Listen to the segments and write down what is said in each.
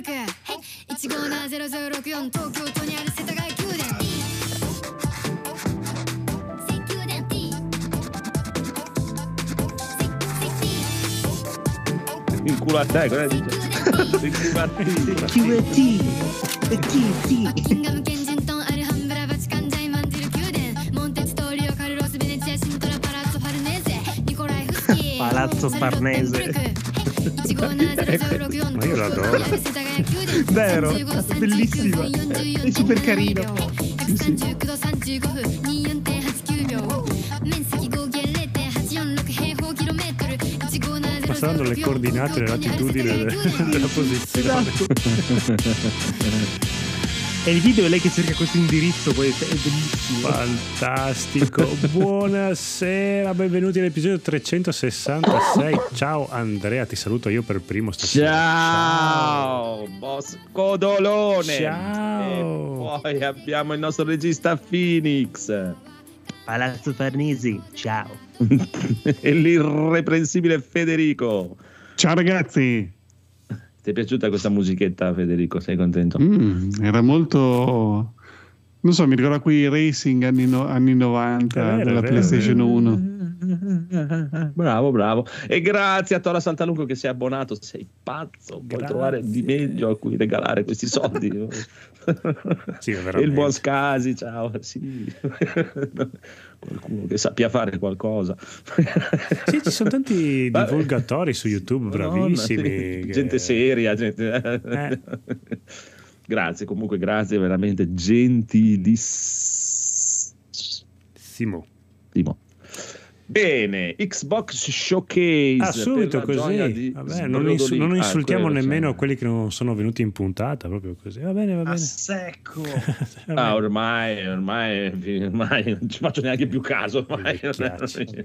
ルク1570064東京都にある世田谷宮殿 culate, ¿cómo has dicho? Culate. Culate. Culate. パラッツォパルネーゼ。Ma io l'adoro adoro. Vero, bellissima. È super carino. Sì, sì. passando le coordinate e le latitudini della esatto. posizione. E il video è lei che cerca questo indirizzo, poi è bellissimo. Fantastico, buonasera, benvenuti all'episodio 366. Ciao Andrea, ti saluto io per primo stasera. Ciao, boss Codolone. Ciao. E poi abbiamo il nostro regista Phoenix. Palazzo Farnese, ciao. e l'irreprensibile Federico. Ciao ragazzi, Ti è piaciuta questa musichetta, Federico? Sei contento? Mm, era molto... Non so, mi ricorda quei racing anni, no- anni 90 È vero, della vero, PlayStation vero. 1. Bravo, bravo. E grazie a Tora Santalungo che si è abbonato. Sei pazzo, puoi Grazie. trovare di meglio a cui regalare questi soldi. Sì, e il buon Scasi, ciao. Sì. Qualcuno che sappia fare qualcosa. Sì, ci sono tanti Vabbè. divulgatori su YouTube Madonna, bravissimi. sì. che- Gente seria, gente... Eh. Grazie, comunque grazie, veramente gentilissimo. Simo. Bene, Xbox Showcase. Ah, subito così. di Vabbè, non, insu- non Ah, insultiamo quello, nemmeno cioè. quelli che non sono venuti in puntata, proprio così. Va bene, va A bene. secco. Va Ah, bene. ormai, ormai, ormai non ci faccio neanche più caso.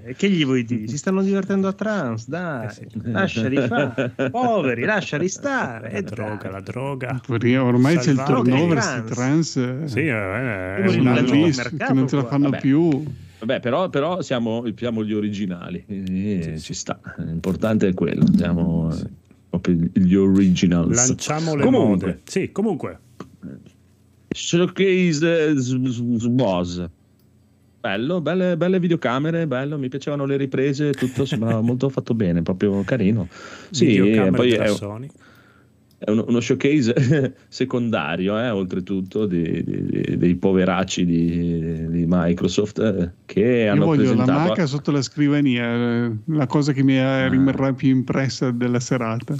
E che gli vuoi dire? Si stanno divertendo a trans, dai. Eh sì. Lasciali fare. Poveri, lasciali stare. La E droga, la droga. Perché Ormai c'è il Salvate turnover i sti trans. trans. eh, Sì, va bene. Io è sono un mercato che non ce la qua. fanno Vabbè. più. Vabbè, però, però siamo, siamo gli originali, eh, ci sta. L'importante è quello, siamo eh, proprio gli originals. Lanciamo le Comunque. mode. Sì, comunque. Showcase eh, Boss. Bello, belle, belle videocamere, bello, mi piacevano le riprese, tutto sembrava molto fatto bene, proprio carino. Sì, videocamere e poi della è, Sony. È uno, uno showcase secondario, eh, oltretutto, di- di- dei poveracci di, di Microsoft eh, che Io hanno voglio la presentato... maca sotto la scrivania, eh, la cosa che mi Ah. rimarrà più impressa della serata.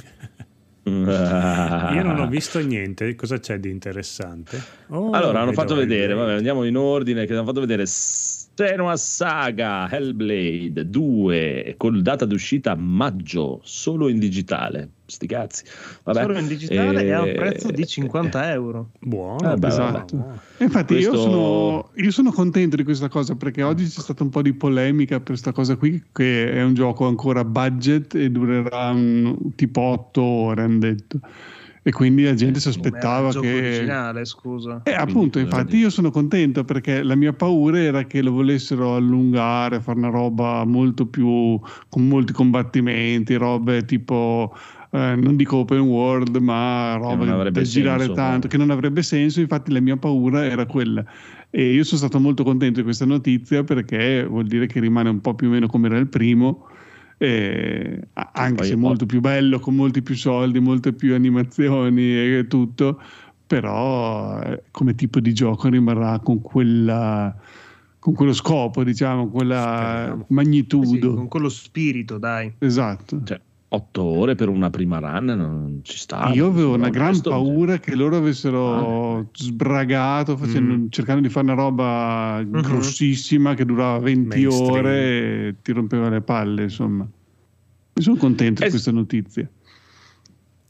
Ah. Io non ho visto niente. Cosa c'è di interessante? Oh, Allora, hanno fatto vedere, vabbè, andiamo in ordine, che hanno fatto vedere Senua Saga Hellblade 2 con data d'uscita maggio, solo in digitale. Sti cazzi. Vabbè. Solo in digitale e a un Eh, prezzo di 50 euro. Buono, Eh, beh, Esatto. E Infatti io, Questo- sono, io sono contento di questa cosa perché oggi c'è stata un po' di polemica per questa cosa qui che è un gioco ancora budget e durerà mm, tipo 8 ore hanno detto e quindi la gente si Come era aspettava che originale, scusa. Eh, appunto, infatti io sono contento perché la mia paura era che lo volessero allungare, fare una roba molto più con molti combattimenti, robe tipo eh, non dico open world, ma non roba avrebbe da girare senso, tanto, poi. che non avrebbe senso. Infatti la mia paura era quella. E io sono stato molto contento di questa notizia perché vuol dire che rimane un po' più o meno come era il primo. Eh, anche se molto più bello, con molti più soldi, molte più animazioni e tutto, però eh, come tipo di gioco rimarrà con quella con quello scopo, diciamo, quella Speriamo. Eh sì, magnitudo. con quello spirito, dai. Esatto. Cioè, 8 ore per una prima run non ci sta. Io avevo una gran questo- paura che loro avessero sbragato facendo- Mm. cercando di fare una roba Mhm. grossissima che durava 20 Mainstream. ore e ti rompeva le palle, insomma. Mi sono contento di questa notizia.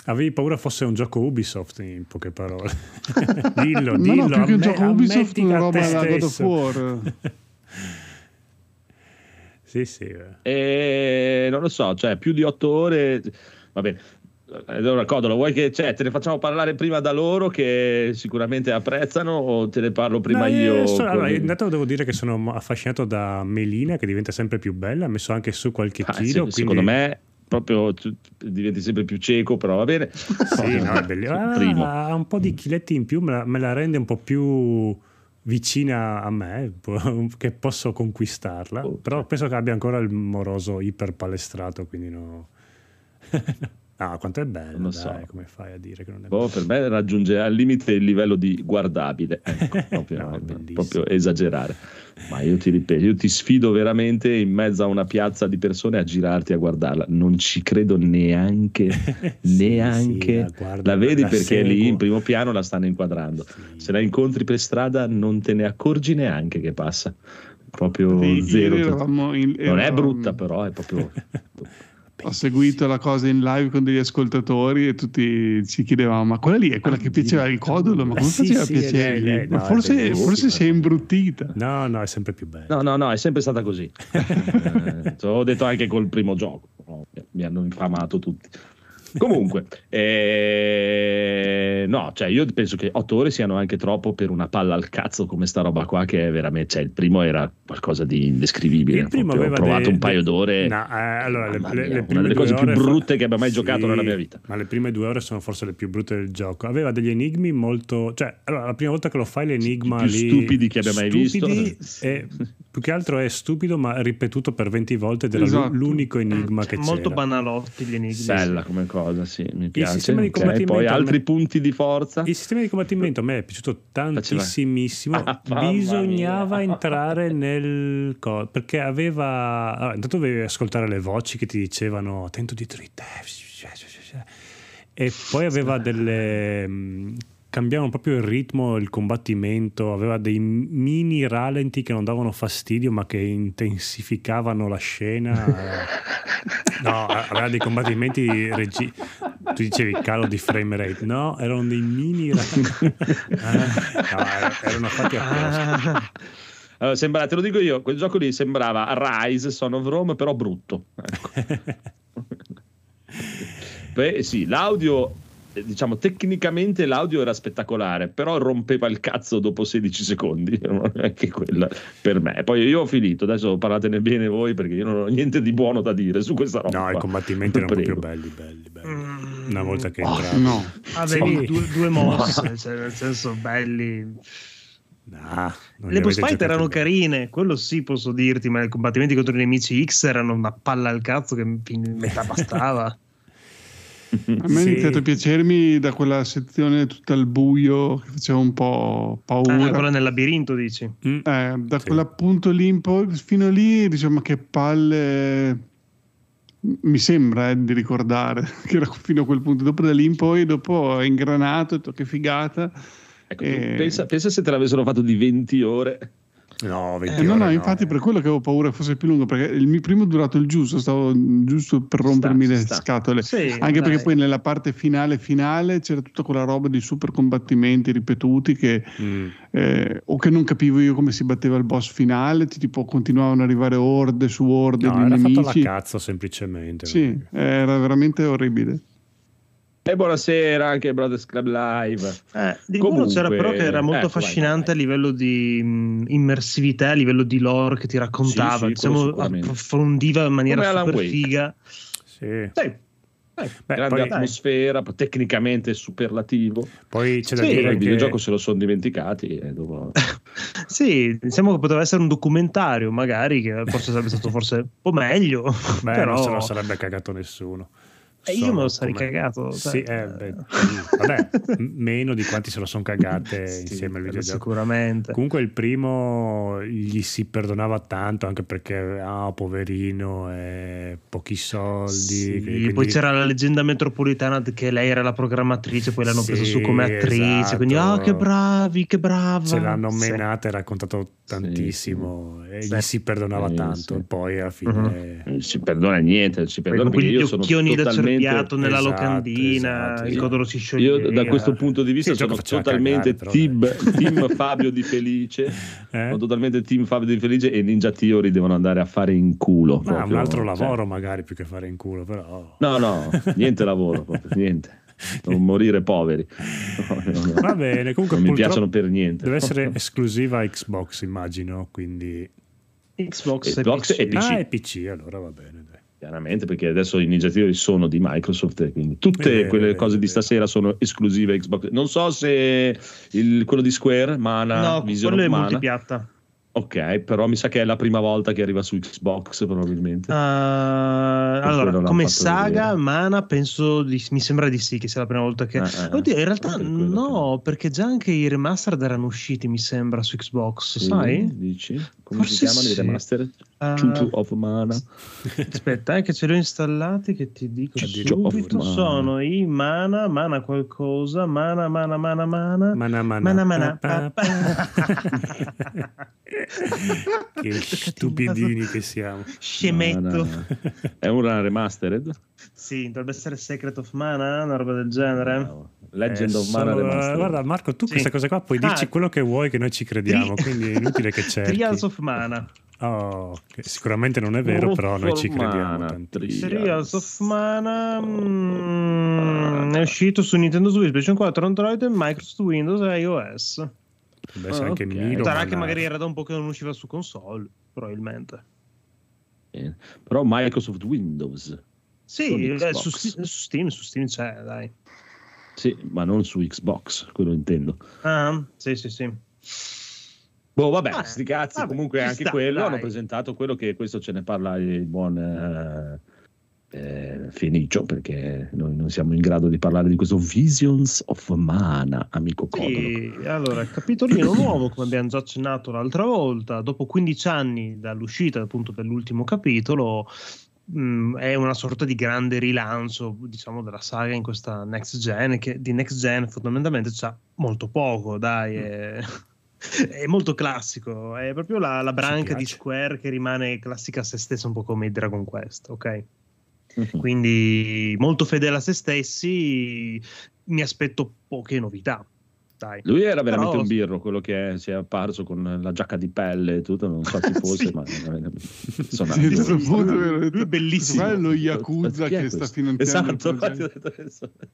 Avevi paura fosse un gioco Ubisoft, in poche parole. dillo, no, dillo. no, più che un gioco Ubisoft, una a roba da God of. War. Sì, sì. eh. E non lo so, cioè più di 8 ore. Va bene. Allora, Codolo, vuoi che cioè, te ne facciamo parlare prima da loro che sicuramente apprezzano o te ne parlo prima No, eh, io? so- con- allora, intanto devo dire che sono affascinato da Melina che diventa sempre più bella. Ha messo anche su qualche Ah, chilo. sì, quindi Secondo me proprio diventi sempre più cieco, però va bene. Sì, no, è bellissimo. Ah, ha un po' di chiletti in più, me la, me la rende un po' più vicina a me, che posso conquistarla. Oh, Però penso che abbia ancora il moroso iperpalestrato, quindi no. Ah, quanto è bello, Non lo dai, so. come fai a dire che non è Boh, bello? per me raggiunge al limite il livello di guardabile, ecco, proprio, No, proprio esagerare. Ma io ti ripeto, io ti sfido veramente in mezzo a una piazza di persone a girarti a guardarla. Non ci credo neanche, Sì, neanche. sì, la guardo, la vedi la perché lì seguo. in primo piano la stanno inquadrando. Sì. Se la incontri per strada non te ne accorgi neanche che passa. Proprio Sì, zero. eravamo in- non è brutta, però è proprio. Ho seguito la cosa in live con degli ascoltatori e tutti ci chiedevamo: ma quella lì è quella che piaceva il codolo? Ma Eh, come sì, faceva sì, a piacere? lei- no, forse, forse si è imbruttita. No, no, è sempre più bello. No, no, no, è sempre stata così. Eh, te l'ho detto anche col primo gioco. Mi hanno infamato tutti. Comunque, eh, no, cioè io penso che otto ore siano anche troppo per una palla al cazzo come sta roba qua che è veramente, cioè il primo era qualcosa di indescrivibile. Il primo proprio, aveva ho provato dei- un paio dei- d'ore. No, eh, allora, le, le- le una prime delle cose più brutte che abbia mai Sì, giocato nella mia vita. Ma le prime due ore sono forse le più brutte del gioco. Aveva degli enigmi molto. Cioè, allora, la prima volta che lo fai, l'enigma più lì. stupidi che abbia mai stupidi visto. E più che altro è stupido, ma ripetuto per 20 volte ed era Esatto. l'unico enigma che Molto c'era. banalotti gli enigmi. Bella come cosa, sì, mi piace. sistema di ok. combattimento Poi a me- altri punti di forza. Il sistema di combattimento a me è piaciuto tantissimissimo. Ah, Bisognava mia. entrare nel co- perché aveva. allora, intanto dovevi ascoltare le voci che ti dicevano attento dietro di te. E poi aveva delle. Cambiavano proprio il ritmo, il combattimento, aveva dei mini ralenti che non davano fastidio ma che intensificavano la scena. No, aveva dei combattimenti regi- tu dicevi calo di frame rate, no, erano dei mini ra- Ah, no, erano fatti apposta. Ah, Allora, sembra, te lo dico io, quel gioco lì sembrava Rise, Son of Rome, però brutto. Ecco. Beh, sì, l'audio, diciamo, tecnicamente l'audio era spettacolare, però rompeva il cazzo dopo 16 secondi. Anche quella per me. Poi io ho finito, adesso parlatene bene voi perché io non ho niente di buono da dire su questa roba. No, i combattimenti erano proprio belli, belli, belli. Mm. Una volta che Oh, no. avevi Sì. due, due mosse, cioè, nel senso belli. Non Le boss fight erano bene. carine, quello sì posso dirti, ma i combattimenti contro i nemici X erano una palla al cazzo che metà bastava. A me Sì. è iniziato a piacermi da quella sezione tutta al buio che faceva un po' Ah, paura. quella nel labirinto dici. Mm. Eh, da Sì. quell'appunto lì in poi, fino lì, diciamo che palle. Mi sembra eh, di ricordare che era fino a quel punto. Dopo da lì in poi, dopo ho ingranato, ho detto che figata. Ecco, Eh. pensa, pensa se te l'avessero fatto di 20 ore. No, 20 Eh, no, ore no, infatti per quello che avevo paura fosse più lungo, perché il mio primo è durato il giusto, stavo giusto per rompermi Sta, le sta. scatole. Sì, Anche dai. perché poi nella parte finale finale c'era tutta quella roba di super combattimenti ripetuti che Mm. eh, o che non capivo io come si batteva il boss finale, ti- tipo continuavano ad arrivare orde su orde No, di era fatto nemici. la cazzo semplicemente. Sì, era veramente orribile. E buonasera anche Brothers Club Live. Eh, di Comunque, buono c'era però che era molto ecco, vai, affascinante vai. a livello di mh, immersività, a livello di lore che ti raccontava, Sì, sì, diciamo, approfondiva in maniera Come super figa. Sì. Sì. Beh, Grande poi, atmosfera, tecnicamente superlativo. poi c'è da Sì, dire il che videogioco se lo sono dimenticati. E dopo... Sì, diciamo che poteva essere un documentario, magari, che forse sarebbe stato forse un po' meglio. beh, però... non se lo sarebbe cagato nessuno. Eh, io me lo sarei come- cagato. Sì, cioè, eh, beh, sì. Vabbè, meno di quanti se lo sono cagate sì, insieme al videogioco. Sicuramente. Comunque il primo gli si perdonava tanto anche perché ah poverino eh, pochi soldi Sì, quindi- Poi c'era la leggenda metropolitana che lei era la programmatrice, poi l'hanno Sì, preso su come attrice. esatto. Quindi, ah, che bravi, che brava. se l'hanno menata e raccontato tantissimo e Sì. gli si perdonava Sì, tanto sì. poi alla fine Non si perdona niente, non si perdona io sono occhioni da totalmente... cerbiato nella Esatto, locandina, esatto, il codolo si scioglieva. Io da questo punto di vista Sì, sono totalmente cagare, team, team Fabio di Felice. Eh? Sono totalmente team Fabio di Felice e Ninja Theory devono andare a fare in culo. Ma un proprio, altro cioè. lavoro magari più che fare in culo però No, no, niente lavoro, proprio, niente. Non morire poveri. No, no, no. va bene comunque Non mi piacciono per niente. deve essere esclusiva Xbox immagino quindi Xbox, Xbox e e PC. PC. ah è PC allora va bene. Chiaramente, perché adesso i Ninja Theory sono di Microsoft, e quindi tutte vero, quelle cose di stasera sono esclusive Xbox. Non so se il- quello di Square, Mana, No, Vision quello è Mana. multipiatta. Ok, però mi sa che è la prima volta che arriva su Xbox, probabilmente. Ah, quello allora, come saga, vedere. Mana, penso di- mi sembra di sì che sia la prima volta che. Eh, eh, Oddio, in eh. realtà Ah, per quello no, perché già anche i remastered erano usciti, mi sembra, su Xbox, Sì, sai? Dici? Come Forse si chiamano sì. i remaster? Chuchu of Mana. aspetta, eh, che ce li ho installati, che ti dico Chuchu of subito. Mana. Sono i Mana, Mana qualcosa, Mana, Mana, Mana, Mana. Mana mana. Mana, mana. pa, pa, pa. che stupidini che siamo. Scemetto. Mana. È una remastered? Sì, dovrebbe essere Secret of Mana, una roba del genere. Bravo. Legend Eh, of Mana solo- Remastered. guarda Marco, tu Sì. questa cosa qua puoi dirci Ah. quello che vuoi che noi ci crediamo, Tri- quindi è inutile che cerchi. Trials of Mana. Oh, che sicuramente non è vero, però noi ci crediamo tantissimo. Trials of Mana mm, è uscito su Nintendo Switch, PlayStation 4, Android, Microsoft Windows e iOS. Deve essere anche ok. Milo. Sarà che magari era da un po' che non usciva su console, probabilmente. Eh, Però Microsoft Windows. Sì, eh, su, su Steam, su Steam c'è, dai. Sì, ma non su Xbox, quello intendo. Ah, sì, sì, sì. Boh, vabbè, Ah, sti cazzi, vabbè, comunque anche sta, quello dai. hanno presentato quello che questo ce ne parla il buon eh, eh, Fenicio, perché noi non siamo in grado di parlare di questo Visions of Mana, amico Codolo. Sì, allora, capitolino nuovo, come abbiamo già accennato l'altra volta, dopo 15 anni dall'uscita appunto dell'ultimo capitolo, mh, è una sorta di grande rilancio, diciamo, della saga in questa next gen, che di next gen fondamentalmente c'ha molto poco, dai, è, è molto classico, è proprio la, la branca di. Square che rimane classica a se stessa, un po' come Dragon Quest, ok? Mhm. Quindi molto fedele a se stessi, mi aspetto poche novità. Dai. Lui era veramente Però- un birro, quello che è- si è apparso con la giacca di pelle e tutto, non so chi fosse, Sì. ma sono Sì, Lui- è bellissimo. è lo Yakuza che sta questo? finanziando il esatto,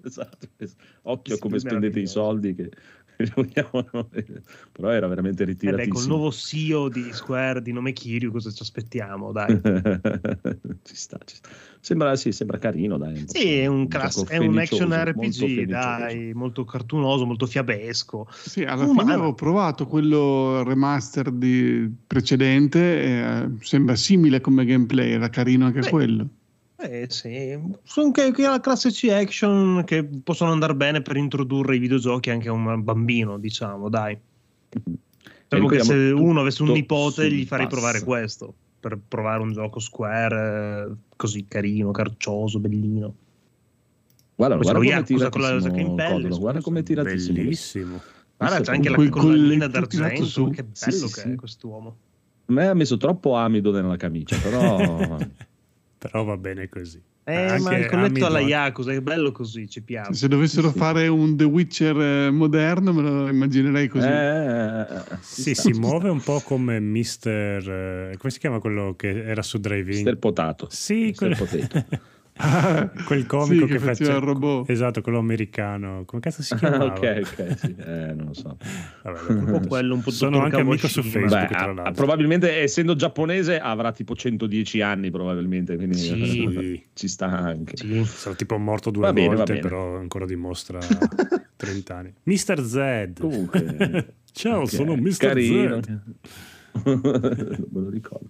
esatto, esatto. occhio a Sì, come spendete i soldi che però era veramente Eh beh, col ritiratissimo nuovo CEO di Square di nome Kiryu, cosa ci aspettiamo? Dai. ci sta, ci sta. Sembra, sì, sembra carino dai un Sì, è un, gioco class- è un action RPG, molto dai, molto cartunoso, molto fiabesco. Sì, alla Umano. fine avevo provato quello remaster di precedente, eh, sembra simile come gameplay, era carino anche Beh, quello. Eh sì, sono anche che la classici action che possono andare bene per introdurre i videogiochi anche a un bambino, diciamo, dai. Diciamo che se uno avesse un nipote gli farei pass. provare questo, per provare un gioco Square eh, così carino, carcioso, bellino. Guarda, guarda come Yakuza con la pelle, Codolo, guarda come tiratissimo Bellissimo. Guarda, c'è anche la Quel collina colletto tirato d'argento, su. che Sì, bello sì, che sì. è quest'uomo. a me ha messo troppo amido nella camicia però Però va bene così. Eh, Anche ma il colletto alla Yakuza è bello così, ci piace. Se dovessero Sì. fare un The Witcher eh, moderno me lo immaginerei così. Eh, Sì, sta, si ci muove un po' come Mister... eh, come si chiama quello che era su. Drive-In? Mister Potato Sì, Mister quello... Potato. Quel comico sì, che, faceva faceva il robot. Esatto, quello americano. Come cazzo si chiamava? ok ok sì. eh, non lo so Vabbè, Un po' quello, un po' Sono anche amico su. Facebook, Beh, tra ah, l'altro. probabilmente essendo giapponese avrà tipo 110 anni probabilmente quindi Sì. ci sta anche Sì. Sarà tipo morto due Va bene, volte, bene. però ancora dimostra 30 anni. Mr. Z. comunque Ciao, ok, sono Mr. carino Z. non me lo ricordo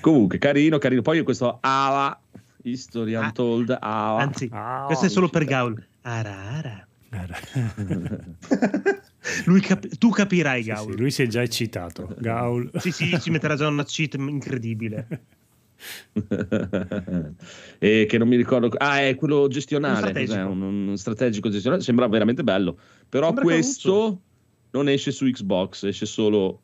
comunque carino carino poi questo Ava History Ah, Untold Ava Anzi, Ah, questo è solo per. Gaul. Ara, ara. Lui cap- tu capirai, Sì, Gaul. sì, lui si è già eccitato. Gaul. Sì, sì, ci metterà già una cheat incredibile. e che non mi ricordo ah è quello gestionale Un strategico. Un, un strategico gestionale sembra veramente bello però Sembra questo non esce su Xbox esce solo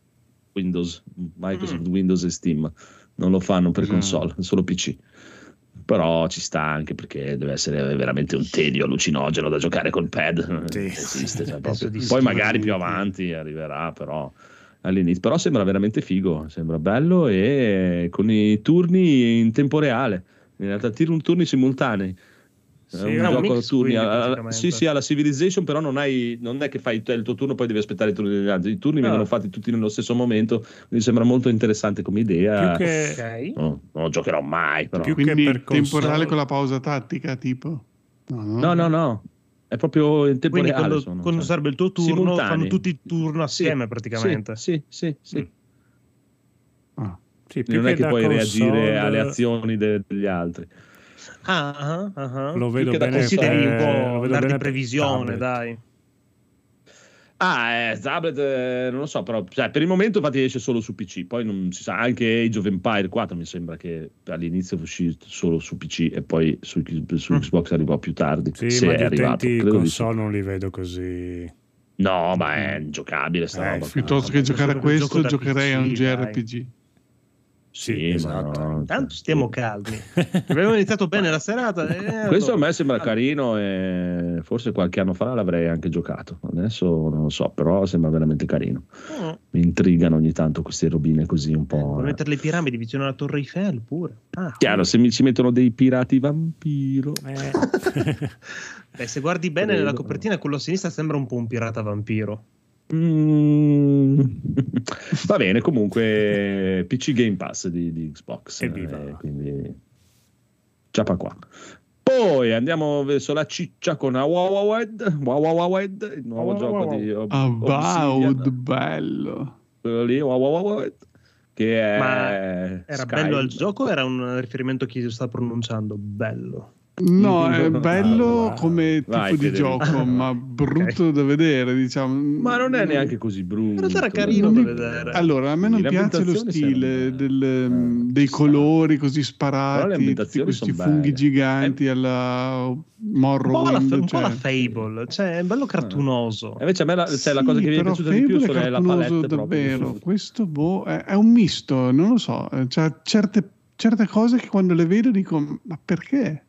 Windows Microsoft Mm. Windows e Steam non lo fanno per Mm. console è solo PC però ci sta anche perché deve essere veramente un tedio allucinogeno da giocare col pad. Sì. Non esiste, cioè, poi magari più avanti arriverà però all'inizio. Però sembra veramente figo sembra bello e con i turni in tempo reale. In realtà turni simultanei Sì, un è un gioco a turni. quindi, sì, sì, alla Civilization, però non, hai, non è che fai il tuo turno poi devi aspettare i turni degli altri. I turni Ah. vengono fatti tutti nello stesso momento, quindi sembra molto interessante come idea. Più che, Ok. No, non lo giocherò mai, però. Più che Quindi per console- temporale con la pausa tattica, tipo? No, No, no, no. È proprio in tempo Quindi reale. quando, sono, quando cioè. serve il tuo turno, Simultanei. fanno tutti il turno assieme Sì, praticamente. Sì, sì, sì. sì. Mm. Ah. sì, più Non è che puoi console, reagire alle azioni de- degli altri. Ah, ah, ah. Lo vedo che da bene Consideri per- un po' bene di previsione, tablet. dai. Ah, eh, tablet, eh, non lo so, però cioè, per il momento infatti esce solo su PC, poi non si sa, anche Age of Empire 4 mi sembra che all'inizio uscì solo su PC e poi su, su Mm. Xbox arrivò più tardi. Sì, se ma è gli arrivato. utenti credo di console non li vedo così. No, ma è ingiocabile sta Eh, roba. Piuttosto che giocare a questo, da giocherei a un PC, dai. Sì, Sì, esatto. no, Tanto cioè, stiamo calmi. Abbiamo iniziato bene la serata. e Questo a allora- me sembra carino e forse qualche anno fa l'avrei anche giocato. Adesso non lo so, però sembra veramente carino. Mm. Mi intrigano ogni tanto queste robine così un po'. Puoi eh. mettere le piramidi vicino alla Torre Eiffel pure. Ah, Chiaro, se mi ci mettono dei pirati vampiro. Eh. Beh, se guardi bene Credo. nella copertina, quello a sinistra sembra un po' un pirata vampiro. Mm. Va bene, comunque PC Game Pass di, di Xbox. Evviva. eh, quindi ciapa qua. Poi andiamo verso la ciccia con Awawawed, Wawawawed, il nuovo Wow, gioco wow, wow. di Ob- Avowed, Obsidian, bello. quello lì, Wawawawed, che è Ma Era Sky- bello al gioco o era un riferimento a chi lo sta pronunciando? Bello. No, è bello Ah, come tipo vai, di gioco, ma brutto da vedere, diciamo. Ma non è neanche così brutto. In realtà era carino Non da mi- vedere. Allora, a me non piace lo stile del- eh, dei ci sta. colori così sparati, questi funghi belle. giganti Eh, alla un po' la, Morrowind. un po' cioè. la Fable, cioè è bello cartunoso. E invece a me la, cioè, la cosa Sì, che mi è piaciuta di più Fable è la palette davvero. proprio. Questo boh, è, è un misto, non lo so. C'è certe, certe cose che quando le vedo dico, ma perché?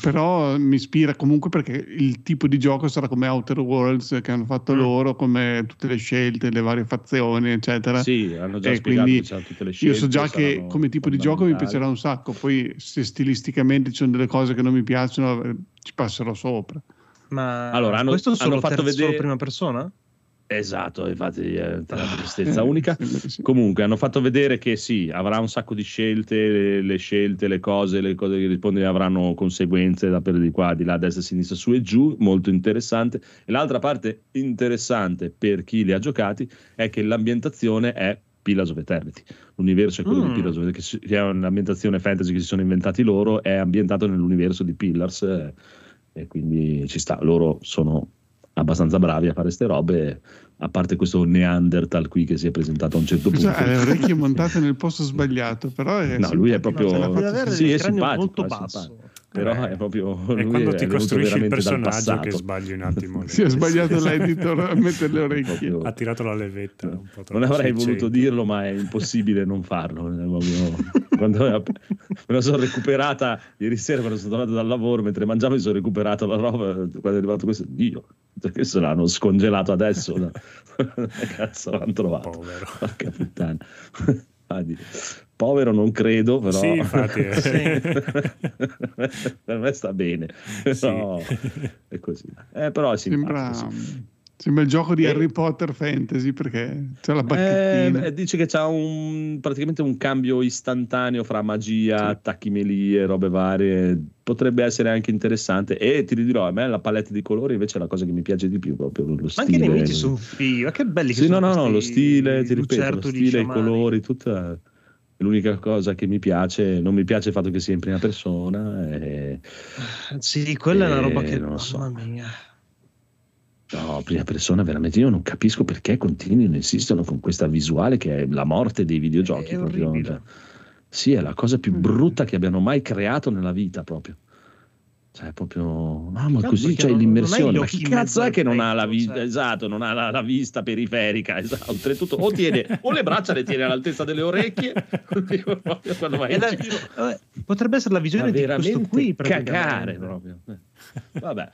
Però mi ispira comunque perché il tipo di gioco sarà come Outer Worlds che hanno fatto Mm. loro, come tutte le scelte, le varie fazioni, eccetera. Sì, hanno già E spiegato c'hanno tutte le Io scelte. so già che come tipo di gioco mi piacerà un sacco, poi se stilisticamente ci sono delle cose che non mi piacciono eh, ci passerò sopra. Ma Allora, hanno- questo solo, hanno fatto terza- vedere- solo prima persona? Esatto, infatti è una tristezza Eh, unica. Comunque hanno fatto vedere che sì, avrà un sacco di scelte, le, le scelte, le cose, le cose che rispondono avranno conseguenze da per di qua, di là, destra, sinistra, su e giù, molto interessante. E l'altra parte interessante per chi li ha giocati è che l'ambientazione è Pillars of Eternity. L'universo è quello Mm. di Pillars of Eternity, che è un'ambientazione fantasy che si sono inventati loro, è ambientato nell'universo di Pillars eh, e quindi ci sta. Loro sono abbastanza bravi a fare ste robe, a parte questo Neanderthal qui che si è presentato a un certo punto. Scusa, ha le orecchie montate nel posto sbagliato, però è No, lui è proprio- avere sì, è simpatico, molto è basso. simpatico. Però Eh, è proprio È quando ti costruisci il personaggio che sbagli un attimo. Si è sbagliato l'editor a mettere le orecchie. Proprio- Ha tirato la levetta. un po' troppo non avrei voluto dirlo, ma è impossibile non farlo. Quando me la sono recuperata ieri sera, quando sono tornato dal lavoro, mentre mangiavo, mi sono recuperato la roba. Quando è arrivato questo, Dio, questo l'hanno scongelato adesso. no? Cazzo, l'hanno trovato. Povero. Porca puttana. Povero non credo, però Sì, infatti, eh. per me sta bene. Sì. Però è così. Eh, però è Sembra, simpatico. sì. sembra il gioco di Eh. Harry Potter Fantasy perché c'è la Eh, bacchettina. beh, dice che c'ha un, praticamente un cambio istantaneo fra magia, Sì. attacchi melee, robe varie. Potrebbe essere anche interessante. E ti dirò, a me la palette di colori invece è la cosa che mi piace di più, proprio lo Ma stile. anche i nemici sono fighi, ma che belli che Sì, no, sono no, no, lo stile, ti ripeto, lo stile, i colori, tutta l'unica cosa che mi piace. Non mi piace il fatto che sia in prima persona. E... Sì, quella è una roba che... non lo so. Mamma mia. No, prima persona, veramente io non capisco perché continuino, insistono con questa visuale che è la morte dei videogiochi. È proprio, orribile. cioè. Sì, è la cosa più Mm. brutta che abbiano mai creato nella vita proprio. Cioè, proprio, ah, ma così c'è non l'immersione. Ma chi cazzo è che non ha la vista? cioè. Esatto, non ha la, la vista periferica. Esatto. Oltretutto, o, tiene, o le braccia le tiene all'altezza delle orecchie, quando vai la- vabbè, potrebbe essere la visione Ma di questo qui cagare proprio. Eh. Vabbè.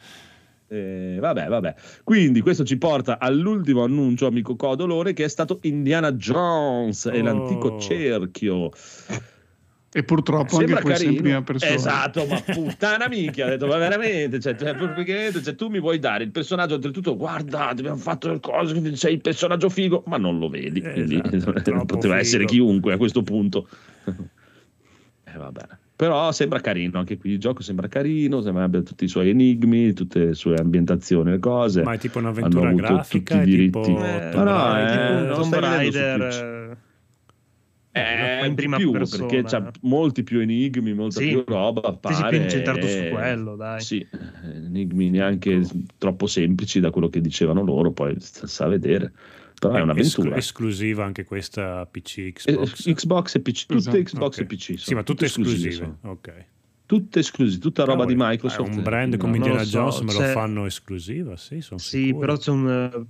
Eh, vabbè, vabbè. Quindi questo ci porta all'ultimo annuncio, amico Codolore, che è stato Indiana Jones e Oh. l'antico cerchio. E purtroppo anche Sembra questo in carino. prima persona. Esatto, ma puttana minchia, ho detto, ma veramente, cioè, cioè, praticamente, cioè, tu mi vuoi dare il personaggio, oltretutto, guarda, abbiamo fatto le cose, sei il personaggio figo, ma non lo vedi, Eh, quindi esatto, poteva essere figo. chiunque a questo punto. Eh, vabbè. Però sembra carino, anche qui il gioco sembra carino, sembra abbia tutti i suoi enigmi, tutte le sue ambientazioni e cose. Ma è tipo un'avventura grafica, tutti è i tipo diritti. Eh, Tomb no, no, Raider. è- tipo Tomb stai vedendo su Raider. Eh, Eh, in prima più, persona. perché c'ha molti più enigmi, molta Sì. più roba. Sì, sì, Appare, più incentrato su e- quello, dai. Sì, enigmi neanche troppo semplici da quello che dicevano loro, poi sta sta a vedere. Però è Es- un'avventura. esclusiva anche questa PC Eh, Xbox. Xbox e PC, tutte Esatto. Xbox Ok. e PC. Sì, sono ma tutte esclusive. sono. Ok. Tutte esclusive, tutta roba di Cavoli, Microsoft. eh, un brand No, come lo Indiana so, Jones me lo c'è- fanno esclusiva, sì, sono Sì, sicuro. però c'è un,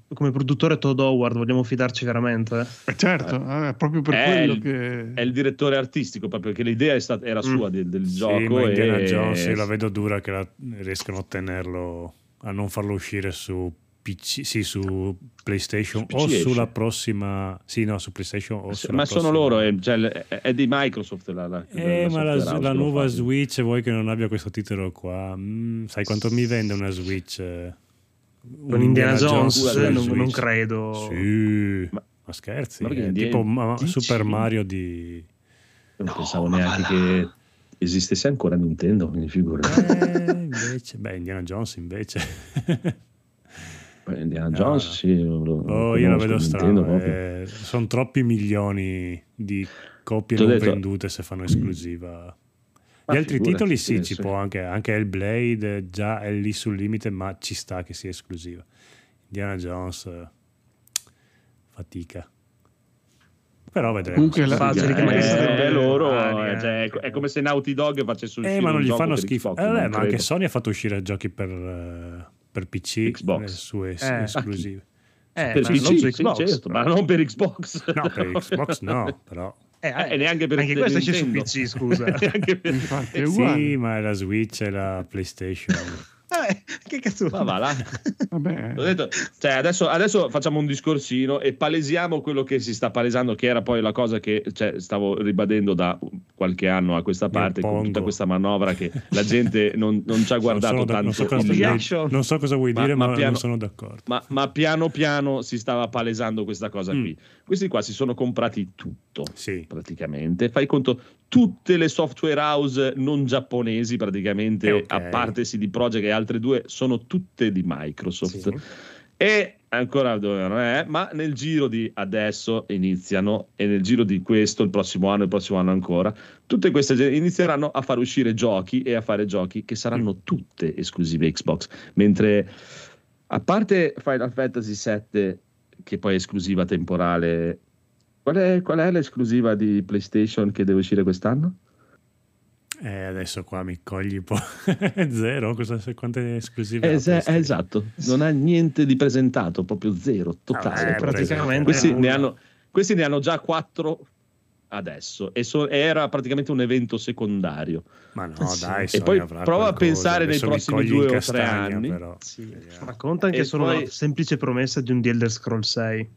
eh, come produttore Todd Howard, vogliamo fidarci veramente? Eh, certo, eh, proprio per È quello il- che... È il direttore artistico, proprio perché l'idea è stata- era sua Mm. del, del Sì, gioco. ma Indiana e... Jones io la vedo dura che la- riescano a tenerlo, a non farlo uscire su PC, sì, su PlayStation Su o sulla prossima, sì, no, su PlayStation o sulla ma sono prossima- loro, è, cioè, è- di Microsoft la, la, Eh, ma la, house la che lo nuova. Switch vuoi che non abbia questo titolo qua? Mm, sai quanto mi vende una Switch? eh? Un Con Indiana Jones, sulla non, Switch? non credo. Sì, Ma- ma, scherzi, ma Indiana- tipo ma-? Super Mario di... Non No, pensavo ma neanche che esistesse ancora Nintendo, quindi figura. Eh, invece, beh, Indiana Jones invece. Indiana No, Jones, no. sì. lo- Oh, io la vedo proprio. eh, sono troppi milioni di copie T'ho non detto- vendute se fanno esclusiva. Gli Ma altri figurati, titoli sì, sì, ci sì. può anche, anche Hellblade eh, già è lì sul limite, ma ci sta che sia esclusiva. Indiana Jones, eh, fatica. Però vedremo. Comunque la- Facile che Eh, magari eh, sarebbe loro, varie, eh, cioè, è, come se Naughty Dog facesse uscire Eh, ma non gli fanno schifo. Xbox, Eh, non ma anche credo. Sony ha fatto uscire giochi per, eh, per PC, Xbox. le sue Eh. esclusive. Eh, per ma PC, non su sì, Xbox. certo, ma non per Xbox. No, per Xbox no, però. Eh, Eh, e neanche per anche questo esce su. PC, scusa. Per- Infatti. Sì, ma è la Switch e la PlayStation. Eh, che cazzo Ma va là. Detto, cioè, adesso, adesso facciamo un discorsino e palesiamo quello che si sta palesando, che era poi la cosa che cioè, stavo ribadendo da qualche anno a questa parte, con tutta questa manovra che la gente non, non ci ha guardato da- non tanto. so cosa, non so cosa vuoi Ma- dire, ma ma, piano- non sono d'accordo. Ma, ma piano piano si stava palesando questa cosa Mm. qui. Questi qua si sono comprati tutto, Sì. praticamente. Fai conto, tutte le software house non giapponesi, praticamente, Eh, ok. a parte CD Projekt e altre due, sono tutte di Microsoft. Sì. E ancora dovevano, eh, ma nel giro di adesso iniziano, e nel giro di questo, il prossimo anno, il prossimo anno ancora, tutte queste inizieranno a far uscire giochi e a fare giochi che saranno tutte esclusive Xbox. Mentre a parte Final Fantasy VII, che poi è esclusiva temporale, qual è, qual è l'esclusiva di PlayStation che deve uscire quest'anno? Eh, adesso qua mi cogli un po'. Zero, cosa, quante esclusive Es- esatto, non ha niente di presentato, proprio zero, totale. Eh, praticamente questi, ne hanno, questi ne hanno già quattro adesso e so- era praticamente un evento secondario. Ma no, Sì. dai, E poi avrà prova a qualcosa. pensare nei Adesso mi prossimi due o tre anni. Però. Sì. Ma conta anche E solo poi- la semplice promessa di un The Elder Scroll 6.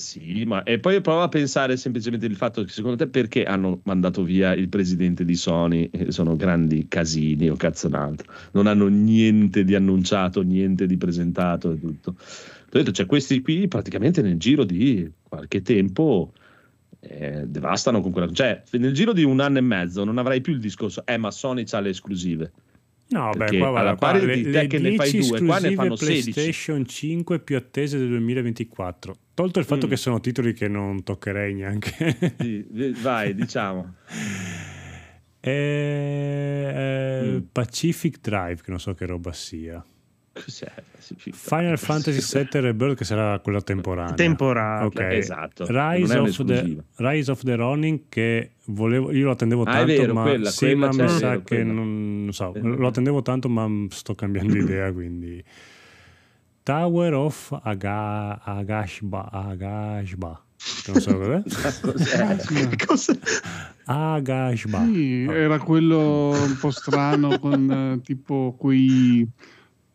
Sì, ma e poi prova a pensare semplicemente il fatto che secondo te perché hanno mandato via il presidente di Sony? Eh, Sono grandi casini o cazzo un altro. Non hanno niente di annunciato, niente di presentato e tutto. Ho detto, cioè, questi qui praticamente nel giro di qualche tempo eh, devastano con quella. Cioè, nel giro di un anno e mezzo non avrai più il discorso, eh, ma Sony ha le esclusive. No, beh, Perché qua, guarda, alla qua pari le, di te che ne fai 10 due, qua ne fanno 16. PlayStation 5 più attese del 2024. Tolto il fatto Mm. che sono titoli che non toccherei neanche. Sì, vai, diciamo. Eh, eh, Mm. Pacific Drive, che non so che roba sia. Cos'è? Final Fantasy VII Rebirth, che sarà quella temporanea. Temporanea. Ok. Esatto, Rise of, the, Rise of the Ronin che volevo, io lo attendevo Ah, tanto vero, ma, quella, sì, quella ma mi sa vero, che quella. non, non so, lo attendevo tanto ma sto cambiando idea quindi Tower of Aga, Agashba Agashba che non so cos'è Cos'è? Cosa? Agashba Sì, era quello un po' strano con eh, tipo quei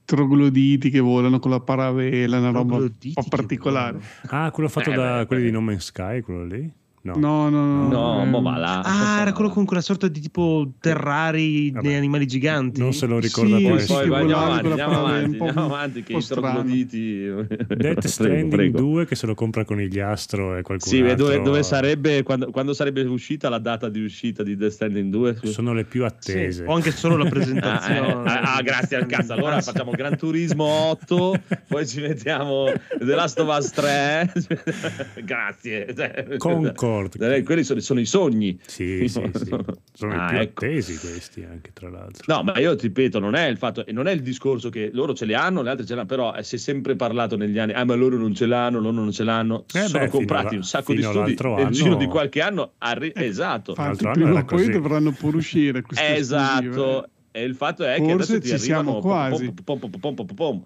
trogloditi che volano con la paravela, una roba un po' particolare. ah quello fatto Eh, da beh, quelli beh. di No Man's Sky quello lì No. No, no, no. No, ma va là. Ah, era quello con quella sorta di tipo terrari Vabbè. degli animali giganti. Non se lo ricorda Sì, Poi, sì, poi. poi andiamo avanti, andiamo avanti, un po' andiamo avanti, che trogloditi. Death Prego, Stranding prego. 2 che se lo compra con gli astro e qualcun Sì, altro. dove, dove sarebbe quando, quando sarebbe uscita la data di uscita di Death Stranding 2? Sono le più Sì, attese. o anche solo la Ah, presentazione. eh, ah, ah, grazie al cazzo. Allora facciamo Gran Turismo 8, poi ci mettiamo The Last of Us 3. grazie. Concord. Eh, Quelli sono, sono i sogni. Sì, sì, sì. Sono Ah, i più ecco. attesi questi anche, tra l'altro. No, ma io ti ripeto, non è il fatto, non è il discorso che loro ce li hanno, le altre ce l'hanno, però eh, si è sempre parlato negli anni, ah, ma loro non ce l'hanno, loro non ce l'hanno. Si Eh sono beh, comprati a- un sacco di studi nel anno- giro di qualche anno. arri- esatto, Infatti, L'altro anno prima o poi dovranno pur uscire esatto. esclusive. E il fatto è che Forse adesso ti ci arrivano siamo quasi. pom, pom, pom, pom, pom, pom, pom.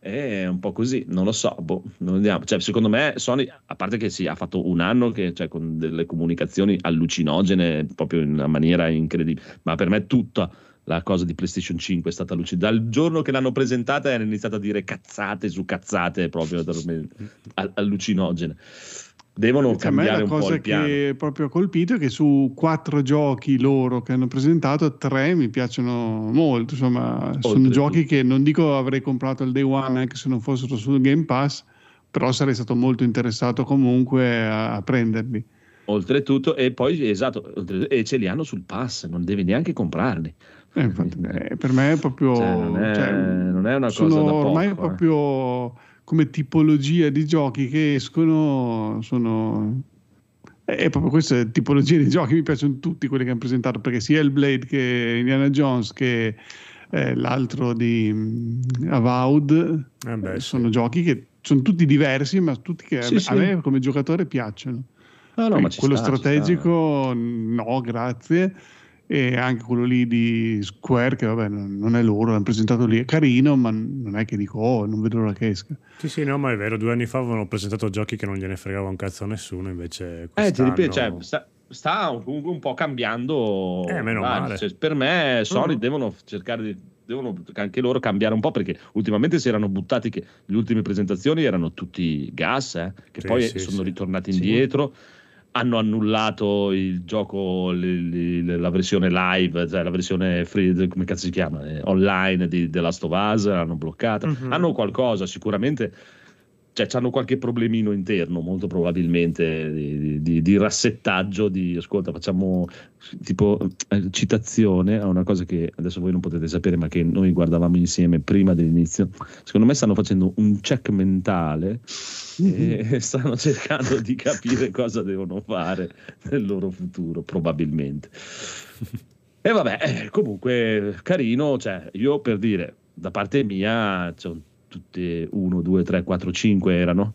È un po' così, non lo so. boh, non vediamo. Cioè, secondo me, Sony, a parte che sì, ha fatto un anno che, cioè, con delle comunicazioni allucinogene proprio in una maniera incredibile, ma per me tutta la cosa di PlayStation 5 è stata allucinante. Dal giorno che l'hanno presentata hanno iniziato a dire cazzate su cazzate proprio all- allucinogene. Devono me cambiare la un po' cosa il piano. che proprio ha colpito è che su quattro giochi loro che hanno presentato, tre mi piacciono molto. Insomma, sono Oltretutto. giochi che non dico avrei comprato al day one anche se non fossero sul Game Pass, però sarei stato molto interessato comunque a, a prenderli. Oltretutto, e poi esatto, oltre- e ce li hanno sul pass, non devi neanche comprarli. Eh, infatti, eh, per me è proprio. Cioè, non, è, cioè, non è una sono cosa da poco. ormai eh. proprio come tipologia di giochi che escono sono è proprio questa tipologia di giochi mi piacciono tutti quelli che hanno presentato perché sia il Blade che Indiana Jones che eh, l'altro di mm, Avowed Eh beh, eh, sì. sono giochi che sono tutti diversi ma tutti che a Sì, me- sì. a me come giocatore piacciono No, no, Poi ma ci quello sta, strategico no grazie e anche quello lì di Square che vabbè non è loro l'hanno presentato lì è carino ma non è che dico oh non vedo l'ora che esca Sì, sì, no, ma è vero. Due anni fa avevano presentato giochi che non gliene fregava un cazzo a nessuno, invece sta. Eh, ti ripeto, quest'anno- cioè, sta, sta comunque un po' cambiando. Eh, meno Dai, male. cioè, per me, Sony Mhm. devono cercare di. Devono anche loro cambiare un po' perché ultimamente si erano buttati che le ultime presentazioni erano tutti gas, eh, che Sì, poi sì, sono sì. ritornati Sì. indietro. Hanno annullato il gioco, li- li- la versione live, cioè la versione free, come cazzo si chiama? Eh, online di The Last of Us, l'hanno bloccata. Mhm. Hanno qualcosa, sicuramente cioè hanno qualche problemino interno, molto probabilmente di, di- di rassettaggio. Di ascolta, facciamo tipo eh, citazione a una cosa che adesso voi non potete sapere, ma che noi guardavamo insieme prima dell'inizio. Secondo me stanno facendo un check mentale e stanno cercando di capire cosa devono fare nel loro futuro, probabilmente. E vabbè, eh, comunque carino, cioè io per dire, da parte mia, cioè, tutte 1, 2, 3, 4, 5 erano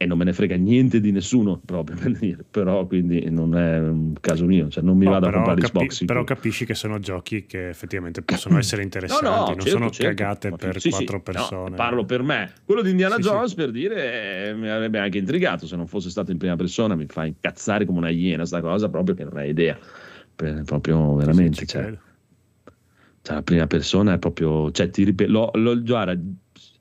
e non me ne frega niente di nessuno proprio per dire, però quindi non è un caso mio, cioè non mi No, vado a comprare capi- Xbox. però capisci che sono giochi che effettivamente possono essere interessanti, non certo, sono certo. cagate per sì, sì, quattro no, persone. parlo per me. Quello di Indiana Sì, sì. Jones, per dire, eh, mi avrebbe anche intrigato se non fosse stato in prima persona. Mi fa incazzare come una iena sta cosa, proprio che non hai idea. Per- proprio Sì, veramente. sì, ci cioè, cioè, la prima persona è proprio. Cioè, ti ripeto, l'ho, l'ho- guarda,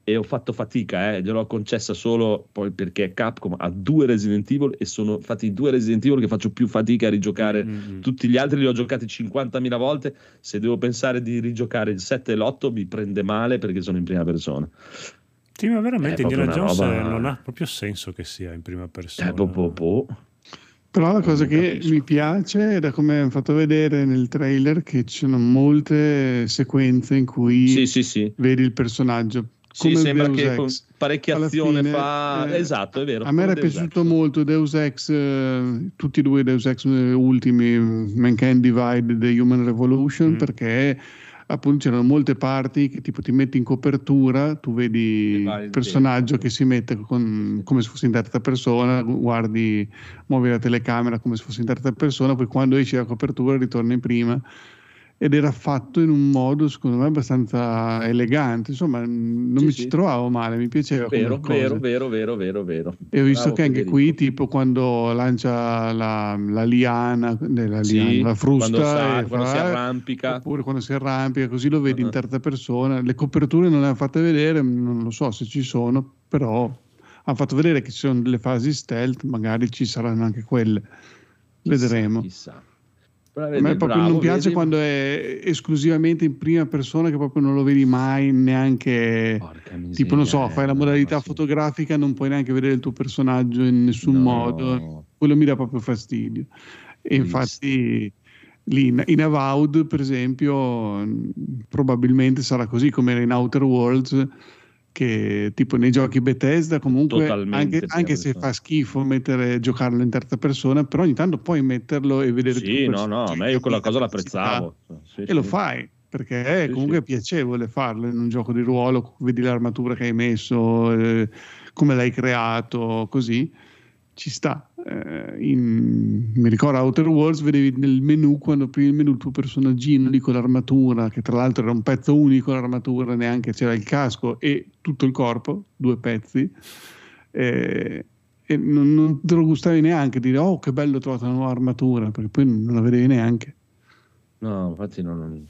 e ho fatto fatica, eh, gliel'ho concessa solo poi perché Capcom ha due Resident Evil e sono fatti due Resident Evil che faccio più fatica a rigiocare. Mm, mm. Tutti gli altri li ho giocati 50.000 volte. Se devo pensare di rigiocare il 7 e l'8 mi prende male perché sono in prima persona. Sì, ma veramente Indiana Jones roba- non ha proprio senso che sia in prima persona. Eh, boh, boh, boh. Però la cosa che capisco. mi piace è da come hanno fatto vedere nel trailer che ci sono molte sequenze in cui Sì, sì, sì. vedi il personaggio. Sì, sembra Deus che Ex. parecchia Alla azione fine, fa. eh, esatto, è vero. A me era Deus piaciuto Ex. molto Deus Ex, eh, tutti e due Deus Ex eh, ultimi, Mankind Divide e The Human Revolution, Mm. perché appunto c'erano molte parti che tipo ti metti in copertura, tu vedi il personaggio che si mette con- come se fosse in terza persona, guardi, muovi la telecamera come se fosse in terza persona, poi quando esci dalla copertura ritorna in prima. Ed era fatto in un modo, secondo me, abbastanza elegante. Insomma, non Sì, mi sì. ci trovavo male, mi piaceva. Vero, vero, vero, vero, vero, vero. E ho visto Bravo, che anche Federico. qui, tipo quando lancia la, la liana, eh, la, Sì, liana, la frusta, quando, sa- quando si arrampica. oppure quando si arrampica, così lo vedi in Ah. terza persona. Le coperture non le hanno fatte vedere, non lo so se ci sono, però hanno fatto vedere che ci sono delle fasi stealth, magari ci saranno anche quelle. Vedremo. Chissà. Però A me proprio bravo, non piace vedi? quando è esclusivamente in prima persona che proprio non lo vedi mai neanche Porca miseria, tipo non so eh, fai la modalità ma sì. fotografica non puoi neanche vedere il tuo personaggio in nessun No. modo quello mi dà proprio fastidio e infatti lì in, in Avowed per esempio probabilmente sarà così come era in Outer Worlds che tipo nei giochi Bethesda comunque anche, anche se fa schifo mettere giocarlo in terza persona però ogni tanto puoi metterlo e vedere Sì, no, no, a me io quella cosa l'apprezzavo. Sì, e lo sì. fai perché è Sì, comunque sì. piacevole farlo in un gioco di ruolo, vedi l'armatura che hai messo, eh, come l'hai creato, così ci sta. Eh, in- mi ricordo Outer Worlds, vedevi nel menu quando aprivi il menu il tuo personaggino lì con l'armatura, che tra l'altro era un pezzo unico l'armatura, neanche c'era il casco e tutto il corpo, due pezzi. eh, e non, non te lo gustavi neanche dire oh che bello ho trovato una nuova armatura perché poi non la vedevi neanche No, infatti non- non...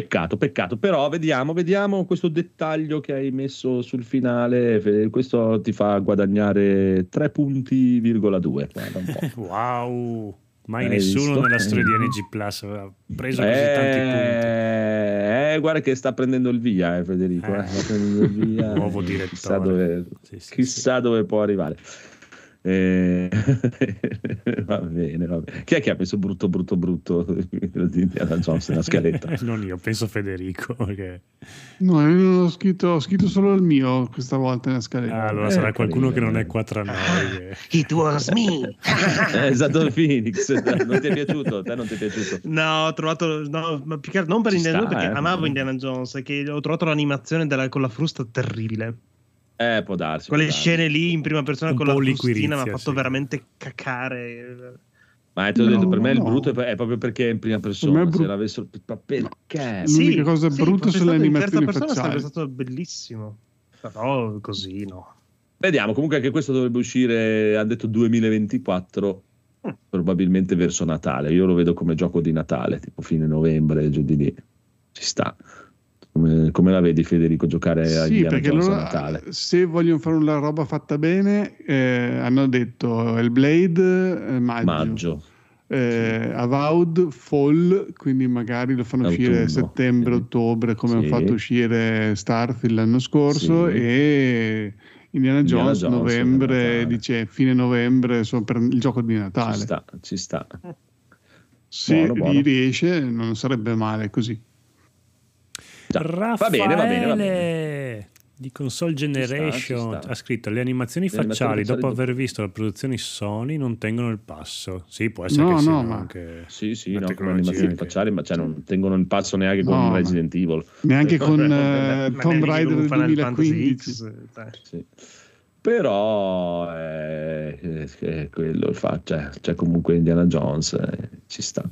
Peccato, peccato. Però vediamo, vediamo questo dettaglio che hai messo sul finale. Questo ti fa guadagnare 3 punti,2. Guarda un po'. Wow, mai Hai nessuno visto? nella storia di NG Plus aveva preso così tanti punti. Eh, eh, guarda che sta prendendo il via, eh, Federico. Eh. eh, sta prendendo il via. Nuovo Eh, direttore. Chissà dove, Sì, sì, chissà dove può arrivare. Eh, va bene, va bene. Chi è che ha messo brutto, brutto, brutto di Indiana Jones nella scaletta? non io, penso Federico. Perché... No, io non ho scritto, ho scritto solo il mio questa volta nella scaletta. Ah, allora Eh, sarà qualcuno carino, che non è qua tra noi. che- It was me. Esatto, il Phoenix. Non ti è piaciuto? A te non ti è piaciuto? No, ho trovato. No, ma più che non per Ci Indiana Jones, perché eh. amavo Indiana Jones. Che ho trovato l'animazione della- con la frusta terribile. Eh, può darsi. può Quelle darsi. scene lì in prima persona Un con la frustina mi ha fatto sì. veramente cacare. Ma te l'ho detto, No, per me il no. brutto è, proprio perché è in prima persona. brutto. Se l'avessero. Ma perché? Sì. L'unica cosa brutta fosse sono le stato in terza animazioni persona facciali. sarebbe stato bellissimo. Però così no. Vediamo. Comunque, anche questo dovrebbe uscire. Ha detto 2024. Mm. Probabilmente verso Natale. Io lo vedo come gioco di Natale, tipo fine novembre, giù di lì. Ci sta. Come, come la vedi, Federico, giocare a Sì, Indiana perché Jones loro, a Natale? se vogliono fare una roba fatta bene, eh, hanno detto il Blade eh, maggio, Maggio. eh, Avowed Fall, quindi magari lo fanno uscire Autunno. settembre, Sì. ottobre, come hanno Sì. fatto uscire Starfield l'anno scorso, Sì. e Indiana Indiana Jones, Jones, novembre, dice fine novembre, sono per il gioco di Ci Natale. sta, ci sta. Se Buono, buono. gli riesce, non sarebbe male così. Raffaele Va bene, va bene, va bene. di Console sta, Generation ci sta. ha scritto le animazioni Le animazioni facciali dopo facciali aver visto le produzioni Sony non tengono il passo. Sì, può essere No, che no, ma- anche Sì, sì, no, come tecnologia animazioni che- facciali, ma cioè, non tengono il passo neanche con No, ma- Resident Evil. Neanche con eh, neanche Tomb con Raider del Final Fantasy 2015. X, dai. Sì. Però eh, eh, eh, quello il fa, cioè, c'è comunque Indiana Jones, eh, ci sta.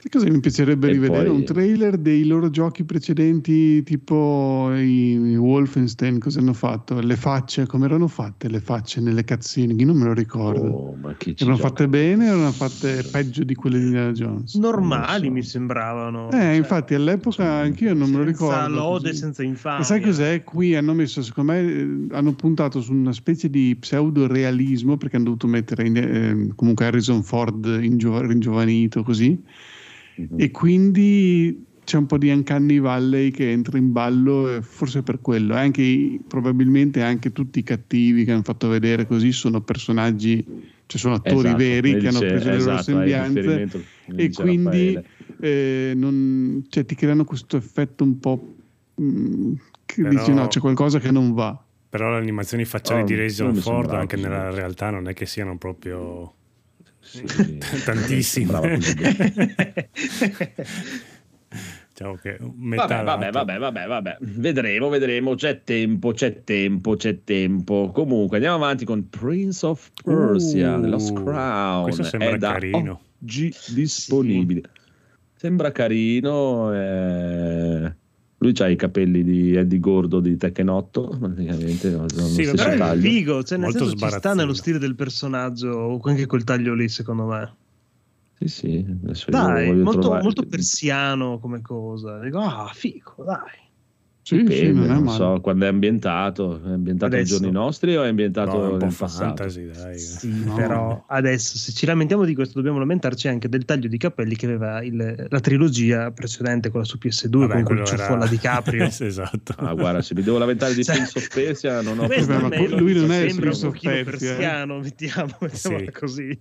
Che cosa mi piacerebbe E rivedere? poi- Un trailer dei loro giochi precedenti, tipo i Wolfenstein, cosa hanno fatto? Le facce, come erano fatte le facce nelle cazzine? Io non me lo ricordo. Oh, ma chi ci erano gioca? fatte bene o erano fatte peggio di quelle di Indiana Jones? Normali so. mi sembravano. Eh, Cioè, infatti all'epoca anch'io non me lo senza ricordo. lode, così. senza infamia. Ma sai cos'è? Qui hanno messo, secondo me, eh, hanno puntato su una specie di pseudo-realismo perché hanno dovuto mettere in- eh, comunque Harrison Ford ingio- ringiovanito così. Mhm. E quindi c'è un po' di Uncanny Valley che entra in ballo, e forse per quello. Anche i- probabilmente anche tutti i cattivi che hanno fatto vedere così sono personaggi, cioè sono attori Esatto, veri che hanno preso le loro esatto, sembianze e quindi eh, non- cioè, ti creano questo effetto un po' mm, che Però- dici no, c'è qualcosa che non va. Però le animazioni facciali Oh, di mi Ford anche nella realtà non è che siano proprio Sì, bene. diciamo che metà Vabbè, vabbè, vabbè, vabbè, vabbè. Vedremo, vedremo. C'è tempo, c'è tempo, c'è tempo. Comunque, andiamo avanti con Prince of Persia, Uh, The Lost Crown. questo sembra È da carino. Oggi disponibile. Sembra carino. eh, Lui ha i capelli di Eddie Gordo di 8, praticamente. Sì, Però è taglio. figo, cioè nel Molto senso ci sta nello stile del personaggio, anche quel taglio lì, secondo me. Sì, sì. Adesso Dai, molto, molto persiano come cosa. Dico, ah, figo, dai. Sì, sì, Dipende, non è non male. so quando è ambientato. È ambientato ai Adesso. giorni nostri o è ambientato No, è un po' fantasy, dai. Sì, No. però adesso se ci lamentiamo di questo dobbiamo lamentarci anche del taglio di capelli che aveva il- la trilogia precedente, quella su PS2 Vabbè, con quel quello ciuffo era- alla DiCaprio. esatto. Ah, guarda, se mi devo lamentare di Cioè, Prince of Persia, non ho Questo Vabbè, ma almeno lui non è sembra un pochino Persia, eh. persiano, mettiamo, mettiamola Sì. così.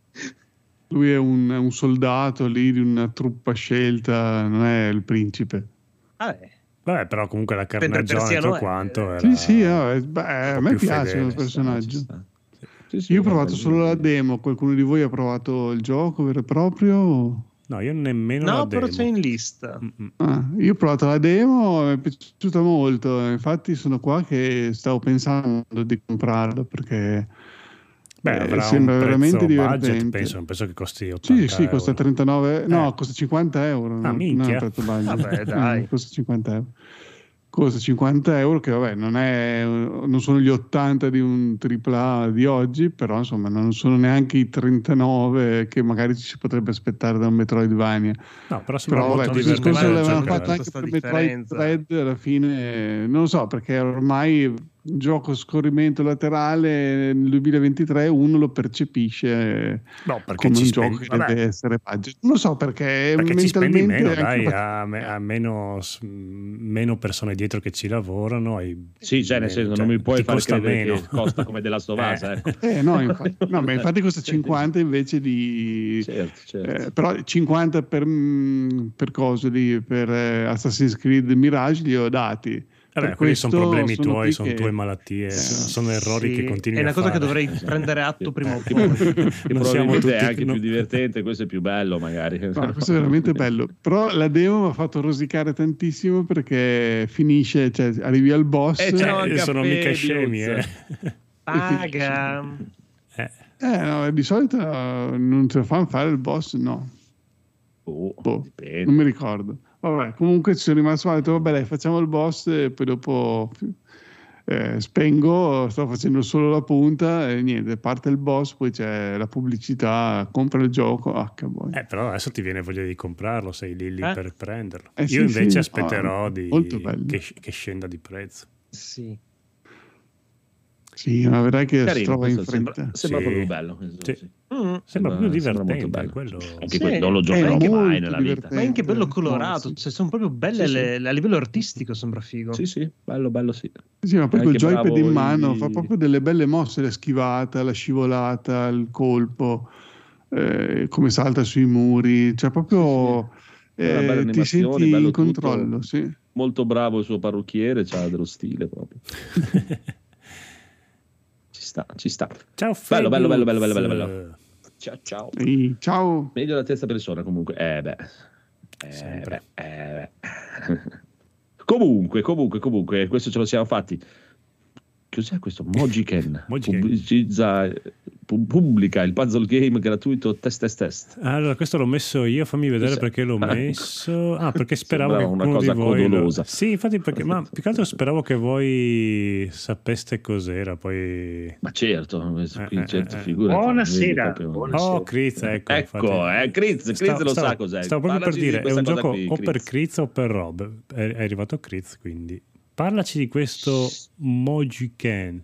Lui è un, un soldato lì di una truppa scelta, non è il principe. Vabbè, Vabbè, però comunque la carnagione persiano tutto quanto era... Sì, sì, no, eh, beh, a me piace fedele, il personaggio. Sì, sì, Io ho va provato solo la demo, qualcuno di voi ha provato il gioco vero e proprio? No, io nemmeno no, la però demo. c'è in lista. Mm-mm. Ah, io ho provato la demo, mi è piaciuta molto, infatti sono qua che stavo pensando di comprarlo perché Beh, eh, avrà sembra un veramente divertente. budget, penso, penso che costi 80 Sì, sì, costa euro. 39, no, Eh. costa 50 euro. Ah, minchia. Budget. Vabbè, dai. Mm, costa 50 euro. Costa 50 euro, che vabbè, non, è, non sono gli 80 di un AAA di oggi, però insomma non sono neanche i 39 che magari ci si potrebbe aspettare da un Metroidvania. No, però sembra Però molto vabbè, divertente l'avevano giocare, fatto anche per Metroid differenza. Dread alla fine, non lo so, perché ormai gioco a scorrimento laterale nel 2023 uno lo percepisce No, perché come ci un spendi- gioco che vabbè, deve essere budget. Non lo so perché, perché ci spendi mentalmente meno, dai, ha, me- ha meno, s- meno persone dietro che ci lavorano. hai Sì, cioè, nel senso, cioè, non mi puoi costa credere meno. che costa come della Stovasa, Eh. ecco. Eh, no, infatti, no, ma infatti costa 50 invece di... Certo, certo. eh, però 50 per, mm, per cosa lì, per eh, Assassin's Creed Mirage li ho dati. Vabbè, quelli sono problemi sono tuoi, sono che- tue malattie, Eh, sono errori Sì, che continui È una a cosa fare. che dovrei prendere atto prima o Che- poi. Non siamo tutti- è anche no. più divertente, questo è più bello magari. No, questo è veramente bello. Però la demo mi ha fatto rosicare tantissimo perché finisce, cioè arrivi al boss. Eh, Eh, a sono mica scemi, eh. Paga. Eh, Eh, no, di solito eh, non te lo fanno fare il boss, no, Oh, Boh, dipende. non mi ricordo. Vabbè, comunque ci sono rimasto male, ho detto, vabbè dai, facciamo il boss e poi dopo eh, spengo, sto facendo solo la punta e niente, parte il boss, poi c'è la pubblicità, compra il gioco, ah che buono. eh, però adesso ti viene voglia di comprarlo, sei lì, lì Eh? per prenderlo. Eh, Io sì, invece sì. aspetterò Ah, di- che, che scenda di prezzo. Sì. Sì, ma vedrai che si Carino, trova in questo sembra, fretta. sembra Sì. proprio bello. questo, Sì. sì. Mm. Sembra, Sembra- proprio sembra molto divertente bello. quello. Anche Sì, quello non lo è giocherò mai nella vita. Ma anche bello Eh, colorato, sì. cioè, sono proprio belle Sì, sì. le- a livello artistico, sembra figo. Sì, sì, bello, bello, sì. Sì, ma poi col Anche joypad in mano i- fa proprio delle belle mosse, la schivata, la scivolata, il colpo, eh, come salta sui muri, cioè proprio Sì, sì. Una eh, ti senti in tutto. controllo, sì. Molto bravo il suo parrucchiere, c'ha dello stile proprio. Ci sta, ci sta. Ciao Bello, bello, bello, Fabius. bello, bello, bello. Ciao, ciao. Ehi, ciao! Meglio la terza persona comunque. Eh beh. Eh, beh, eh, beh. comunque, comunque, comunque, questo ce lo siamo fatti. Cos'è questo? Mojiken. Mojiken. Pubblicizza, pu- pubblica il puzzle game gratuito test test test. Allora, questo l'ho messo io, fammi vedere Cos'è? perché l'ho Ah, messo. Ah, perché speravo che una cosa di voi. lo- codolosa. Sì, infatti, perché, ma più che altro speravo che voi sapeste cos'era. Poi. Ma certo, questo qui, Eh, eh, certo, eh. figurati, Buonasera, proprio- buonasera. Oh, Kriz, ecco. Ecco, eh, Kriz, Kriz Stavo- lo stavo- sa cos'è. Stavo proprio per Parlaci di dire, è questa un gioco qui, o per. Kriz o per Rob. È, è arrivato Kriz, quindi. Parlaci di questo Mojiken.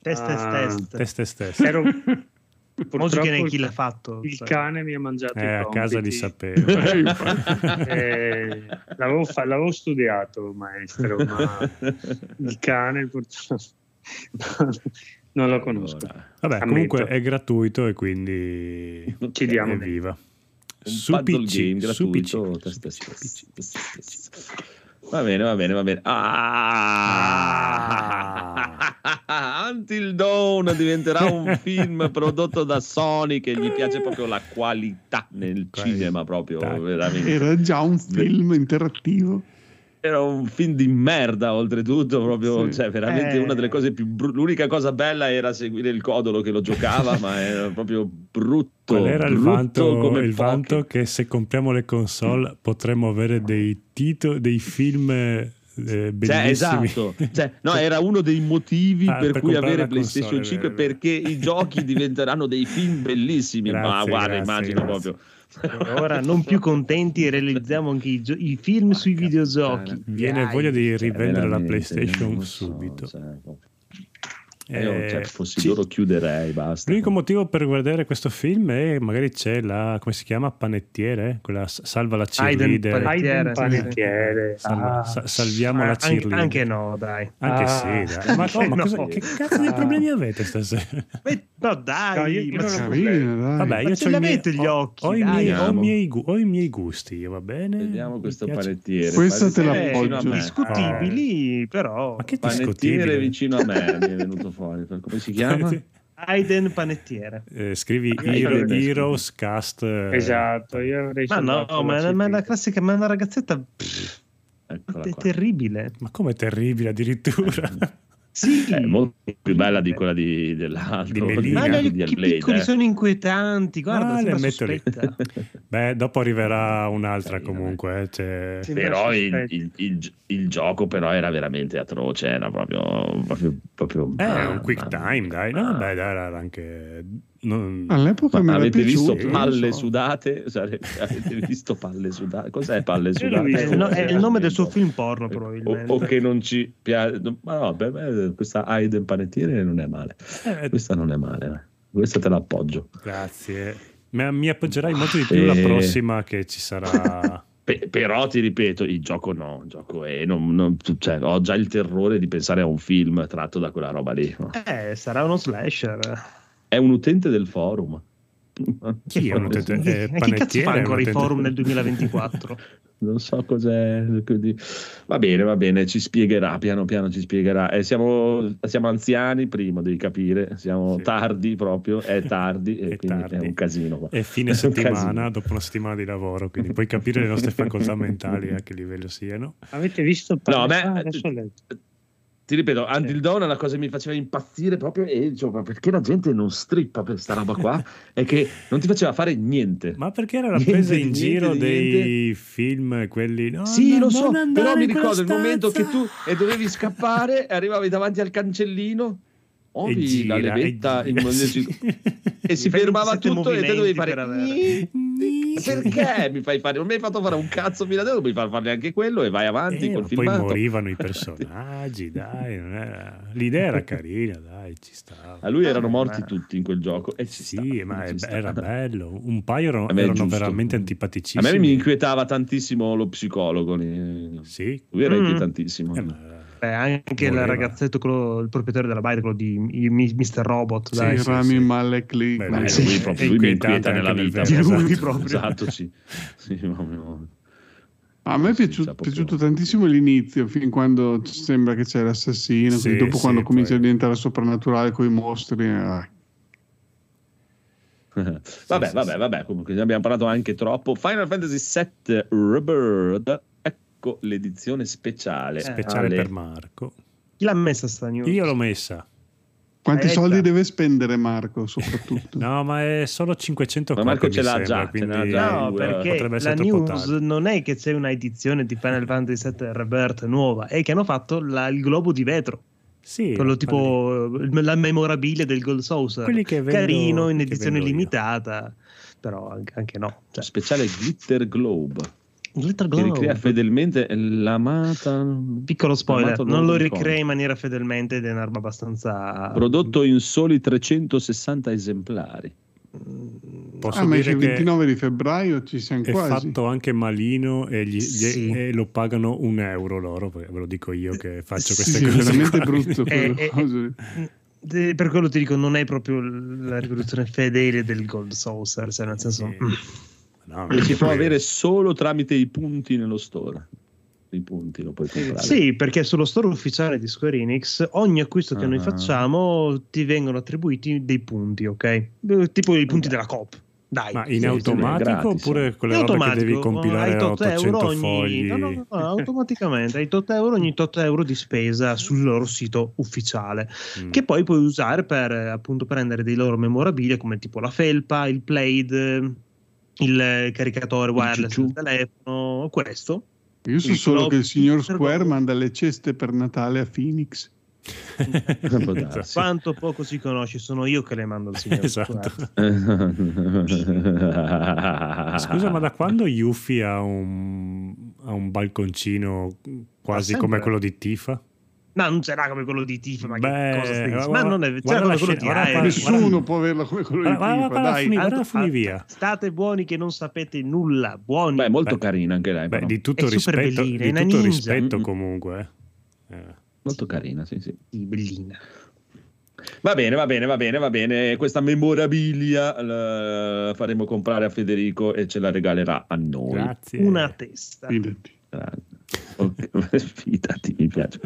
Test, test, Ah, test. Test, test, test. Ero... Purtroppo che ne chi l'ha fatto? il sai. cane mi ha mangiato Eh, i a casa li compiti. sapevo. Eh, l'avevo, fa- l'avevo studiato, maestro, ma il cane purtroppo non lo conosco. Allora, Vabbè, Ammetto. comunque è gratuito e quindi Ci diamo un Su puzzle PC, game su gratuito. PC, test, su test, PC. Va bene, va bene, va bene. Ah! Until Dawn diventerà un film prodotto da Sony che gli piace proprio la qualità nel Qualità. cinema proprio veramente. Era già un film interattivo. Era un film di merda, oltretutto, proprio, Sì. cioè, veramente Eh. una delle cose più bru- L'unica cosa bella era seguire il codolo che lo giocava, ma era proprio brutto. Qual era il brutto vanto, come il vanto che se compriamo le console potremmo avere dei titoli, dei film eh, Cioè, esatto, Cioè, no, era uno dei motivi Ah, per, per cui avere la PlayStation console, 5 vero, vero. perché i giochi diventeranno dei film bellissimi. Ma Grazie, guarda, grazie, immagino grazie. proprio. Ora non più contenti realizziamo anche i, gio- i film sui Porca videogiochi. Viene Dai. voglia di Cioè, rivendere la PlayStation so, subito. cioè, proprio. Eh, Io, cioè, fossi sì. loro chiuderei, basta. L'unico motivo per guardare questo film è magari c'è la, come si chiama, panettiere, quella salva la Aiden cheerleader. Panettiere. Aiden. Panettiere. Salva- Ah. sa- salviamo Ah, la cheerleader. anche no, dai. Anche Ah. sì, dai. Ma, no, ma No. cosa- che cazzo di problemi avete stasera? Beh, no, dai, No, io- io ma ho. Carina, dai. Vabbè, Ma io ce i l'avete gli ho- occhi, Ho, i dai. miei, ho i miei ho i miei gusti, io, va bene? Vediamo questo panettiere. Questa te la Panettiere vicino a appoggio. me. discutibili, però. Ma che Panettiere discutibile? vicino a me mi è venuto fuori. Come si chiama? Aiden Panettiere. Eh, scrivi Ah, Hero- Heroes Cast. eh, Esatto, io avrei Ma no, ma, è una classica, ma è una ragazzetta pff, è qua. terribile. Ma come terribile addirittura. Sì, È molto più bella di quella di, dell'altro. Di ma gli di occhi piccoli eh. sono inquietanti. Guarda, Ah, le. Beh, dopo arriverà un'altra comunque. Sì. Però il, il- il- il gioco però era veramente atroce, era proprio... proprio, proprio Eh, è un quick time, dai. No, beh, dai, era anche... non- All'epoca era avete visto piaciuto, palle sudate? Avete visto palle sudate? Cos'è palle sudate? È il, no- è il nome del suo O- film porno, probabilmente. O, che non ci piace. Ma no, per me questa Aiden Panettiere non è male. Eh, Questa non è male. eh. Questa te l'appoggio. grazie. Ma mi appoggerai molto di più la Eh. prossima che ci sarà. Pe- però ti ripeto, il gioco no, il gioco è, non- non- cioè, ho già il terrore di pensare a un film tratto da quella roba lì. no? Eh, sarà uno slasher. È un utente del forum. Chi è un utente? Eh, E chi cazzo fa ancora i forum nel 2024? Non so cos'è. quindi- Va bene, va bene, ci spiegherà, piano piano ci spiegherà. Eh, siamo, siamo anziani, primo devi capire, siamo Sì. tardi proprio, è tardi e È quindi tardi. è un casino. qua. È fine È settimana, dopo una settimana di lavoro, quindi puoi capire le nostre facoltà mentali a che livello siano. Avete visto No, beh, adesso ho letto. Ti ripeto, Until Dawn è una cosa che mi faceva impazzire proprio e dicevo, ma perché la gente non strippa per sta roba qua? è che non ti faceva fare niente. Ma perché era la Niente presa in niente giro di dei film, quelli... No, sì, no, lo so, però mi ricordo il momento che tu e dovevi scappare e arrivavi davanti al cancellino, E ovi gira, la levetta e in- gira, sì. e si Fai fermava 27 tutto e te dovevi fare per perché mi fai fare non mi hai fatto fare un cazzo fino adesso puoi far fare anche quello e vai avanti Eh, col ma poi filmato morivano i personaggi, dai, non era- l'idea era carina, dai, ci stava. a lui erano Ah, morti ma- tutti in quel gioco e ci Sì, sta, ma ci è- era bello. Un paio erano, A erano veramente a antipaticissimi. me mi inquietava tantissimo lo psicologo. Sì, lui era Mm. inquietantissimo eh, ma- Beh, anche il Voleva. ragazzetto, quello- il proprietario della Byte, quello di Mr. Robot. Sì, dai. Sì, Rami sì. Malek lì. Beh, Eh, sì, lui, è proprio, lui mi inquieta nella vita Di lui esatto, proprio. esatto sì. Sì, proprio- A me è piaciuto, piaciuto tantissimo l'inizio, fin quando sembra che c'è l'assassino, Sì, dopo sì, quando comincia poi- a diventare soprannaturale con i mostri. ah. vabbè, sì, vabbè, sì. vabbè, comunque ne abbiamo parlato anche troppo. Final Fantasy VII Rebirth, ecco l'edizione speciale. speciale Ale. per Marco. Chi l'ha messa sta news? Io l'ho messa. Quanti Eh, soldi deve spendere Marco, soprattutto? No, ma è solo 500 Ma Marco ce l'ha sembra, già, ce quindi già No, perché la news tardi. non è che c'è una edizione di Final Fantasy VII Rebirth nuova, è che hanno fatto la- il globo di vetro, Sì, quello tipo il- la memorabile del Gold Saucer. Vendo- Carino in edizione limitata, però anche, anche no. Cioè, Speciale Glitter Globe. Glitter Che ricrea fedelmente l'amata. Piccolo spoiler, l'amato non lo ricrea in maniera fedelmente ed è un'arma abbastanza... Prodotto in soli 360 esemplari. Mm, Posso Ah, ma il che 29 di febbraio ci siamo è quasi. fatto anche malino e, gli- gli- Sì. e lo pagano un euro loro, ve lo dico io che faccio queste Sì, è cose. veramente qua, brutto Eh, quelle eh, cose. Eh, Per quello ti dico, non è proprio la riproduzione fedele del Gold Saucer, cioè nel senso... Sì. No, E si può avere solo tramite i punti nello store. I punti lo puoi comprare. Sì, perché sullo store ufficiale di Square Enix ogni acquisto che noi Ah. facciamo ti vengono attribuiti dei punti, ok? Tipo i punti della COP. Dai. Ma in Sì, automatico gratis, oppure quelle In robe che devi automatico, compilare hai tot 800 euro ogni... fogli? No, no, no, automaticamente hai tot euro ogni tot euro di spesa sul loro sito ufficiale Mm. che poi puoi usare per appunto prendere dei loro memorabilia come tipo la felpa, il plaid, il caricatore wireless del telefono, questo Io so Il solo che il signor Square manda le ceste per Natale a Phoenix. Darsi. Quanto poco si conosce, sono io che le mando al signor Esatto. Square. Scusa, ma da quando Yuffie ha un, ha un balconcino quasi Ma come quello di Tifa? No, non sarà come quello di Tifa, ma Beh, che cosa stai dicendo? Ma non è guarda c'era la come quello di Iron. Nessuno può averlo come quello di guarda, dai. fumi- guarda ah, via. State buoni che non sapete nulla, buoni. Beh, molto Beh, carina anche lei. Beh, però. di tutto È super rispetto, bellina, di tutto ninja. rispetto comunque. eh. Eh. Molto carina, sì, sì. Bellina. Va bene, va bene, va bene, va bene. Questa memorabilia la faremo comprare a Federico e ce la regalerà a noi. Grazie. Una testa. Fidati. Ok, Fidati, mi piace.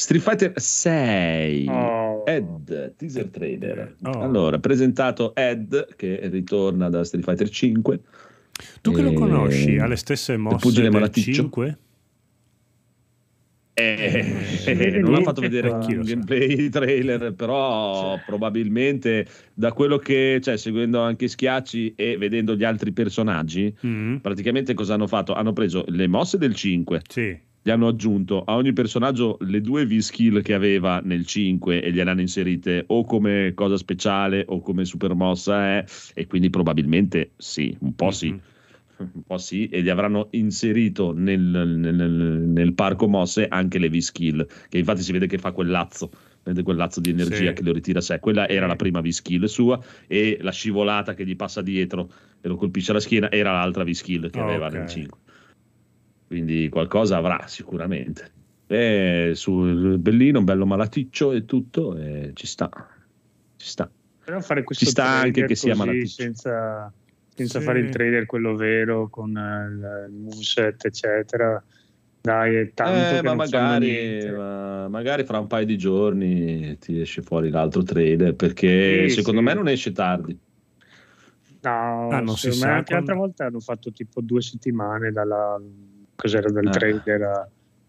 Street Fighter 6 Oh. Ed teaser trailer. Oh. Allora, presentato Ed che ritorna da Street Fighter 5. Tu che lo Eh, conosci, ha le stesse mosse del malaticcio. 5? Eh, vede non ha fatto vedere un lo sa. gameplay trailer, però probabilmente da quello che, cioè, seguendo anche Schiacci e vedendo gli altri personaggi, Mm, praticamente cosa hanno fatto? Hanno preso le mosse del 5, Sì. Gli hanno aggiunto a ogni personaggio le due V-skill che aveva nel 5 e gliele hanno inserite o come cosa speciale o come super mossa eh, e quindi probabilmente sì, un po' sì, Mhm. un po' sì, e gli avranno inserito nel, nel- nel- parco mosse anche le V-skill, che infatti si vede che fa quel lazzo, vede quel lazzo di energia Sì. che lo ritira a sé, quella era la prima V-skill sua e la scivolata che gli passa dietro e lo colpisce alla schiena era l'altra V-skill che aveva ok. nel 5 quindi qualcosa avrà sicuramente. E sul bellino, un bello malaticcio e tutto, e ci sta. Ci sta. Però fare questo Ci sta anche che sia malaticcio. senza, senza Sì. fare il trailer quello vero con il, moveset eccetera dai è tanto Eh, che ma magari, ma magari fra un paio di giorni ti esce fuori l'altro trailer perché Sì, secondo sì. me non esce tardi. no Ah, non si secondo sa me anche quando- l'altra volta hanno fatto tipo due settimane dalla cos'era del Ah. trailer a,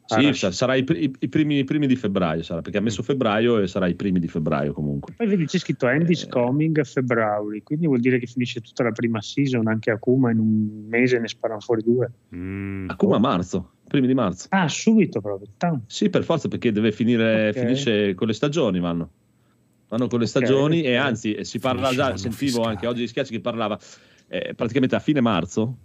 a Sì, sarà i, i- i primi, i primi di febbraio, sarà, perché ha messo febbraio e sarà i primi di febbraio comunque. poi vedi c'è scritto Andy's Eh. coming a February quindi vuol dire che finisce tutta la prima season anche Akuma in un mese ne sparano fuori due Mm. Akuma a marzo, primi di marzo. ah subito proprio tanto. Sì, per forza, perché deve finire, Ok. finisce con le stagioni, vanno. Vanno con le stagioni ok. e anzi eh, si parla già, sentivo fiscale. anche oggi di Schiacci che parlava, eh, praticamente a fine marzo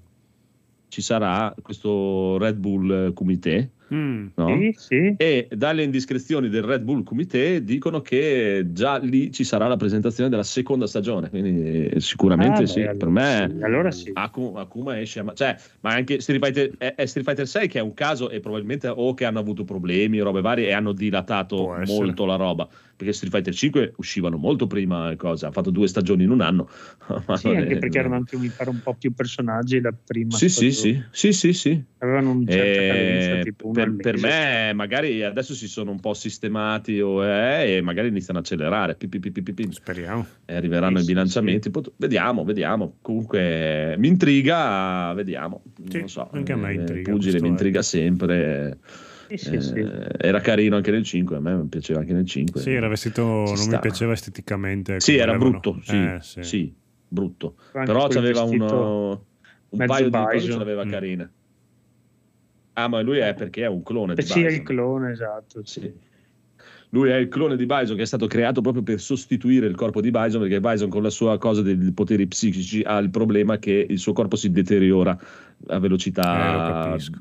ci sarà questo Red Bull Comité, Mm. no? Sì, sì. E dalle indiscrezioni del Red Bull Comité dicono che già lì ci sarà la presentazione della seconda stagione, quindi eh, sicuramente Ah, sì, beh, per me... sì, allora sì. Aku- Akuma esce, a ma- cioè, ma anche Street Fighter, è, è Street Fighter 6 che è un caso e probabilmente o che hanno avuto problemi, robe varie e hanno dilatato molto la roba perché Street Fighter 5 uscivano molto prima le cose, hanno fatto due stagioni in un anno. Sì, anche è- perché erano anche mi pare un po' più personaggi la prima Sì, sì, stagione. sì, sì, sì, sì. avevano una certa Eh, cadenza tipo per, per me magari adesso si sono un po' sistemati o eh, e magari iniziano a accelerare pi, pi, pi, pi, pi, pi. Speriamo. e arriveranno Sì, i sì, bilanciamenti Pot- vediamo vediamo comunque mi intriga vediamo Sì, non so anche a me eh, intriga Pugile mi intriga è. sempre Sì, sì, eh, sì. era carino anche nel 5 a me piaceva anche nel 5 Sì, era vestito, Ci non sta. mi piaceva esteticamente. sì era avevano- brutto sì, Eh, sì. sì, brutto Anche però c'aveva uno, un paio di cose ce l'aveva Mm. carine ah ma lui è perché è un clone Eh di sì, è Bison. il clone, esatto. Sì. Lui è il clone di Bison che è stato creato proprio per sostituire il corpo di Bison perché Bison con la sua cosa dei poteri psichici ha il problema che il suo corpo si deteriora a Eh, lo velocità capisco.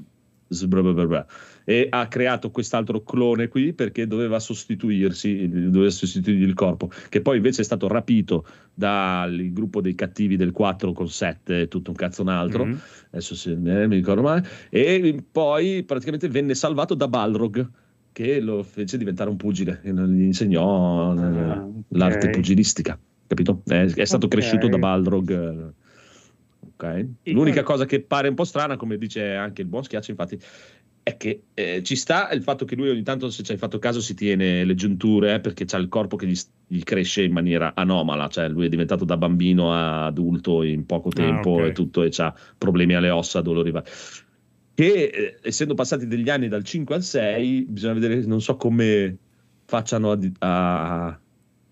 sbrabababà. E ha creato quest'altro clone qui perché doveva sostituirsi doveva sostituirgli il corpo che poi invece è stato rapito dal gruppo dei cattivi del 4 con 7 tutto un cazzo un altro Mhm. adesso se, eh, mi ricordo male, e poi praticamente venne salvato da Balrog che lo fece diventare un pugile, e gli insegnò eh, Ah, ok. l'arte pugilistica, capito? È, è stato Ok. cresciuto da Balrog. eh, ok? Sì, L'unica cosa che pare un po' strana, come dice anche il buon Schiaccio, infatti, è che eh, ci sta il fatto che lui ogni tanto, se ci hai fatto caso, si tiene le giunture eh, perché ha il corpo che gli, gli cresce in maniera anomala, cioè lui è diventato da bambino a adulto in poco tempo ok. e tutto e ha problemi alle ossa, dolori vari. Che eh, essendo passati degli anni dal 5 al 6, bisogna vedere, non so come facciano a, a-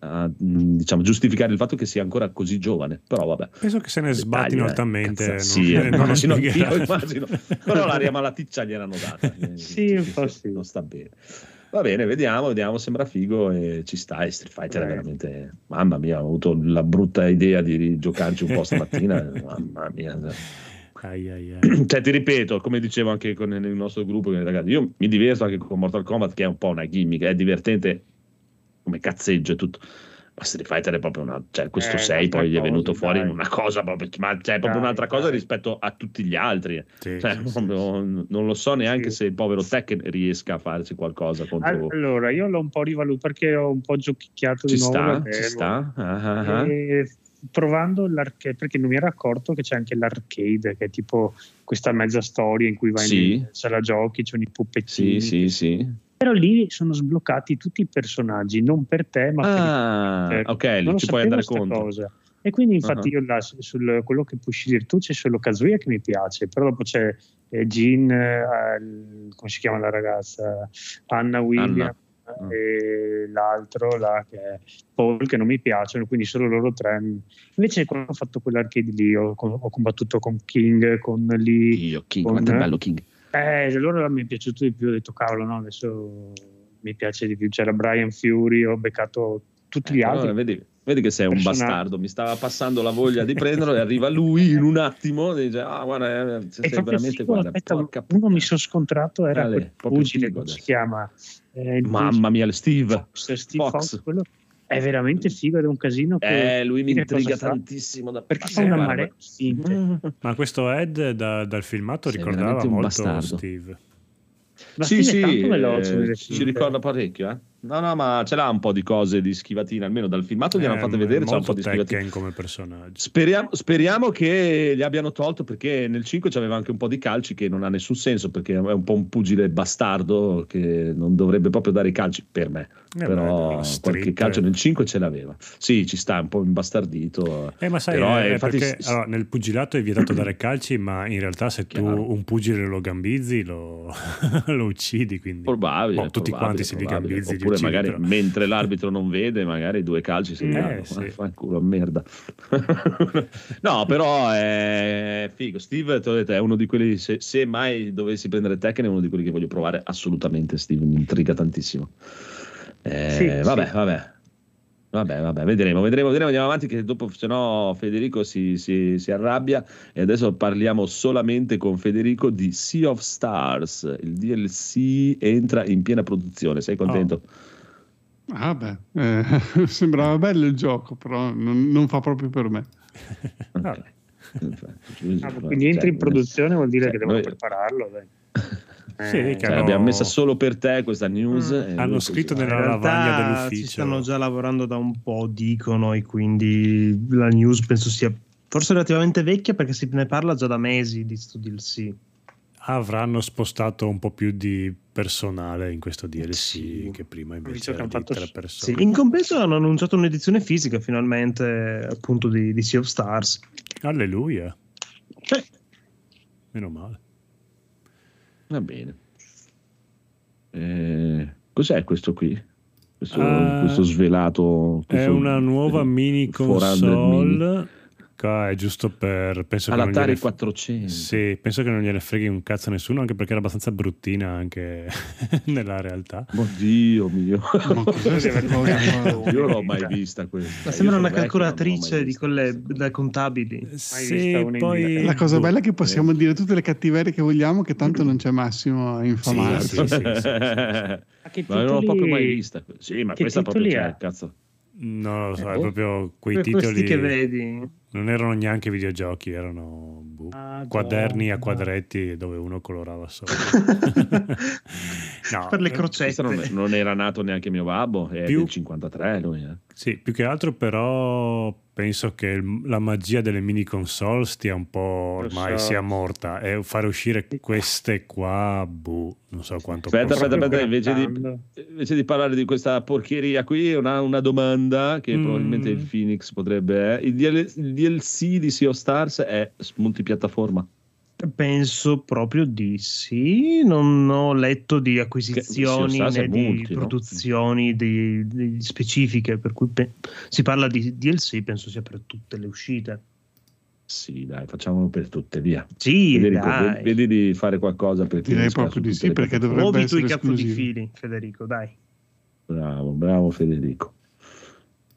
a, mh, diciamo, giustificare il fatto che sia ancora così giovane. Però vabbè. Penso che se ne Dettagli, sbatti eh. altamente. Cazzo, sì, eh, non, non immagino, io spiegherà. immagino. Però l'aria malaticcia gliel'hanno data. Eh, Sì, sì. Non sta bene. Va bene, vediamo, vediamo, sembra figo e ci sta. E Street Fighter è veramente. Mamma mia, ho avuto la brutta idea di giocarci un po' stamattina. Mamma mia. Ai, ai, ai. Cioè, ti ripeto, come dicevo anche con, nel nostro gruppo, ragazzi, io mi diverto anche con Mortal Kombat, che è un po' una gimmick, è divertente come cazzeggio e tutto. Ma Street Fighter è proprio una. Cioè, questo Eh, 6 un'altra poi gli è cosa, venuto fuori dai. una cosa proprio. Ma cioè, è proprio Dai, un'altra cosa dai. rispetto a tutti gli altri. Sì, Cioè, sì, sì. proprio non lo so neanche Sì. se il povero Tekken riesca a farsi qualcosa contro. Allora, io l'ho un po' rivalutato perché ho un po' giochicchiato ci di nuovo. sta, la ci sta. Ah, ah, ah. E provando l'arcade perché non mi ero accorto che c'è anche l'arcade che è tipo questa mezza storia in cui vai Sì. in sala giochi c'è i puppettini Sì, sì, sì. Però lì sono sbloccati tutti i personaggi non per te ma Ah, per ok, non lì ci puoi andare contro. cosa. E quindi infatti Ah. io là, su- sul quello che puoi scegliere tu c'è solo Kazuya che mi piace, però dopo c'è eh, Jean, eh, come si chiama la ragazza? Anna William Ah. e l'altro là che è Paul che non mi piacciono, quindi solo loro tre. Invece quando ho fatto quell'arcade lì ho, ho combattuto con King, con Lee, Io, King, Con- quanto è bello King. Eh, allora mi è piaciuto di più, ho detto cavolo no, adesso mi piace di più, c'era Brian Fury, ho beccato tutti gli Eh, altri. allora, vedi, vedi che sei un personaggi. bastardo. Mi stava passando la voglia di prenderlo e arriva lui in un attimo e dice: Ah, guarda, eh, E sei veramente figo, guarda, aspetta, uno mi puttana. sono scontrato, era Ale, quel pugile, si chiama? Eh, Mamma mia, Steve. Fox, Steve Fox. Fox, quello è veramente figo ed è un casino che Eh, lui mi intriga tantissimo. Da... perché fa una marea di finte. Ma questo Ed da- dal filmato Sei ricordava molto bastardo. Steve. Ma sì, sì, tanto veloce eh, ci ricorda parecchio, eh. No, no, ma ce l'ha un po' di cose di schivatina, almeno dal filmato gliel'hanno Eh, fatte vedere, c'è un po' molto di schivatina. Tekken come personaggio. Speriamo, speriamo che gli abbiano tolto perché nel 5 c'aveva anche un po' di calci che non ha nessun senso perché è un po' un pugile bastardo che non dovrebbe proprio dare i calci per me. Eh, Però beh, qualche calcio nel 5 ce l'aveva. Sì, ci sta un po' imbastardito. Eh, ma sai, Però, eh, eh, infatti, perché allora, nel pugilato è vietato dare calci, ma in realtà se tu Chiaro. un pugile lo gambizzi lo, lo uccidi. Quindi. Probabile, Boh, tutti probabile, quanti se li gambizzi Oppure uccidi, magari però. mentre l'arbitro non vede, magari due calci si Eh, danno. sì. Fanculo, merda. no, però è figo. Steve, te l'ho detto, è uno di quelli. Se, se mai dovessi prendere Tekken, è uno di quelli che voglio provare assolutamente. Steve mi intriga tantissimo. Eh, Sì, vabbè, sì. vabbè. Vabbè, vabbè, vedremo, vedremo, vedremo, andiamo avanti che dopo se no Federico si, si- si arrabbia e adesso parliamo solamente con Federico di Sea of Stars, il DLC entra in piena produzione, sei contento? Ah beh, eh, sembrava bello il gioco, però non, non fa proprio per me. Ok. Ah, quindi entri in Cioè, produzione vuol dire cioè, che devono noi- prepararlo. dai. Sì, Eh, che cioè, hanno- l'abbiamo messa solo per te questa news. Mm. e Hanno scritto così, nella eh. In lavagna dell'ufficio. ci stanno già lavorando da un po', dicono, e quindi la news penso sia forse relativamente vecchia perché si ne parla già da mesi di sto DLC. Avranno spostato un po' più di personale in questo DLC Sì. che prima invece era fatto- tre Sì, persone. in compenso hanno annunciato un'edizione fisica finalmente appunto di, di Sea of Stars. Alleluia, Cioè, meno male. Va bene. Eh, cos'è questo qui? Questo, Ah, questo svelato. È questo- una nuova mini 400 mini. Qua è giusto per. Penso All'Atari gliene- 400. Sì, penso che non gliene freghi un cazzo a nessuno, anche perché era abbastanza bruttina anche nella realtà. Oddio mio. Ma? Io non l'ho mai vista questa. ma sembra una calcolatrice di quelle da contabili. Sì, poi... La cosa bella è che possiamo dire tutte le cattiverie che vogliamo, che tanto non c'è Massimo a infamarsi. Sì, sì, sì, sì. Ma che Ma non l'ho titoli- proprio mai vista. Sì, ma che questa proprio titoli c'è, cazzo. Non lo so, Eh, è boh. proprio quei Que- Questi titoli che vedi. Non erano neanche videogiochi, erano boh, Madonna. quaderni a quadretti dove uno colorava sopra. No, per le eh, crocette. Non, non era nato neanche mio babbo, è Più- del 53 lui. eh. Sì, più che altro però penso che il- la magia delle mini console stia un po' ormai so. sia morta e fare uscire queste qua, boh, non so quanto Aspetta, possa- aspetta, aspetta, invece di, Grattando. invece di parlare di questa porcheria qui, una, una domanda che Mm. probabilmente il Phoenix potrebbe... eh. Il, DL il DLC di Sea of Stars è multipiattaforma? Penso proprio di sì, non ho letto di acquisizioni né di multi, no? produzioni di- di specifiche, per cui pe- si parla di DLC, penso sia per tutte le uscite. Sì, dai, facciamolo per tutte, via. Sì, Federico, dai. ve- vedi di fare qualcosa per Direi proprio di sì, perché dovrebbe Muovi tu i essere cazzo di fili, Federico, dai. Bravo, bravo Federico.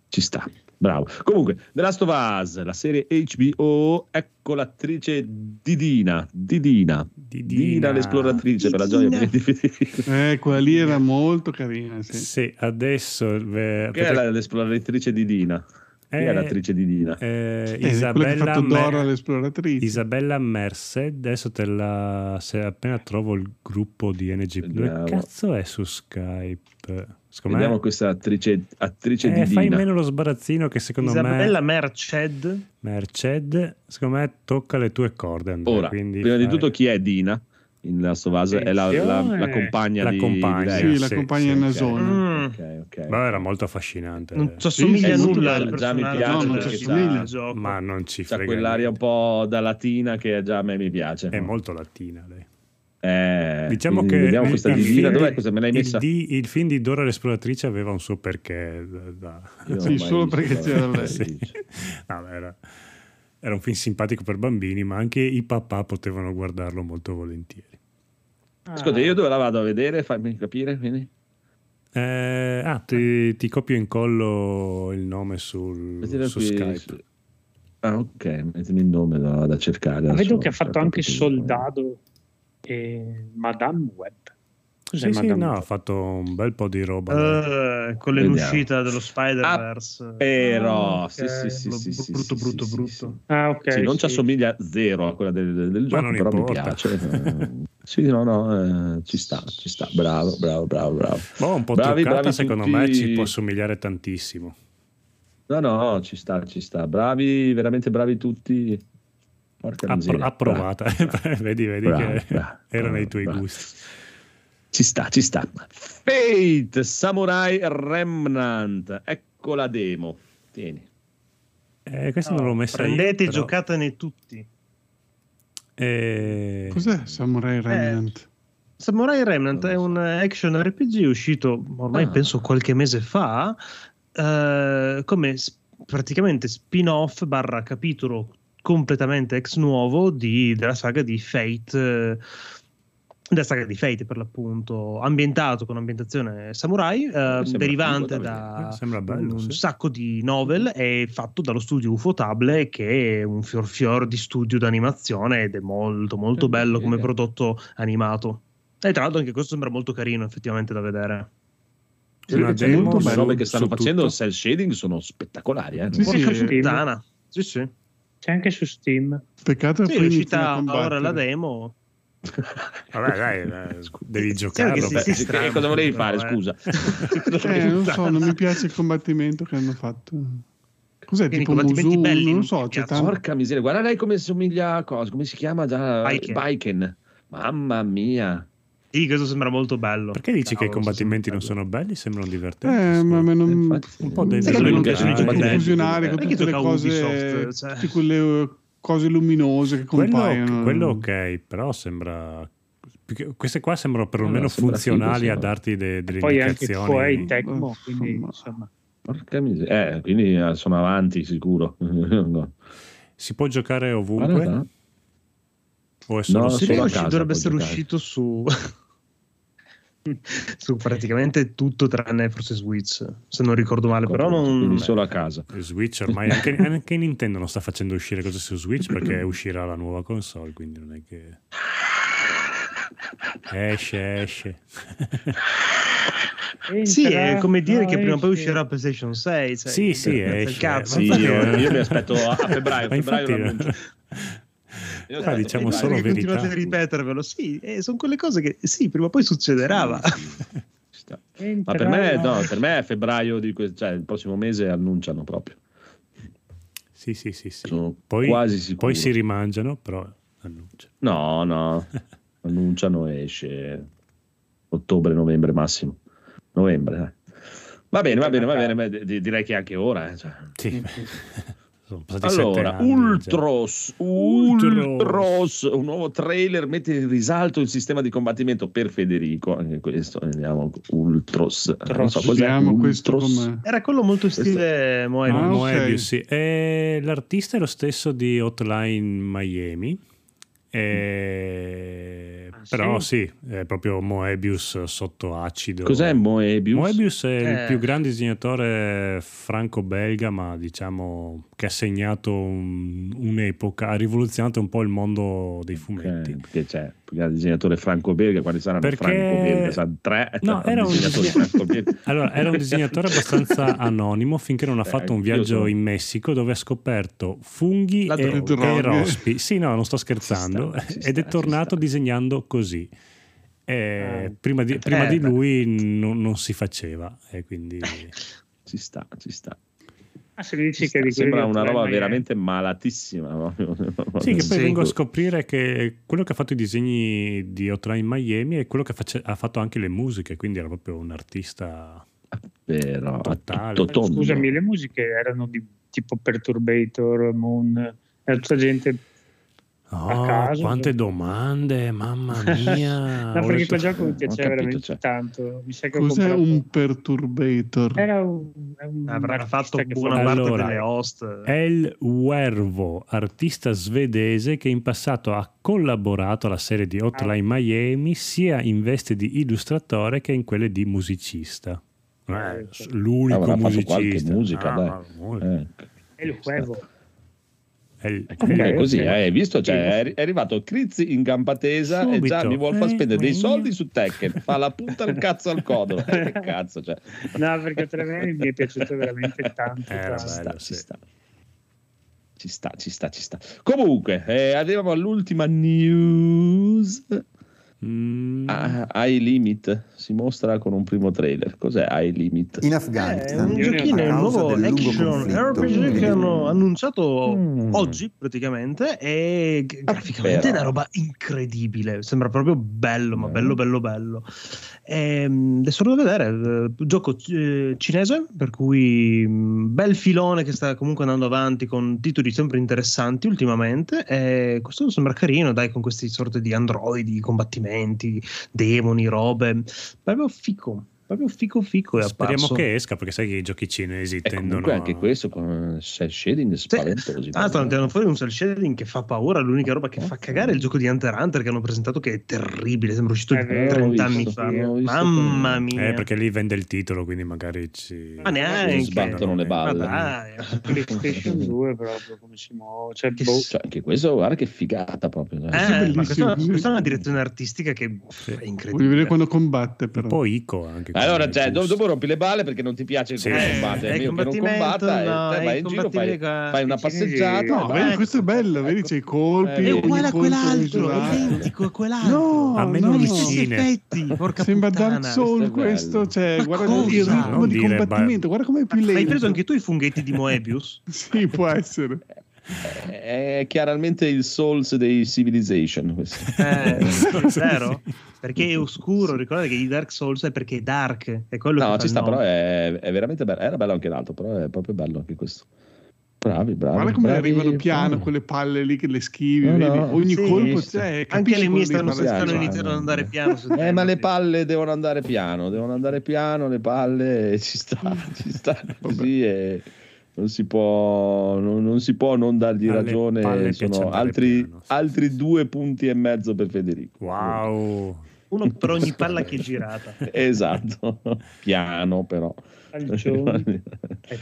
Ci sta, bravo. Comunque, The Last of Us, la serie HBO, ecco l'attrice Didina, Didina, Didina. Didina l'esploratrice per la gioia Didina. di. Eh, quella lì era molto carina. Sì. Sì, adesso eh, Che è la- l'esploratrice Didina? Chi è Eh, l'attrice Didina? eh, Eh, ha Isabella, Mer- Dora l'esploratrice. Isabella Merced, adesso te la se appena trovo il gruppo di NG. Dove cazzo è su Skype? Secondo Vediamo me questa attrice, attrice eh, fai Didina. meno lo sbarazzino che secondo Isabella me Merced, Merced, secondo me tocca le tue corde Andrea, Ora, quindi prima di fai- tutto, chi è Dina? In Last of è la, la- la compagna La di compagna. di. Sì, la sì, compagna sì, nasona. Mm. Ok, ok. Beh, era molto affascinante. non ci assomiglia sì, nulla al già mi piace No, non ci assomiglia. gioco. ma non ci C'ha frega quell'aria un niente. po' da latina che già a me mi piace. È molto latina lei. Eh, Diciamo che vediamo il- questa il film dov'è di- questa? Me l'hai il messa? di- il film di Dora l'esploratrice aveva un suo perché. da- da- Sì, solo perché c'era lei. Sì. No, era, era un film simpatico per bambini, ma anche i papà potevano guardarlo molto volentieri. Ascolta, io dove la vado a vedere? Fammi capire. Quindi. Eh, ah, ti, ti copio e incollo il nome sul, su qui, Skype. su- Ah, ok, mettimi il nome da, vado a cercare. Ma adesso. vedo che ha fatto anche perché- Soldado e Madame Web. Cos'è Sì, sì, Madame no, ha fatto un bel po' di roba. Eh, con Vediamo. l'uscita dello Spider-Verse. Però, Ah, sì, ok. sì, sì, Brutto, sì, sì, brutto, sì, brutto, sì, brutto. sì. Ah, ok. Sì, non ci sì. assomiglia zero a quella del, del gioco, non però mi importa. piace. Eh, sì, no, no, eh, ci sta, ci sta. Bravo, bravo, bravo, bravo. Boh, un po' Bravi, truccata, bravi secondo tutti. me ci può assomigliare tantissimo. No, no, ci sta, ci sta. Bravi, veramente bravi tutti. Porca Appro- approvata, vedi, vedi Bravo, che bravo, era nei bravo, tuoi bravo. gusti. Ci sta, ci sta. Fate Samurai Remnant. Ecco la demo. Tieni. Eh, questa non l'ho messa Prendete io. e però- giocatene tutti. Eh, Cos'è Samurai Remnant? Samurai Remnant è un action RPG uscito ormai Ah. penso qualche mese fa eh, come praticamente spin-off barra capitolo completamente ex nuovo di- della saga di Fate eh, della saga di Fate per l'appunto ambientato con ambientazione samurai eh, derivante da. Eh, bello, un sì. sacco di novel e fatto dallo studio Ufotable che è un fior fior di studio d'animazione ed è molto molto Eh, bello sì, come eh. prodotto animato e tra l'altro anche questo sembra molto carino effettivamente da vedere Una C'è demo le robe che stanno facendo tutto. il cell shading sono spettacolari. Eh? Sì, sì, puttana sì sì C'è anche su Steam. Peccato che Sì, è uscita ora la demo Vabbè, dai, eh, devi Sì, Beh, sì, che strano, cosa volevi fare? eh. Scusa. Eh, non so, non mi piace il combattimento che hanno fatto. Cos'è Quindi tipo combattimenti Musu? belli non so, c'è tanto. Porca miseria, guarda lei come somiglia a cosa, come si chiama già? Baiken. Baiken. Mamma mia. Sì questo sembra molto bello Perché dici che i Cavolo, combattimenti non sono belli? Sembrano divertenti. Eh, ma a me non... Infatti, Un po' dei- Sai che a lui non piacciono i Tutti combattimenti. fusionare con tutte le cose, Ubisoft, cioè. tutte quelle cose luminose che quello, compaiono. quello ok, però sembra. Queste qua sembrano perlomeno No, sembra funzionali figo, a darti de- delle Poi anche indicazioni. Koei Tecmo, Oh, quindi insomma. Porca miseria. Eh, quindi eh, sono avanti sicuro. no. Si può giocare ovunque? Guarda, O è solo No, su- Sì, dovrebbe essere giocare. uscito su su praticamente tutto tranne forse Switch se non ricordo male però non Quindi solo a casa. Switch ormai anche, anche Nintendo non sta facendo uscire cose su Switch perché uscirà la nuova console, quindi non è che esce, esce. sì è come dire no, che prima o poi uscirà PlayStation 6 cioè, Sì, sì, esce. cazzo. Sì, io, io mi aspetto a febbraio. Febbraio infatti-. Io Ah, aspetto diciamo febbraio. solo Perché verità. continuate a ripetervelo sì eh, sono quelle cose che sì prima o poi succederà sta. Ma per me, no, per me è febbraio di que- cioè il prossimo mese annunciano proprio. Sì, sì, sì, sì. Sono Poi, quasi sicuro. poi si rimangiano, però annuncia. No, no, annunciano esce ottobre, novembre massimo. Novembre, dai. Va bene, va bene, va bene. direi che anche ora. eh, cioè. Sì. Sono passati Allora, anni, cioè. Ultros, Ultros. Ultros, un nuovo trailer mette in risalto il sistema di combattimento per Federico, anche questo, vediamo, Ultros. Non so cos'è Ultros. Era quello molto stile Moebius. Ah. Moebius, sì. E l'artista è lo stesso di Hotline Miami. E- Ah, Però sì? sì, è proprio Moebius sotto acido. Cos'è Moebius? Moebius è il Eh. più grande disegnatore franco-belga, ma diciamo che ha segnato un- un'epoca, ha rivoluzionato un po' il mondo dei fumetti. Ok, perché c'è il disegnatore franco-belga, quali saranno Perché- franco-belga? Saranno tre No, era un franco-belga. Allora, era un disegnatore abbastanza anonimo finché non ha Eh, fatto un anch'io viaggio sono. in Messico dove ha scoperto funghi La e, e rospi. Sì, no, non sto scherzando. Ci sta, ci Ed sta, è tornato sta. disegnando così. E Ah. prima di, prima Eh, di lui non, non si faceva. E quindi... Ci sta, ci sta. Ah, se mi dici Ci che di Sembra una roba Hotline veramente malatissima. Sì, che poi vengo a scoprire che quello che ha fatto i disegni di Hotline Miami è quello che face- ha fatto anche le musiche, quindi era proprio un artista. Vero, Totale. tutto tondo. Scusami, le musiche erano di tipo Perturbator, Moon, era tutta gente... Oh, caso, quante sì. domande, mamma mia! No, perché quel gioco mi piaceva capito, veramente cioè. tanto. Mi sa che Cos'è comprato- un perturbator? Era un, un Avrà fatto buona parte Allora, delle host. El Wervo, artista svedese che in passato ha collaborato alla serie di Hotline Miami sia in veste di illustratore che in quelle di musicista. Eh, l'unico Avrà fatto qualche musicista. musica, Ah, dai. Eh, È il juego. El- E è così, ok. eh, hai visto? Cioè, è arri- è arrivato Crizzi in gamba tesa e già Subito. mi vuol far Eh, spendere dei eh. soldi su Tekken. Fa la punta al cazzo al codo. Eh, che cazzo, cioè. No, perché tre me mi è piaciuto veramente tanto. Tanto. Ci bello, sta, ci sì. sta. Ci sta, ci sta, ci sta. Comunque, eh, arriviamo all'ultima news. Mm, Ah, High Limit si mostra con un primo trailer. Cos'è High Limit? In È Afghanistan, un ne ho giochino, è un nuovo action RPG che hanno annunciato Mm. oggi praticamente e g- graficamente è una roba incredibile, sembra proprio bello, ma Eh. bello bello bello. Ehm, adesso lo devo vedere, eh, gioco eh, cinese, per cui mh, bel filone che sta comunque andando avanti con titoli sempre interessanti ultimamente e questo sembra carino, dai, con questi sorte di androidi, combattimenti, demoni, robe, proprio fico, proprio fico fico è Speriamo apparso. che esca perché sai che i giochi cinesi E tendono comunque anche questo con cell shading spaventosi. Ah, stanno tirando fuori un cel shading che fa paura. L'unica roba che fa cagare è il gioco di Hunter x Hunter che hanno presentato che è terribile. Sembra uscito È vero, 30 l'ho anni visto, fa. Mamma mia. Eh, perché lì vende il titolo, quindi magari ci... Ma neanche. sbattono le Ma balle. dai. PlayStation 2 proprio come si muove. Cioè, Che boh. Cioè, anche questo, guarda che figata proprio. Eh, ma questa, è una- sì. questa è una direzione artistica che è Voglio incredibile. vedere quando combatte, Un però. po' Ico anche. Allora, cioè, do- gusto. dopo rompi le balle perché non ti piace Sì. come Eh, meglio che non combattimento, combatta no, e te vai in giro, fai, combattimento- fai una passeggiata. No, vedi, vai. questo è bello, vedi, c'è i colpi. Eh, È uguale a quell'altro, identico a quell'altro. No, Ha meno no. vicine. effetti, porca Sembra. Dark Souls Questo cioè, Ma guarda cosa? il ritmo Non di combattimento, guarda com'è più lento. Hai preso anche tu i funghetti di Moebius? Sì, può essere. È chiaramente il Souls dei Civilization. questo. Eh, vero? Perché è oscuro, ricordate che i Dark Souls è perché è dark, è quello che No, fa ci sta, nome. però è, è veramente bello. Era bello anche l'altro, però è proprio bello anche questo. Bravi, bravi. Guarda come bravi. arrivano piano bravi. quelle palle lì che le schivi, No, no, ogni sì, colpo c'è. Anche le mie stanno, iniziando ad andare piano. Eh, ma le palle devono andare piano, devono andare piano, le palle ci sta, ci sta così e non si può non, non si può non dargli Alle ragione, sono altri, piano, sì, altri sì. due punti e mezzo per Federico. Wow. Uno per ogni palla che è girata. Esatto, piano però. E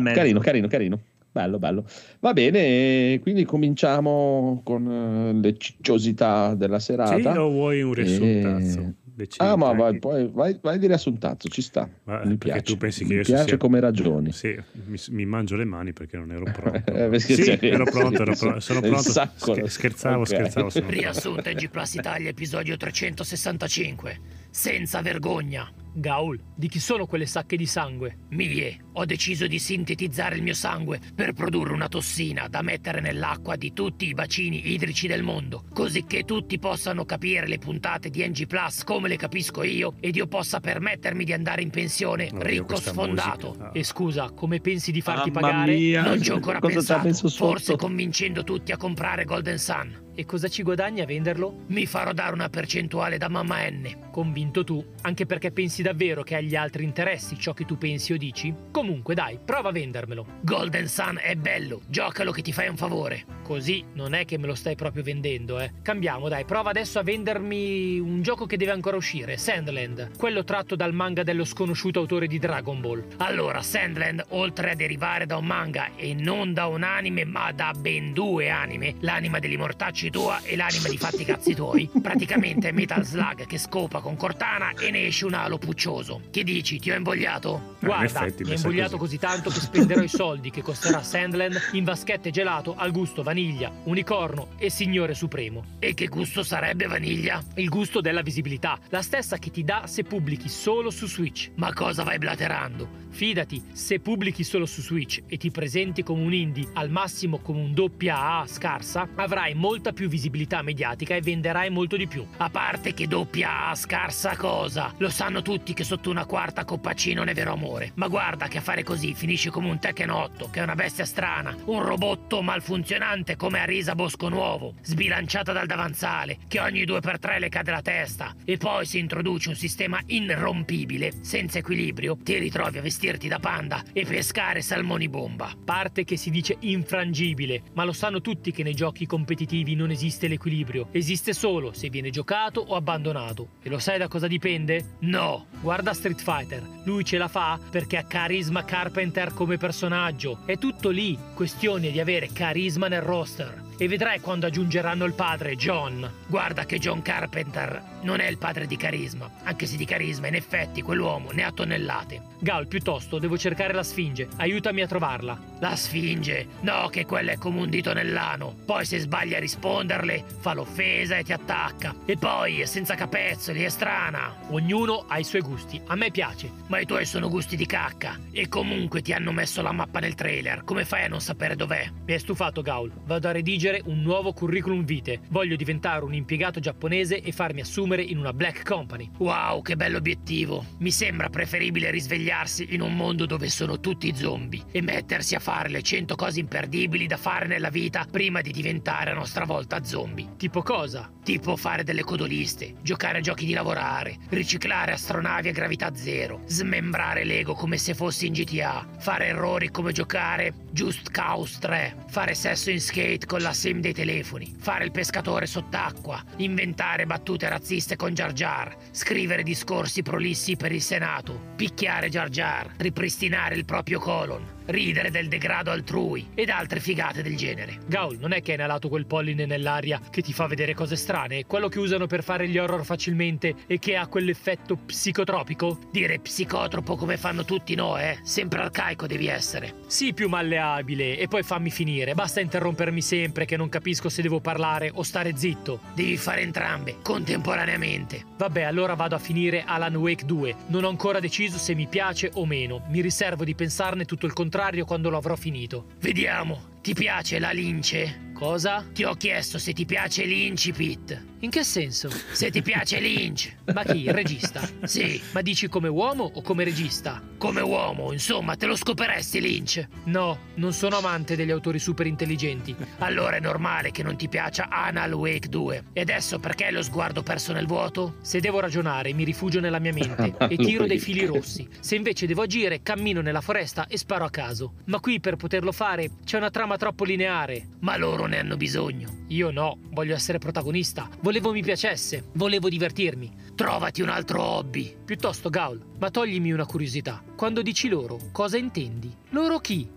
mezzo. Carino, carino, carino. Bello, bello. Va bene, quindi cominciamo con eh, le cicciosità della serata. Sì, o vuoi un risultato? Eh, Decidi. Ah, ma vai, poi vai, vai di riassuntazzo, ci sta. Ma- mi piace. tu pensi che mi io piace sia- come ragioni. Sì, mi, mi mangio le mani perché non ero pronto. Eh, sì, ero pronto, ero pronto, sono pronto. sacco. Scherzavo, Ok. scherzavo. sono pronto. Riassunto G Plus Italia episodio 365. Senza vergogna. Gaul, di chi sono quelle sacche di sangue? Mie, ho deciso di sintetizzare il mio sangue per produrre una tossina da mettere nell'acqua di tutti i bacini idrici del mondo, così che tutti possano capire le puntate di NG Plus come le capisco io ed io possa permettermi di andare in pensione Oddio, ricco sfondato. musica. E scusa, come pensi di farti Mamma pagare? mia, Non ci ho ancora cosa pensato, forse convincendo tutti a comprare Golden Sun. E cosa ci guadagni a venderlo? Mi farò dare una percentuale da mamma N. Convinto tu, anche perché pensi davvero che agli altri interessi ciò che tu pensi o dici? Comunque dai, prova a vendermelo. Golden Sun è bello, giocalo che ti fai un favore. Così non è che me lo stai proprio vendendo, eh. Cambiamo, dai, prova adesso a vendermi un gioco che deve ancora uscire, Sandland, quello tratto dal manga dello sconosciuto autore di Dragon Ball. Allora, Sandland, oltre a derivare da un manga e non da un anime, ma da ben due anime, l'anima degli mortacci tua e l'anima di fatti cazzi tuoi, praticamente è Metal Slug che scopa con Cortana e ne esce un alo puccioso. Che dici, ti ho invogliato? in Guarda, effetti, mi sa invogliato così. così tanto che spenderò i soldi che costerà Sandland in vaschette gelato al gusto vaniglia, unicorno e signore supremo. E che gusto sarebbe vaniglia? Il gusto della visibilità, la stessa che ti dà se pubblichi solo su Switch. Ma cosa vai blaterando? Fidati, se pubblichi solo su Switch e ti presenti come un indie, al massimo come un doppia A scarsa, avrai molta più visibilità mediatica e venderai molto di più. A parte che doppia A scarsa cosa? Lo sanno tutti che sotto una quarta coppacino è vero amore. Ma guarda che a fare così finisci come un Tekken 8, che è una bestia strana, un robotto malfunzionante come Arisa Bosco Nuovo, sbilanciata dal davanzale, che ogni 2x3 le cade la testa. E poi si introduce un sistema irrompibile, senza equilibrio, ti ritrovi a vestirti da panda e pescare salmoni bomba. Parte che si dice infrangibile, ma lo sanno tutti che nei giochi competitivi non esiste l'equilibrio, esiste solo se viene giocato o abbandonato. E lo sai da cosa dipende? No! Guarda Street Fighter, lui ce la fa perché ha carisma Carpenter come personaggio. È tutto lì, questione di avere carisma nel roster. E vedrai quando aggiungeranno il padre, John. Guarda che John Carpenter non è il padre di carisma, anche se di carisma in effetti quell'uomo ne ha tonnellate. Gal, piuttosto, devo cercare la Sfinge. Aiutami a trovarla. La Sfinge? No, che quella è come un dito nell'ano. Poi se sbagli a risponderle, fa l'offesa e ti attacca. E poi è senza capezzoli, è strana. Ognuno ha i suoi gusti. A me piace. Ma i tuoi sono gusti di cacca. E comunque ti hanno messo la mappa nel trailer. Come fai a non sapere dov'è? Mi è stufato, Gaul. Vado a redigere un nuovo curriculum vitae. Voglio diventare un impiegato giapponese e farmi assumere in una black company. Wow, che bell'obiettivo. Mi sembra preferibile risvegliarsi in un mondo dove sono tutti zombie e mettersi a fare le 100 cose imperdibili da fare nella vita prima di diventare a nostra volta zombie. Tipo cosa? Tipo fare delle codoliste, giocare a giochi di lavorare, riciclare astronavi a gravità zero, smembrare Lego come se fossi in GTA, fare errori come giocare Just Cause 3, fare sesso in skate con la sim dei telefoni, fare il pescatore sott'acqua, inventare battute razziste con Jar Jar, scrivere discorsi prolissi per il Senato, picchiare Jar Jar, ripristinare il proprio colon, ridere del degrado altrui ed altre figate del genere. Gaul, non è che hai inalato quel polline nell'aria che ti fa vedere cose strane? Quello che usano per fare gli horror facilmente e che ha quell'effetto psicotropico? Dire psicotropo come fanno tutti no, eh? Sempre arcaico devi essere. Sii più malleabile e poi fammi finire. Basta interrompermi sempre che non capisco se devo parlare o stare zitto. Devi fare entrambe, contemporaneamente. Vabbè, allora vado a finire Alan Wake 2. Non ho ancora deciso se mi piace o meno. Mi riservo di pensarne tutto il contrario quando lo avrò finito. Vediamo, ti piace la lince? Cosa? Ti ho chiesto se ti piace l'Incipit. In che senso? Se ti piace Lynch. Ma chi? Il regista? Sì, Ma dici come uomo o come regista? come uomo, insomma, te lo scoperesti Lynch. No, non sono amante degli autori super intelligenti. Allora è normale che non ti piaccia Anal Wake 2. E adesso perché lo sguardo perso nel vuoto? Se devo ragionare, mi rifugio nella mia mente e tiro dei fili rossi. Se invece devo agire, cammino nella foresta e sparo a caso. Ma qui per poterlo fare c'è una trama troppo lineare. Ma loro ne hanno bisogno. Io no, voglio essere protagonista. Volevo mi piacesse, volevo divertirmi. Trovati un altro hobby! Piuttosto, Gaul, ma toglimi una curiosità. Quando dici loro, cosa intendi? Loro chi?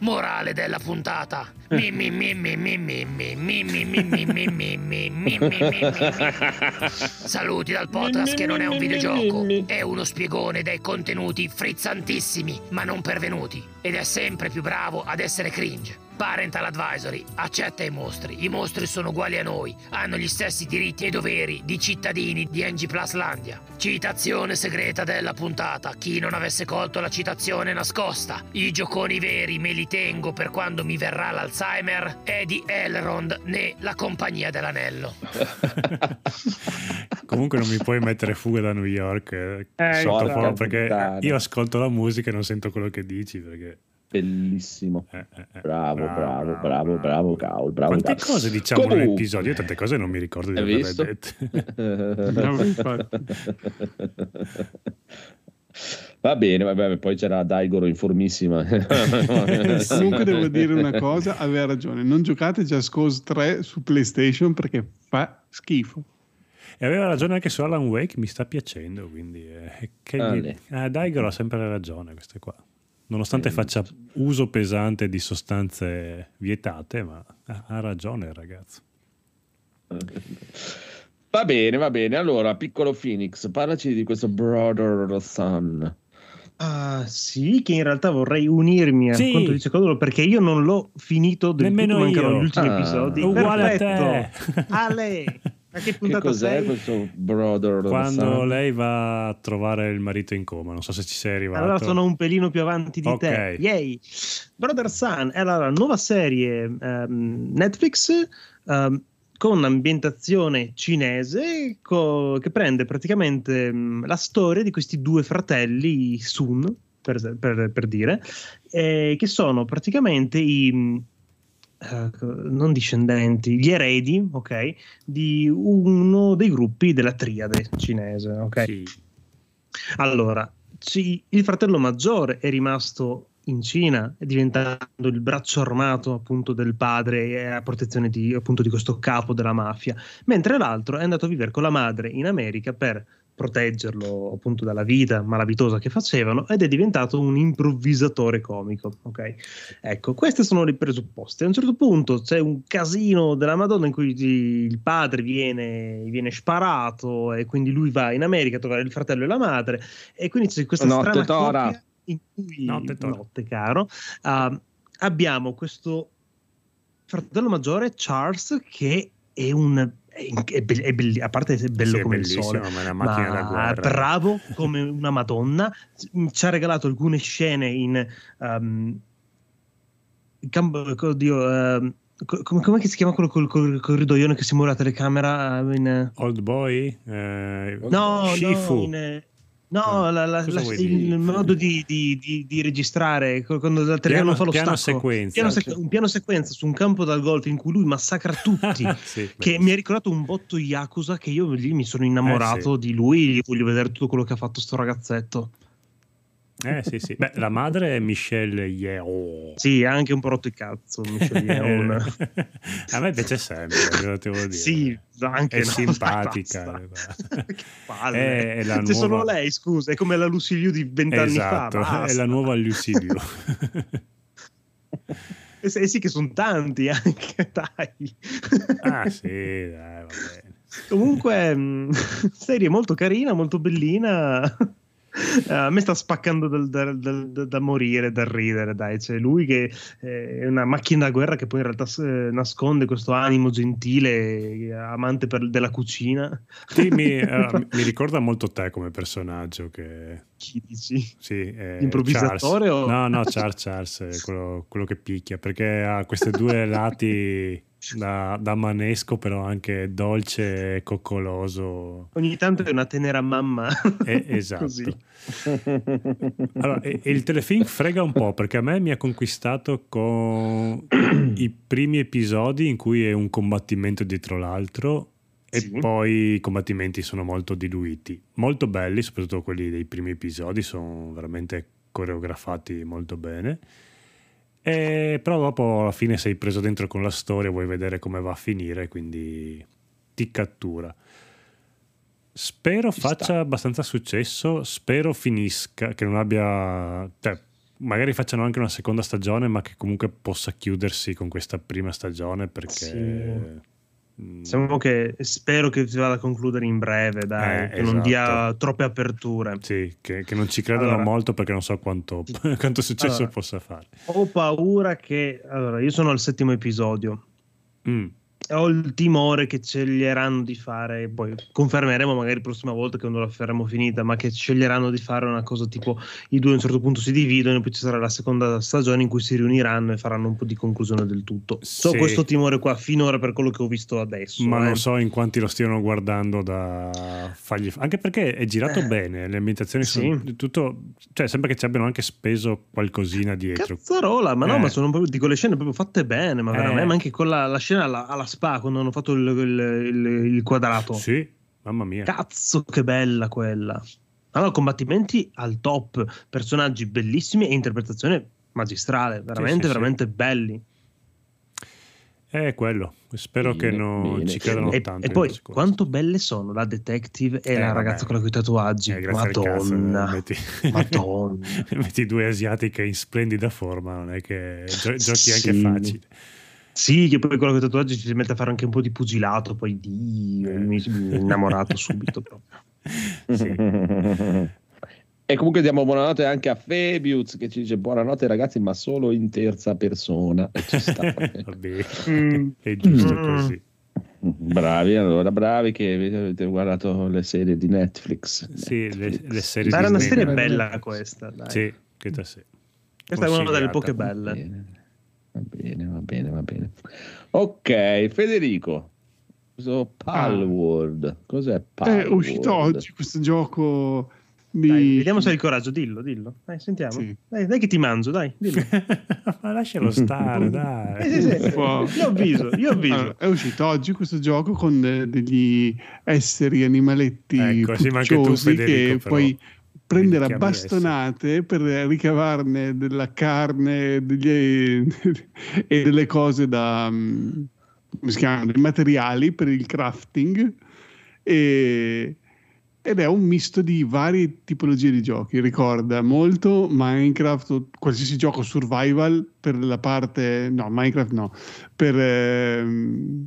Morale della puntata. Saluti dal podcast che non è un videogioco, è uno spiegone dai contenuti frizzantissimi, ma non pervenuti, ed è sempre più bravo ad essere cringe. Parental Advisory accetta i mostri. I mostri sono uguali a noi, hanno gli stessi diritti e doveri di cittadini di NG Pluslandia. Citazione segreta della puntata. Chi non avesse colto la citazione nascosta. I gioconi veri me li tengo per quando mi verrà l'Alzheimer è di Elrond né la compagnia dell'anello. Comunque non mi puoi mettere fuga da New York eh, Eh, sottofono, perché io ascolto la musica e non sento quello che dici perché... Bellissimo. eh, eh, eh, Bravo, bravo, bravo, bravo, Caul, bravo. Quante Caul. cose diciamo Comunque. episodio? Io tante cose non mi ricordo di averle dette. Bravo, infatti. Va bene, vabbè, poi c'era Daigoro informissima. Comunque devo dire una cosa, aveva ragione, non giocate Just Cause 3 su PlayStation perché fa schifo. E aveva ragione anche su Alan Wake, mi sta piacendo, quindi... eh, che Ah, gli- eh, Daigoro ha sempre ragione, queste qua. Nonostante Eh, faccia uso pesante di sostanze vietate, ma ha ragione il ragazzo. Va bene, va bene. Allora, piccolo Phoenix, parlaci di questo Brother Sun. Ah, sì, che in realtà vorrei unirmi a Sì. quanto dice Codolo perché io non l'ho finito del Nemmeno tutto, mancano io. gli ultimi Ah. episodi. Uguale a Perfetto. te. Ale, a che Che puntata cos'è sei? questo Brother Quando lei va a trovare il marito in coma, non so se ci sei arrivato. Allora sono un pelino più avanti di Ok. te. Yay! Brother Sun è la nuova serie ehm, Netflix ehm, con ambientazione cinese co- che prende praticamente mm, la storia di questi due fratelli Sun, per, per- per dire, eh, che sono praticamente i non discendenti, gli eredi, ok, di uno dei gruppi della triade cinese, ok? Sì. Allora, ci- il fratello maggiore è rimasto in Cina, è diventato il braccio armato appunto del padre e a protezione di, appunto, di questo capo della mafia, mentre l'altro è andato a vivere con la madre in America per proteggerlo appunto dalla vita malavitosa che facevano ed è diventato un improvvisatore comico. Ok, ecco, questi sono i presupposti. A un certo punto c'è un casino della Madonna in cui il padre viene, viene sparato e quindi lui va in America a trovare il fratello e la madre e quindi c'è questa Notte, strana in cui Notte, Tora. notte, caro ah, abbiamo questo fratello maggiore Charles che è un è, è be- è belli- a parte è bello Sì, è come il bellissimo, sole ma è ma bravo come una madonna ci ha regalato alcune scene in um, campo, oddio, ehm, co- come, com'è che si chiama quello col, col corridoione che si muove la telecamera eh, in, Old Boy? Eh, no, Shifu. no, in, no, la- la- la- il modo di, di- di- di registrare quando Piano, telecamera fa lo piano stacco. sequenza. Piano sequ- un piano sequenza su un campo da golf in cui lui massacra tutti. Sì, che bellissimo. mi ha ricordato un botto Yakuza che io lì mi sono innamorato Eh, di lui voglio vedere tutto quello che ha fatto sto ragazzetto Eh sì, sì. Beh, la madre è Michelle Yeoh. sì ha anche un po' rotto il cazzo Michelle Yeoh. A me piace sempre, cosa te vuol dire. sì anche è no, simpatica. dai, basta. che palle È- è la c'è solo nuova- lei scusa è come la Lucy Liu di vent'anni Esatto, fa è basta. la nuova. Eh sì, eh sì che sono tanti anche dai ah sì, dai, va bene. Comunque, mh, serie molto carina, molto bellina. Eh, A me sta spaccando da, da morire, dal ridere, dai. C'è lui che eh, è una macchina da guerra che poi in realtà eh, nasconde questo animo gentile, amante per- della cucina. Sì, mi, eh, mi ricorda molto te come personaggio che... Chi dici? Sì, Improvvisatore o- No, no, Charles Charles, quello, quello che picchia, perché ha questi due lati da, da manesco, però anche dolce e coccoloso. Ogni tanto è una tenera mamma. Eh, esatto. Allora, e, e il telefilm frega un po' perché a me mi ha conquistato con i primi episodi in cui è un combattimento dietro l'altro e Sì. poi i combattimenti sono molto diluiti. Molto belli, soprattutto quelli dei primi episodi, sono veramente coreografati molto bene. E però dopo alla fine sei preso dentro con la storia, vuoi vedere come va a finire, quindi ti cattura. Spero Ci faccia sta. abbastanza successo, spero finisca, che non abbia... Cioè, magari facciano anche una seconda stagione, ma che comunque possa chiudersi con questa prima stagione perché Sì. Mm, Diciamo che spero che si vada a concludere in breve, dai, Eh, che non esatto. dia troppe aperture. Sì, che, che non ci credono Allora- molto perché non so quanto, quanto successo Allora. possa fare. Ho paura che... Allora, io sono al settimo episodio. Mm. Ho il timore che sceglieranno di fare, poi confermeremo magari la prossima volta che non la faremo finita, ma che sceglieranno di fare una cosa tipo i due a un certo punto si dividono e poi ci sarà la seconda stagione in cui si riuniranno e faranno un po' di conclusione del tutto. So Sì. questo timore qua finora per quello che ho visto adesso. Ma eh. non so in quanti lo stiano guardando da fargli. Anche perché è girato Eh. bene, le ambientazioni Sì. sono tutto. Cioè, sembra che ci abbiano anche speso qualcosina dietro. Cazzarola, ma no, Eh. ma sono proprio, dico le scene proprio fatte bene, ma Eh. veramente, ma anche con la, la scena alla, alla spa quando hanno fatto il, il- il- il quadrato. Sì, mamma mia. Cazzo, che bella quella. Allora, combattimenti al top, personaggi bellissimi e interpretazione magistrale, veramente, sì, sì. veramente belli. È quello. Spero Bene, che non bene. ci credano E, tanto. e poi, quanto belle sono la detective e Eh, la vabbè. ragazza con i tatuaggi. Eh, al cazzo, Madonna, metti... Madonna. metti due asiatiche in splendida forma, non è che gio- giochi anche Sì. facile. Sì, che poi quello con i tatuaggi ci si mette a fare anche un po' di pugilato, poi Dio, Eh. mi sono innamorato subito proprio. Sì. E comunque diamo buonanotte anche a Fabius che ci dice buonanotte ragazzi, ma solo in terza persona. E ci sta. Vabbè, Mm. è giusto Mm. così. bravi, allora, bravi che avete guardato le serie di Netflix. Sì, le, le serie Ma era una serie bella questa, dai. Sì, credo sì. Questa è una delle poche belle. bene, va bene, va bene, va bene. Ok, Federico. Questo Palworld, cos'è Palworld? È uscito oggi questo gioco di... Dai, vediamo se hai il coraggio, dillo, dillo. Dai, sentiamo. Sì. Dai, dai che ti mangio, dai, dillo. Ma lascialo stare, dai. Eh, sì, sì. Wow. Io ho avviso, io ho avviso. Allora, è uscito oggi questo gioco con de- degli esseri animaletti Ecco, sì, ma anche tu, Federico, che però. puoi prendere a bastonate per ricavarne della carne degli- e delle cose da mm, come si chiamano dei materiali per il crafting e- ed è un misto di varie tipologie di giochi. Ricorda molto Minecraft qualsiasi gioco survival per la parte no Minecraft no per, ehm,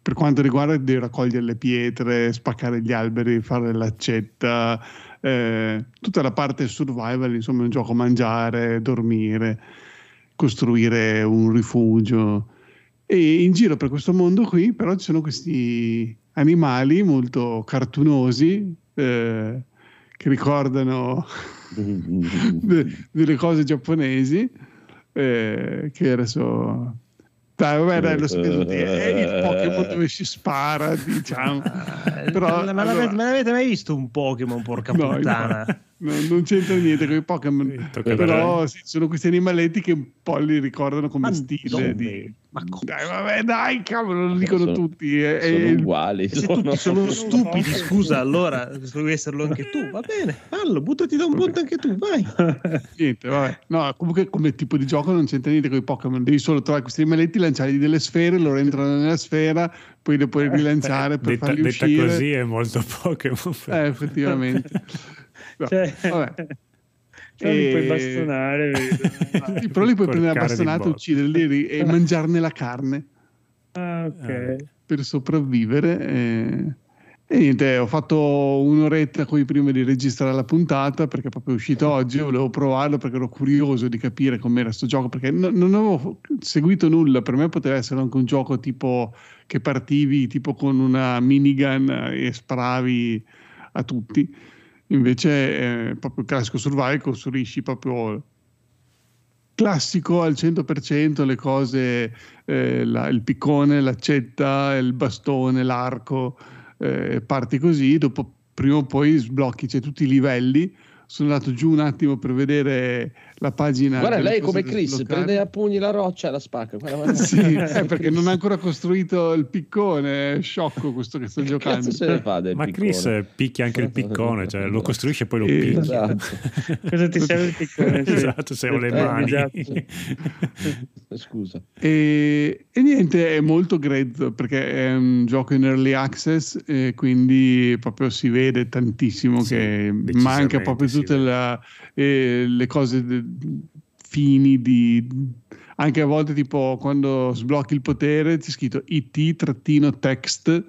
per quanto riguarda devi raccogliere le pietre spaccare gli alberi fare l'accetta eh, tutta la parte survival insomma un gioco mangiare dormire costruire un rifugio. E in giro per questo mondo qui però ci sono questi animali molto cartunosi eh, che ricordano de- delle cose giapponesi eh, che adesso dai vabbè dai lo sapete tutti è il Pokémon dove si spara diciamo. Però, ma, l'avete, allora- ma l'avete mai visto un Pokémon, porca No, puttana? no, no, non c'entra niente con i Pokémon però sì, sono questi animaletti che un po' li ricordano come Ma stile di... Ma co- dai vabbè dai cavolo lo dicono Sono- tutti eh, Sono eh, uguali. Se tutti sono stupidi, scusa, allora devi esserlo anche tu. Va bene, fallo, buttati da un ponte anche tu, vai. Niente, vabbè. No, comunque come tipo di gioco non c'entra niente con i Pokémon. Devi solo trovare questi animaletti, lanciargli delle sfere, loro entrano nella sfera, poi le puoi rilanciare per detta, farli detta uscire. così è molto Pokémon. Eh, effettivamente. No, Cioè, vabbè. cioè, li puoi bastonare, vedo. Però li puoi prendere a Porcare di bastonate, botte. ucciderli e mangiarne la carne Ah, ok. Eh. per sopravvivere. E, e niente, ho fatto un'oretta qui prima di registrare la puntata perché è proprio uscito oggi. Volevo provarlo perché ero curioso di capire com'era sto gioco. Perché no- non avevo seguito nulla. Per me poteva essere anche un gioco tipo che partivi tipo con una minigun e sparavi a tutti. Invece è proprio il classico survival, costruisci proprio classico al 100%, le cose, eh, la- il piccone, l'accetta, il bastone, l'arco, eh, parti così, dopo prima o poi sblocchi, c'è tutti i livelli. Sono andato giù un attimo per vedere la pagina. Guarda, lei come Chris sbloccare. prende a pugni la roccia e la spacca. Guarda, guarda. Sì, eh, perché non ha ancora costruito il piccone, è sciocco questo che sto Che giocando. cazzo se ne fa del Ma piccone? Chris picchia anche il piccone, cioè lo costruisce e poi lo picchia. Esatto. Cosa ti serve il piccone? Sì. Esatto, se ho le Eh, mani. esatto. Scusa. E, e niente, è molto grezzo perché è un gioco in early access e quindi proprio si vede tantissimo Sì, che manca proprio tutte la- eh, le cose de- fini di anche a volte tipo quando sblocchi il potere c'è scritto it-text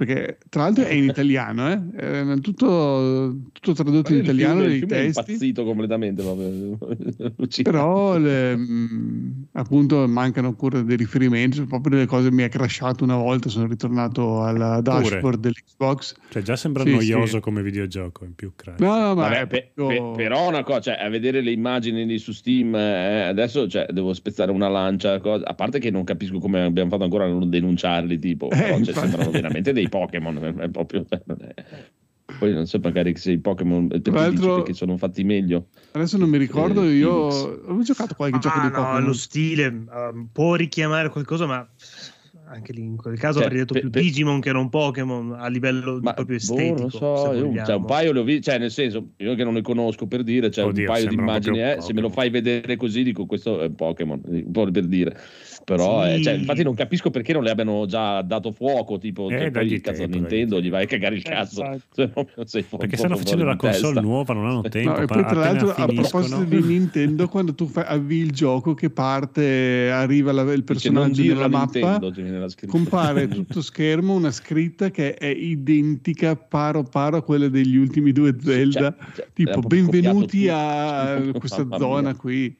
perché tra l'altro è in italiano, eh? È tutto, tutto tradotto in italiano nei testi. È impazzito completamente. Però le, mh, appunto mancano ancora dei riferimenti, proprio delle cose mi è crashato una volta, sono ritornato al dashboard dell'Xbox. Cioè già sembra sì, noioso sì. come videogioco in più crash. No, no, ma Vabbè, pe, pe, però una cosa, cioè, a vedere le immagini lì su Steam, eh, adesso cioè, devo spezzare una lancia, cosa, a parte che non capisco come abbiamo fatto ancora a non denunciarli, tipo, eh, però, cioè, sembrano veramente dei Pokémon, è proprio... Poi non so magari se i Pokémon perché, sono fatti meglio. Adesso non mi ricordo, eh, io ho giocato qualche ah, gioco di no, Pokémon. lo stile um, può richiamare qualcosa, ma anche lì in quel caso cioè, avrei detto per, più per... Digimon che non Pokémon a livello ma, proprio estetico. Boh, so, io, cioè, un paio le ho visti, cioè nel senso, io che non le conosco per dire, cioè Oddio, un paio di immagini, eh, se me lo fai vedere così dico questo è Pokémon, un po' per dire. Però, sì. eh, cioè, infatti non capisco perché non le abbiano già dato fuoco, tipo, eh, cioè, poi il cazzo tempo, Nintendo gli vai a cagare il cazzo. Esatto. Cioè, perché stanno facendo la console testa. nuova, non hanno tempo. No, e poi tra l'altro a proposito di Nintendo, quando tu fai, avvii il gioco che parte, arriva la, il personaggio nella mappa, Nintendo, compare tutto schermo una scritta che è identica paro paro a quella degli ultimi due Zelda, cioè, cioè, tipo benvenuti a questa zona qui.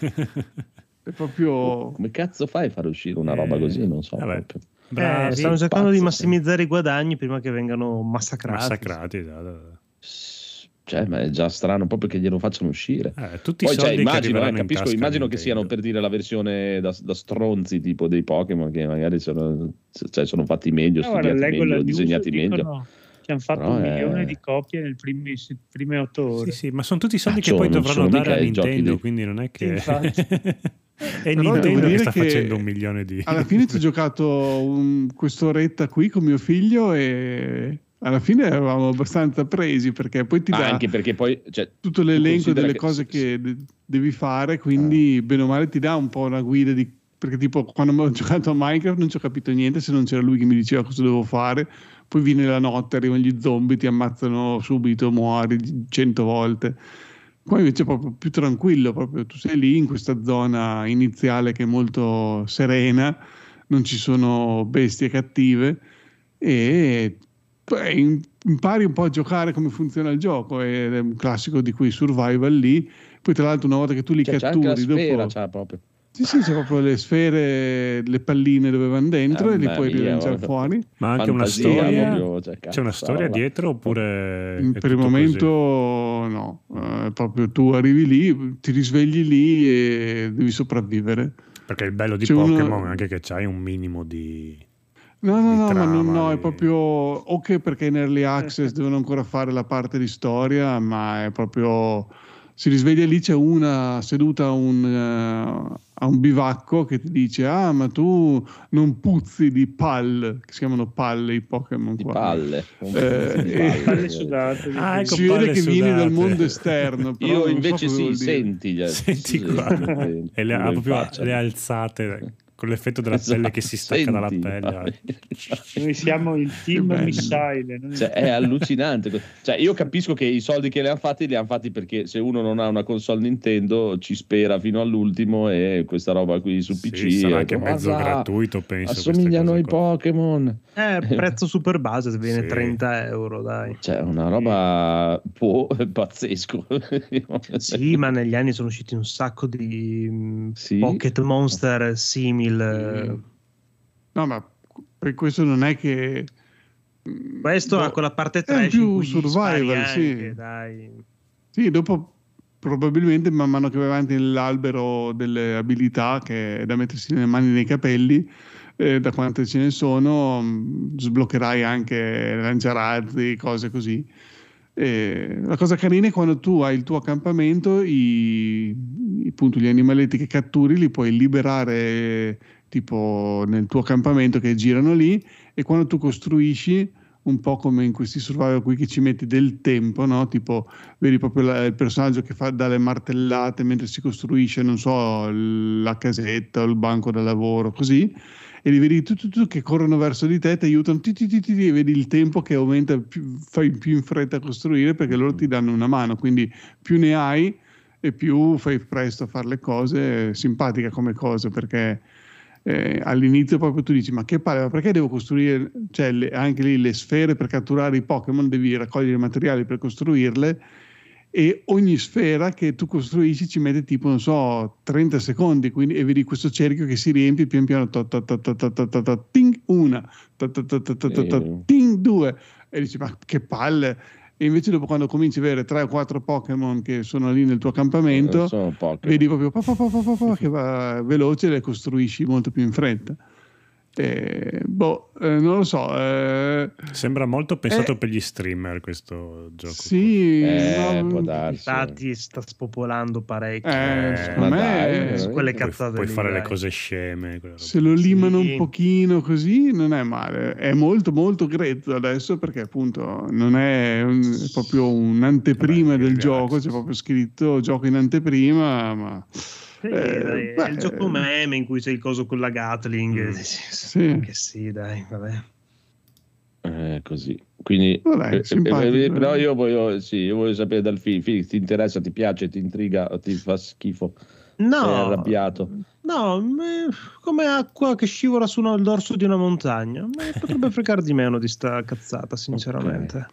È proprio... Come cazzo fai a fare uscire una roba eh, così? Non so. Vabbè. Bravi, eh, stanno cercando pazzo, di massimizzare sì. i guadagni prima che vengano massacrati. Massacrati, esatto cioè, ma è già strano proprio che glielo facciano uscire. Eh, tutti Poi, cioè, immagino, eh, capisco, immagino che siano per dire la versione da, da stronzi tipo dei Pokémon che magari sono, cioè, sono fatti meglio, no, studiati meglio, disegnati meglio. Che hanno fatto Però un è... milione di copie nelle prime, prime otto ore. Sì, sì, ma sono tutti i soldi ah, che poi dovranno dare a Nintendo, di... quindi non è che... è Nintendo che sta che facendo un milione di... Alla fine ci ho giocato un, quest'oretta qui con mio figlio e alla fine eravamo abbastanza presi perché poi ti dà anche perché poi cioè, tutto l'elenco delle che... cose che de- devi fare quindi ah. bene o male ti dà un po' una guida di perché tipo quando ho giocato a Minecraft non ci ho capito niente se non c'era lui che mi diceva cosa dovevo fare poi viene la notte arrivano gli zombie ti ammazzano subito muori cento volte qua invece è proprio più tranquillo proprio tu sei lì in questa zona iniziale che è molto serena non ci sono bestie cattive e impari un po' a giocare come funziona il gioco è un classico di quei survival lì poi tra l'altro una volta che tu li cioè, catturi c'è dopo sfera, c'è proprio. Sì, sì, c'è proprio le sfere, le palline dove vanno dentro eh, e li puoi rilanciare fuori. Ma anche una storia, proprio, cioè, c'è una storia dietro oppure... per il momento così? no, uh, proprio tu arrivi lì, ti risvegli lì e devi sopravvivere. Perché il bello di c'è Pokémon uno... è anche che c'hai un minimo di No, no, no, ma non, no, è proprio ok perché in early access devono ancora fare la parte di storia, ma è proprio si risveglia lì c'è una seduta a un, uh, a un bivacco che ti dice ah ma tu non puzzi di pal che si chiamano palle i Pokémon di qua. palle, eh, di palle. palle sudate ah, ecco, si vede che sudate. vieni dal mondo esterno io invece so sì senti, senti qua. e le, ha proprio le alzate con l'effetto della esatto, pelle che si stacca senti, dalla pelle. Noi siamo il team missile. Cioè, è allucinante. Cioè, io capisco che i soldi che le hanno fatti li hanno fatti perché se uno non ha una console Nintendo ci spera fino all'ultimo e questa roba qui su PC sì, sarà anche mezzo gratuito, penso. Assomigliano ai Pokémon. Eh, prezzo super base, viene sì. 30 euro, dai. Cioè, una roba può, pazzesco. sì, ma negli anni sono usciti un sacco di sì. Pocket Monster simili il... No, ma per questo non è che... Questo boh, ha quella parte 3 più survival, sì. dai. Sì, dopo probabilmente man mano che vai avanti nell'albero delle abilità che è da mettersi le mani nei capelli eh, da quante ce ne sono mh, sbloccherai anche lanciarazzi cose così la cosa carina è quando tu hai il tuo accampamento, i, appunto, gli animaletti che catturi li puoi liberare tipo nel tuo accampamento che girano lì e quando tu costruisci un po' come in questi survival qui che ci metti del tempo, no? Tipo, vedi proprio la, il personaggio che fa dalle martellate mentre si costruisce, non so, la casetta o il banco da lavoro, così e li vedi tutti tu, tu, che corrono verso di te, ti aiutano, ti, ti, ti, e vedi il tempo che aumenta, più, fai più in fretta a costruire perché loro ti danno una mano, quindi più ne hai e più fai presto a fare le cose, simpatica come cosa perché eh, all'inizio proprio tu dici ma che palle, ma perché devo costruire cioè, le, anche lì le sfere per catturare i Pokémon, devi raccogliere materiali per costruirle e ogni sfera che tu costruisci ci mette tipo, non so, 30 secondi quindi, e vedi questo cerchio che si riempie pian piano, ta, ta, ta, ta, ta, ta, ta, ta, ting, una, ta, ta, ta, ta, ta, ta, ta, ting, due, e dici ma che palle, e invece dopo quando cominci a avere 3 o 4 Pokémon che sono lì nel tuo accampamento, vedi proprio pa, pa, pa, che va veloce e le costruisci molto più in fretta. Eh, boh, eh, non lo so. Eh, Sembra molto pensato eh, per gli streamer questo gioco. Sì, eh, no, può darsi. Infatti sta spopolando parecchio. Eh, eh, secondo me su quelle cazzate puoi lì, fare le cose sceme. se lo limano Sì. un pochino così non è male. È molto molto grezzo adesso perché appunto non è, un- è proprio un'anteprima Vabbè, del grazie. gioco, c'è proprio scritto gioco in anteprima, ma Sì, Eh, è il gioco meme in cui c'è il coso con la Gatling. Mm. Sì, Sì. Che sì, dai, vabbè. Eh, così. Quindi, Vabbè, eh, simpatico, eh, però eh. io voglio, sì, io voglio sapere dal film, ti interessa, ti piace, ti intriga o ti fa schifo? Sei No, arrabbiato? No, me- come acqua che scivola su una- il dorso di una montagna. Me potrebbe fregare di meno di sta cazzata, sinceramente.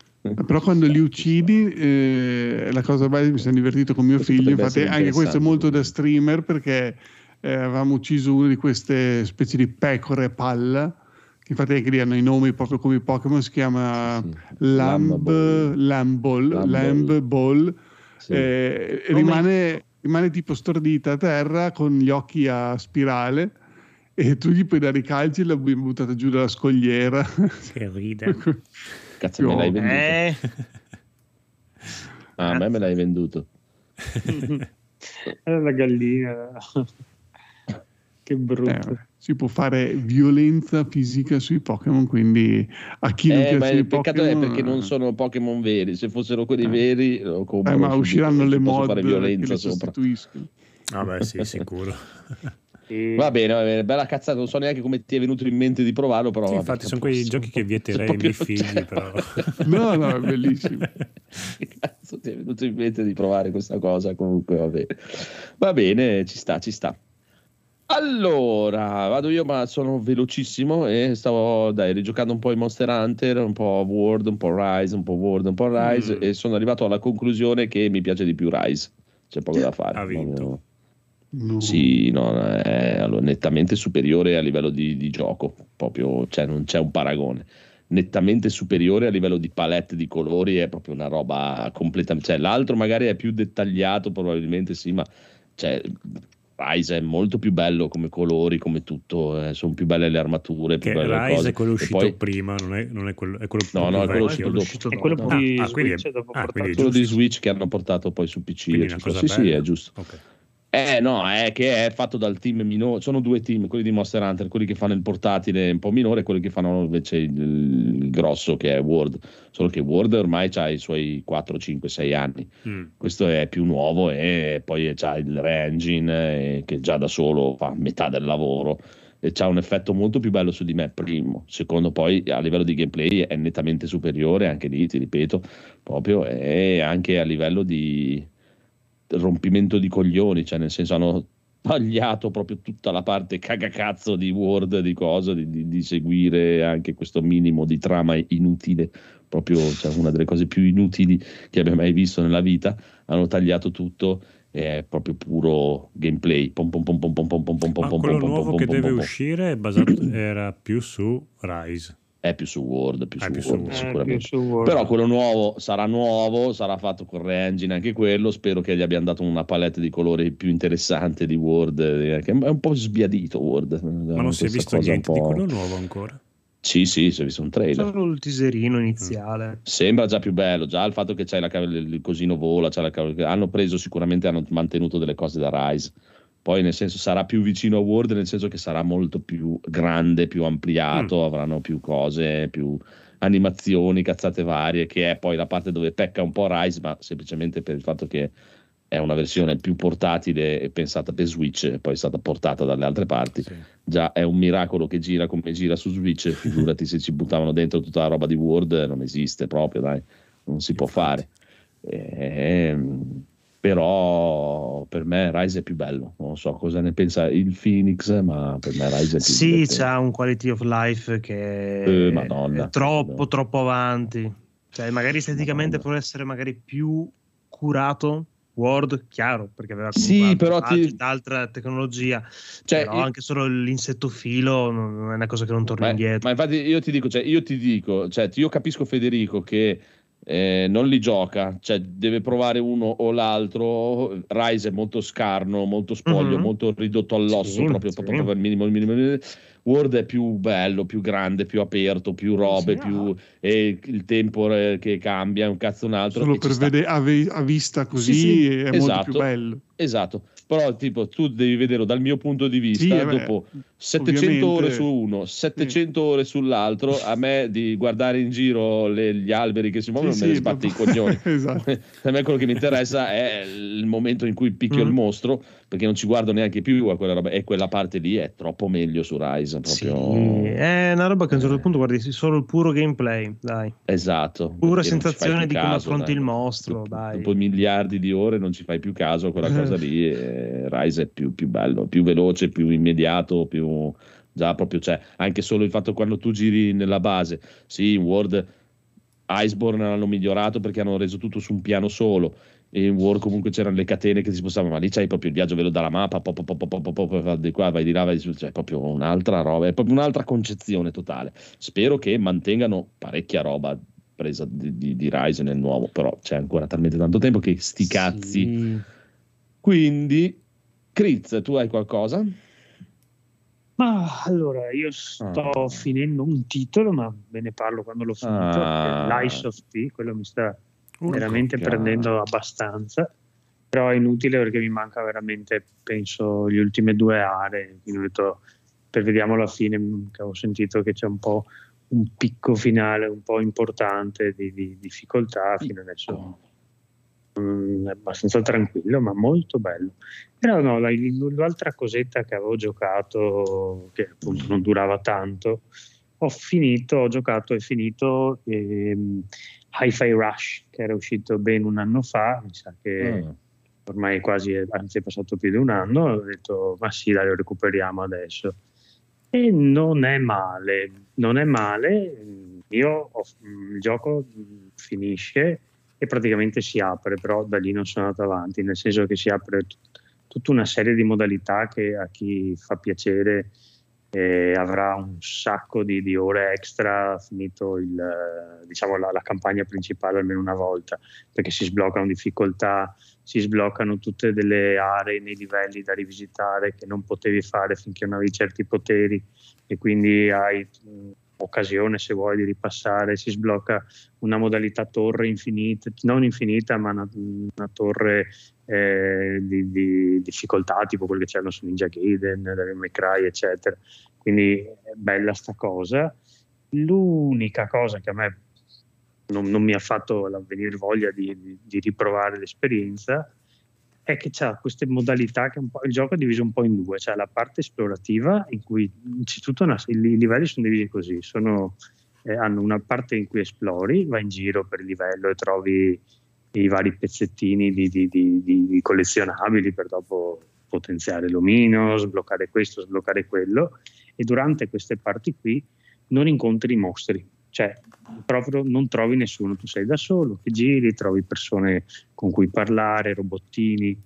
Però quando li uccidi, eh, la cosa bella, mi sono divertito con mio Questo figlio, infatti anche questo è molto da streamer perché eh, avevamo ucciso una di queste specie di pecore a palla, che infatti anche lì hanno i nomi proprio come i Pokémon, si chiama Sì. Lamb, Lamball, Lamb Lamb Ball, Sì. eh, rimane, rimane tipo stordita a terra con gli occhi a spirale e tu gli puoi dare i calci e l'abbiamo buttata giù dalla scogliera. Che ride. Cazzo, me l'hai venduto. Eh, Ah, a me me l'hai venduto. Era la gallina. che brutto. Eh, si può fare violenza fisica sui Pokémon, quindi a chi non Eh, ma piacciono i il peccato è Pokémon, perché non sono Pokémon veri. Se fossero quelli Eh. veri, lo compro eh, ma subito, usciranno le mod fare che violenza le sopra. sostituiscono. Vabbè, sì, sicuro. Sì. Va bene, va bene, bella cazzata. Non so neanche come ti è venuto in mente di provarlo, però. Sì, vabbè, infatti sono quei giochi che vieterei ai miei figli, però. No, no, è bellissimo. Che cazzo ti è venuto in mente di provare questa cosa? Comunque va bene. Va bene, ci sta, ci sta. Allora, vado io, ma sono velocissimo e stavo dai, rigiocando un po' i Monster Hunter, un po' World, un po' Rise, un po' World, un po' Rise Mm. e sono arrivato alla conclusione che mi piace di più Rise. C'è poco da fare. Ha vinto. No, No. Sì, no, è allora, nettamente superiore a livello di, di gioco, proprio, cioè non c'è un paragone. Nettamente superiore a livello di palette di colori, è proprio una roba completamente. Cioè, l'altro magari è più dettagliato, probabilmente sì, ma cioè, Rise è molto più bello come colori, come tutto, eh, sono più belle le armature. Più Che belle le Rise cose. è quello uscito poi- prima, non è, non è quello, è quello No, più no, è quello uscito dopo. È quello di Ah, Switch ah, quello di. Switch che hanno portato poi su PC. Sì, sì, è giusto. Ok. Eh no, è che è fatto dal team minore, sono due team, quelli di Monster Hunter, quelli che fanno il portatile un po' minore e quelli che fanno invece il, il grosso che è World, solo che World ormai ha i suoi 4, 5, 6 anni, Mm. questo è più nuovo e poi c'ha il re-engine eh, che già da solo fa metà del lavoro. E c'ha un effetto molto più bello su di me, primo, secondo poi a livello di gameplay è nettamente superiore, anche lì ti ripeto, proprio e anche a livello di rompimento di coglioni, cioè nel senso hanno tagliato proprio tutta la parte cagacazzo di Word, di cosa, di, di- di seguire anche questo minimo di trama inutile, proprio cioè, una delle cose più inutili che abbia mai visto nella vita, hanno tagliato tutto e è proprio puro gameplay. Pom, pom, pom, pom, pom, pom, pom, pom, Ma pom, quello pom, nuovo pom, che pom, deve pom, uscire basato, era più su Rise. È più su Word, più su più su Word Word. Eh, sicuramente. più su Word. Però quello nuovo sarà nuovo, sarà fatto con re-engine anche quello. Spero che gli abbiano dato una palette di colori più interessante di Word, eh, che è un po' sbiadito Word. Ma non si è visto niente di quello nuovo ancora. Sì, sì, si è visto un trailer. Solo il teaserino iniziale. Sembra già più bello, già il fatto che c'è la, il cosino vola, c'è la hanno preso sicuramente, hanno mantenuto delle cose da Rise. Poi nel senso sarà più vicino a Word, nel senso che sarà molto più grande, più ampliato, avranno più cose, più animazioni, cazzate varie, che è poi la parte dove pecca un po' Rise, ma semplicemente per il fatto che è una versione più portatile e pensata per Switch, e poi è stata portata dalle altre parti. Sì. Già è un miracolo che gira come gira su Switch, figurati se ci buttavano dentro tutta la roba di Word, non esiste proprio, dai, non si può fare. Ehm, però per me Rise è più bello non so cosa ne pensa il Phoenix ma per me Rise è più Sì, c'ha un quality of life che Eh, Madonna. è troppo, troppo avanti. Cioè, magari esteticamente può essere magari più curato. Word, chiaro, perché aveva Sì, però altri- ti- altra tecnologia. Cioè, però io- anche solo l'insetto filo non non è una cosa che non torna ma, indietro. ma infatti io ti dico, cioè, io ti dico, cioè, io capisco Federico che eh, non li gioca, cioè deve provare uno o l'altro. Rise è molto scarno, molto spoglio, Mhm. molto ridotto all'osso, Sì, proprio, sì. proprio il minimo, il minimo. Word è più bello, più grande, più aperto, più robe, Sì, più e il tempo eh, che cambia, un cazzo un altro. Solo per vedere a, ve- a vista così Sì, sì, è molto esatto. più bello. Esatto, però tipo tu devi vederlo dal mio punto di vista, eh beh, dopo 700 ore ovviamente- su uno, 700 ore sull'altro, a me di guardare in giro le- gli alberi che si muovono Sì, me ne sì, sbatte i dopo- coglioni. esatto. a me quello che mi interessa è il momento in cui picchio Mm. il mostro, perché non ci guardo neanche più a quella roba, e quella parte lì è troppo meglio su Rise, Sì, proprio... è una roba che a un certo Eh. punto guardi solo il puro gameplay, dai. Esatto. Pura sensazione di come caso, affronti dai. il mostro, Dopo- dai. Dopo miliardi di ore non ci fai più caso a quella cosa lì, e Rise è più, più bello, più veloce, più immediato, più... Già proprio c'è, anche solo il fatto quando tu giri nella base, sì, in World Iceborne l'hanno migliorato perché hanno reso tutto su un piano solo, e in War comunque c'erano le catene che si spostavano, ma lì c'hai proprio il viaggio veloce dalla mappa, po, po, po, po, po, po, po, vai di qua, vai di là, vai di su, cioè proprio un'altra roba, è proprio un'altra concezione totale. Spero che mantengano parecchia roba presa di, di, di Rise nel nuovo, però c'è ancora talmente tanto tempo che sti cazzi. Sì. Quindi, Kriz, tu hai qualcosa? Ma allora, io sto Ah. finendo un titolo, ma ve ne parlo quando l'ho finito. Ah. Lies of P, quello mi sta Urco, veramente prendendo abbastanza. Però è inutile perché mi manca veramente, penso, le ultime due aree. Quindi ho detto, per vediamo alla fine, che ho sentito che c'è un po' un picco finale un po' importante di, di difficoltà. Fino adesso mm, è abbastanza tranquillo, ma molto bello. Però no, la- l'altra cosetta che avevo giocato, che appunto non durava tanto, ho finito, ho giocato e finito ehm, Hi-Fi Rush, che era uscito ben un anno fa, mi sa che Ah. ormai quasi, anzi è passato più di un anno, ho detto ma sì, dai, lo recuperiamo adesso. E non è male, non è male, io ho- il gioco finisce e praticamente si apre, però da lì non sono andato avanti, nel senso che si apre tut- tutta una serie di modalità che a chi fa piacere eh, avrà un sacco di, di ore extra finito il, diciamo, la, la campagna principale almeno una volta, perché si sbloccano difficoltà, si sbloccano tutte delle aree nei livelli da rivisitare che non potevi fare finché non avevi certi poteri e quindi hai occasione se vuoi di ripassare, si sblocca una modalità torre infinita, non infinita ma una, una torre eh, di, di difficoltà tipo quelle che c'erano su Ninja Gaiden, Devil May Cry eccetera, quindi è bella sta cosa. L'unica cosa che a me non, non mi ha fatto venire voglia di, di- di riprovare l'esperienza è che c'ha queste modalità che il gioco è diviso un po' in due, c'è la parte esplorativa in cui innanzitutto i livelli sono divisi così, sono, eh, hanno una parte in cui esplori, vai in giro per il livello e trovi i vari pezzettini di- di- di- di collezionabili per dopo potenziare l'omino, sbloccare questo, sbloccare quello e durante queste parti qui non incontri i mostri, cioè proprio non trovi nessuno, tu sei da solo, che giri, trovi persone con cui parlare, robottini,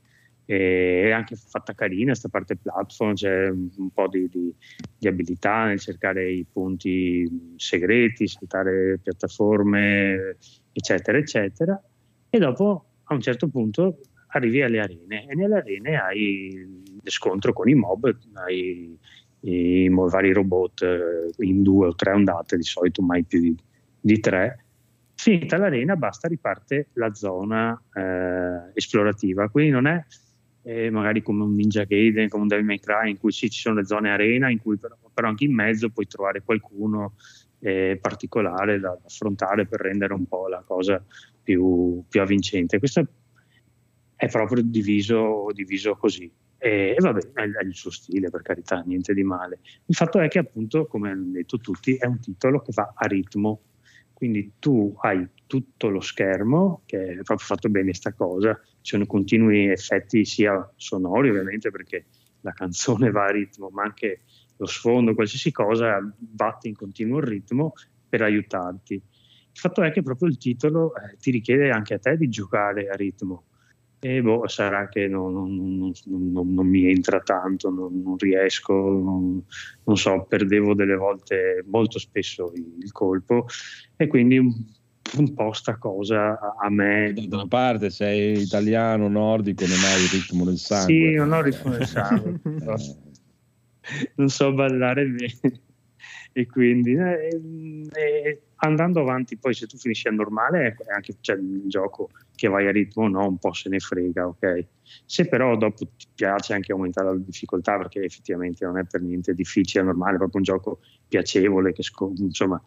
è anche fatta carina questa parte platform, c'è un po' di, di- di abilità nel cercare i punti segreti, saltare piattaforme, eccetera, eccetera, e dopo a un certo punto arrivi alle arene e nelle arene hai lo scontro con i mob, hai i vari robot eh, in due o tre ondate, di solito mai più di, di tre. Finita l'arena, basta, riparte la zona eh, esplorativa. Quindi non è eh, magari come un Ninja Gaiden, come un Devil May Cry, in cui sì, ci sono le zone arena, in cui però, però anche in mezzo puoi trovare qualcuno eh, particolare da, da affrontare per rendere un po' la cosa più, più avvincente. Questo è proprio diviso, diviso così. E, e vabbè, è, il suo stile, per carità, niente di male. Il fatto è che, appunto, come hanno detto tutti, è un titolo che va a ritmo. quindi tu hai tutto lo schermo, che è proprio fatto bene sta cosa, ci sono continui effetti sia sonori ovviamente perché la canzone va a ritmo, ma anche lo sfondo, qualsiasi cosa batte in continuo ritmo per aiutarti. Il fatto è che proprio il titolo eh, ti richiede anche a te di giocare a ritmo. E boh, sarà che non, non, non, non mi entra tanto, non, riesco, non, so, perdevo delle volte molto spesso il colpo e quindi un, po' sta cosa a, a me. Da una parte sei italiano, nordico, non hai il ritmo del sangue. Sì, non ho il ritmo del sangue. non so ballare bene e quindi eh, eh, andando avanti poi se tu finisci a normale è anche c'è il gioco che vai a ritmo no un po' se ne frega ok? Se però dopo ti piace anche aumentare la difficoltà perché effettivamente non è per niente difficile è normale è proprio un gioco piacevole che insomma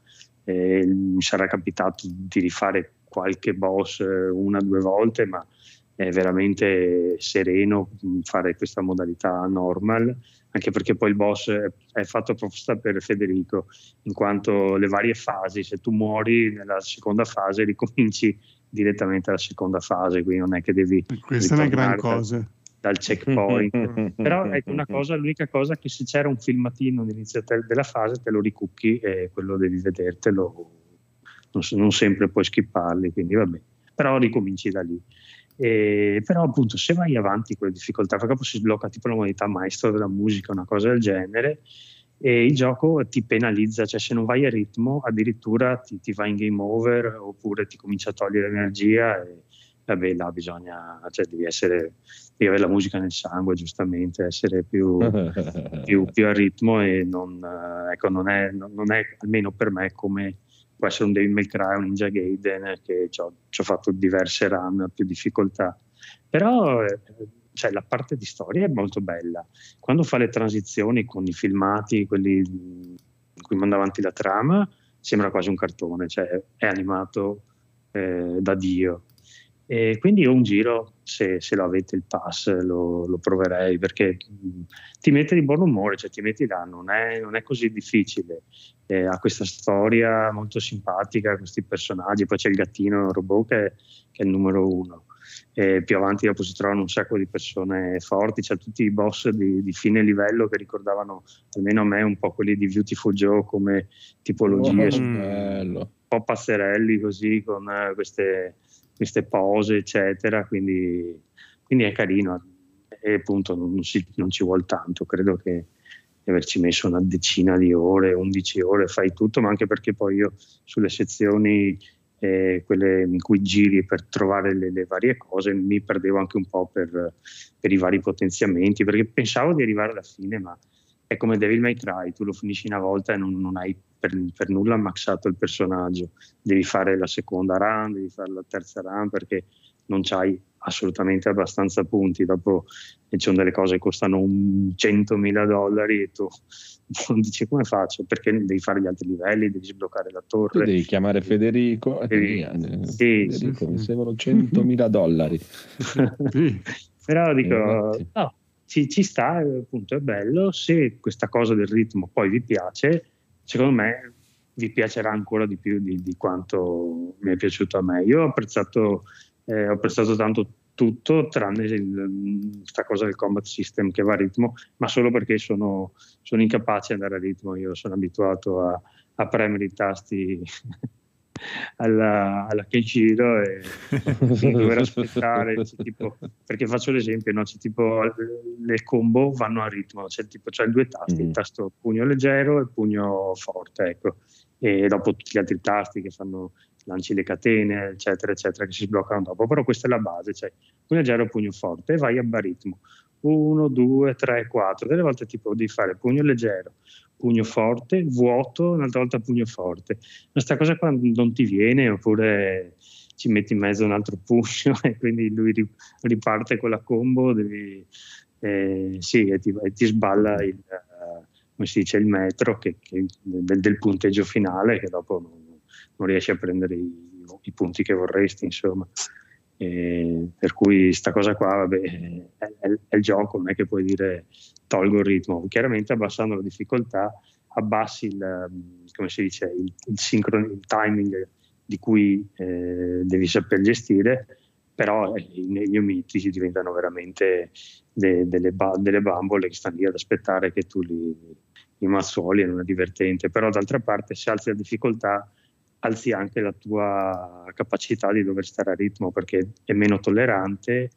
eh, mi sarà capitato di rifare qualche boss eh, una o due volte ma è veramente sereno fare questa modalità normal anche perché poi il boss è fatto apposta per Federico, in quanto le varie fasi, se tu muori nella seconda fase ricominci direttamente alla seconda fase, quindi non è che devi... Questa è una gran cosa. Dal, checkpoint. Però ecco una cosa, l'unica cosa è che se c'era un filmatino all'inizio della fase te lo ricucchi e quello devi vedertelo, non, non sempre puoi skipparli, quindi vabbè. Però ricominci da lì. E, però appunto se vai avanti con le difficoltà, perché poi si sblocca tipo la modalità maestro della musica, una cosa del genere, e il gioco ti penalizza, cioè se non vai a ritmo addirittura ti, ti va in game over oppure ti comincia a togliere energia e vabbè là bisogna, cioè devi essere, devi avere la musica nel sangue giustamente, essere più, più, più a ritmo e non, ecco, non, è, non è almeno per me come può essere un Devil May un Ninja Gaiden, che ci ho, ci ho fatto diverse run più difficoltà. Però eh, cioè, la parte di storia è molto bella. Quando fa le transizioni con i filmati, quelli in cui manda avanti la trama, sembra quasi un cartone, cioè è animato eh, da Dio. E quindi io un giro, se, se lo avete il pass, lo, lo, proverei perché ti mette di buon umore, cioè ti metti là, non è, non è così difficile. Eh, ha questa storia molto simpatica, questi personaggi, poi c'è il gattino, il robot che, che è il numero uno. E più avanti dopo si trovano un sacco di persone forti, c'è tutti i boss di, di, fine livello che ricordavano almeno a me un po' quelli di Beautiful Joe come tipologie, oh, un po' passerelli così con uh, queste queste pose, eccetera. Quindi, quindi è carino e appunto non, si, non, ci vuole tanto. Credo che averci messo una decina di ore, 11 ore, fai tutto, ma anche perché poi io sulle sezioni, eh, quelle in cui giri per trovare le, le, varie cose, mi perdevo anche un po' per, per i vari potenziamenti, perché pensavo di arrivare alla fine, ma è come Devil May Cry, tu lo finisci una volta e non, non hai per, per, nulla maxato il personaggio, devi fare la seconda run, devi fare la terza run perché non c'hai assolutamente abbastanza punti, dopo ci sono delle cose che costano 100.000 dollari e tu non dici come faccio, perché devi fare gli altri livelli, devi sbloccare la torre. Tu devi chiamare Federico, devi, eh, sì, Federico sì, mi servono 100.000 dollari. Però dico, eh, no, ci, ci sta, appunto è bello, se questa cosa del ritmo poi vi piace, secondo me vi piacerà ancora di più di, di quanto mi è piaciuto a me. Io ho apprezzato, eh, ho apprezzato tanto tutto tranne questa cosa del combat system che va a ritmo, ma solo perché sono, sono incapace di andare a ritmo. Io sono abituato a, a premere i tasti alla, alla Kenshiro e dover aspettare tipo, perché faccio l'esempio no? c'è tipo le combo vanno a ritmo c'è tipo c'è due tasti mm. il tasto pugno leggero e il pugno forte ecco e dopo tutti gli altri tasti che fanno lanci le catene eccetera eccetera che si sbloccano dopo però questa è la base cioè pugno leggero pugno forte e vai a baritmo 1, 2, 3, 4 delle volte tipo devi fare pugno leggero pugno forte, vuoto, un'altra volta pugno forte. Questa cosa qua non ti viene oppure ci metti in mezzo un altro pugno e quindi lui riparte con la combo, devi, eh, sì, e ti, e ti, sballa il, come si dice, il metro che, che del, del, punteggio finale che dopo non, non riesci a prendere i, i, punti che vorresti, insomma. E per cui sta cosa qua vabbè, è, è, è, il gioco, non è che puoi dire tolgo il ritmo. Chiaramente abbassando la difficoltà abbassi il, come si dice, il, il, sincron- il timing di cui eh, devi saper gestire, però eh, negli omitti diventano veramente de, delle, ba- delle, bambole che stanno lì ad aspettare che tu li, li mazzoli non è divertente. Però d'altra parte se alzi la difficoltà alzi anche la tua capacità di dover stare a ritmo perché è meno tollerante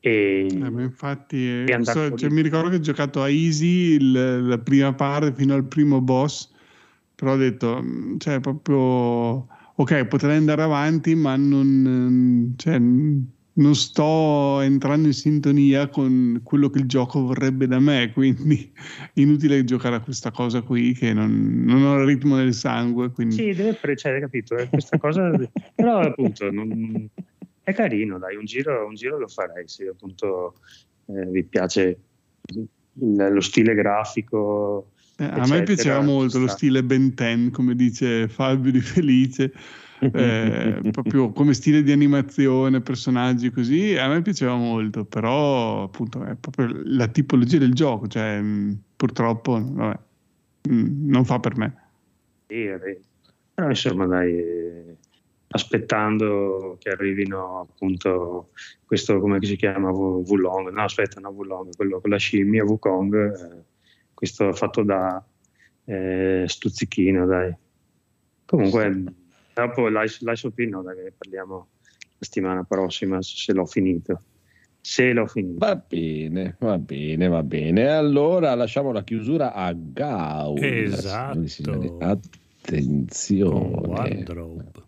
e, eh, infatti eh, so, cioè, mi ricordo che ho giocato a Easy il, la prima parte fino al primo boss però ho detto mm, cioè proprio ok potrei andare avanti ma non, cioè, non sto entrando in sintonia con quello che il gioco vorrebbe da me, quindi inutile giocare a questa cosa qui che non, non ho il ritmo del sangue. Quindi... Sì, deve precedere, capito? È questa cosa, però appunto non... è carino, dai, un giro, un giro lo farei se appunto eh, vi piace il, lo stile grafico. Eh, a me piaceva molto lo stile Ben 10, come dice Fabio di Felice eh, proprio come stile di animazione, personaggi così, a me piaceva molto, però appunto è proprio la tipologia del gioco, cioè mh, mm, purtroppo vabbè, mh, mm, non fa per me. Sì, però insomma dai, aspettando che arrivino appunto questo come si chiama Wulong, no aspetta, no Wulong, quello con la scimmia Wukong, eh, questo fatto da eh, stuzzichino dai. Comunque Dopo lascio Pino, ne parliamo la settimana prossima se l'ho finito. Se l'ho finito. Va bene, va bene, va bene. Allora lasciamo la chiusura a Gau. Esatto. Attenzione. Wardrobe.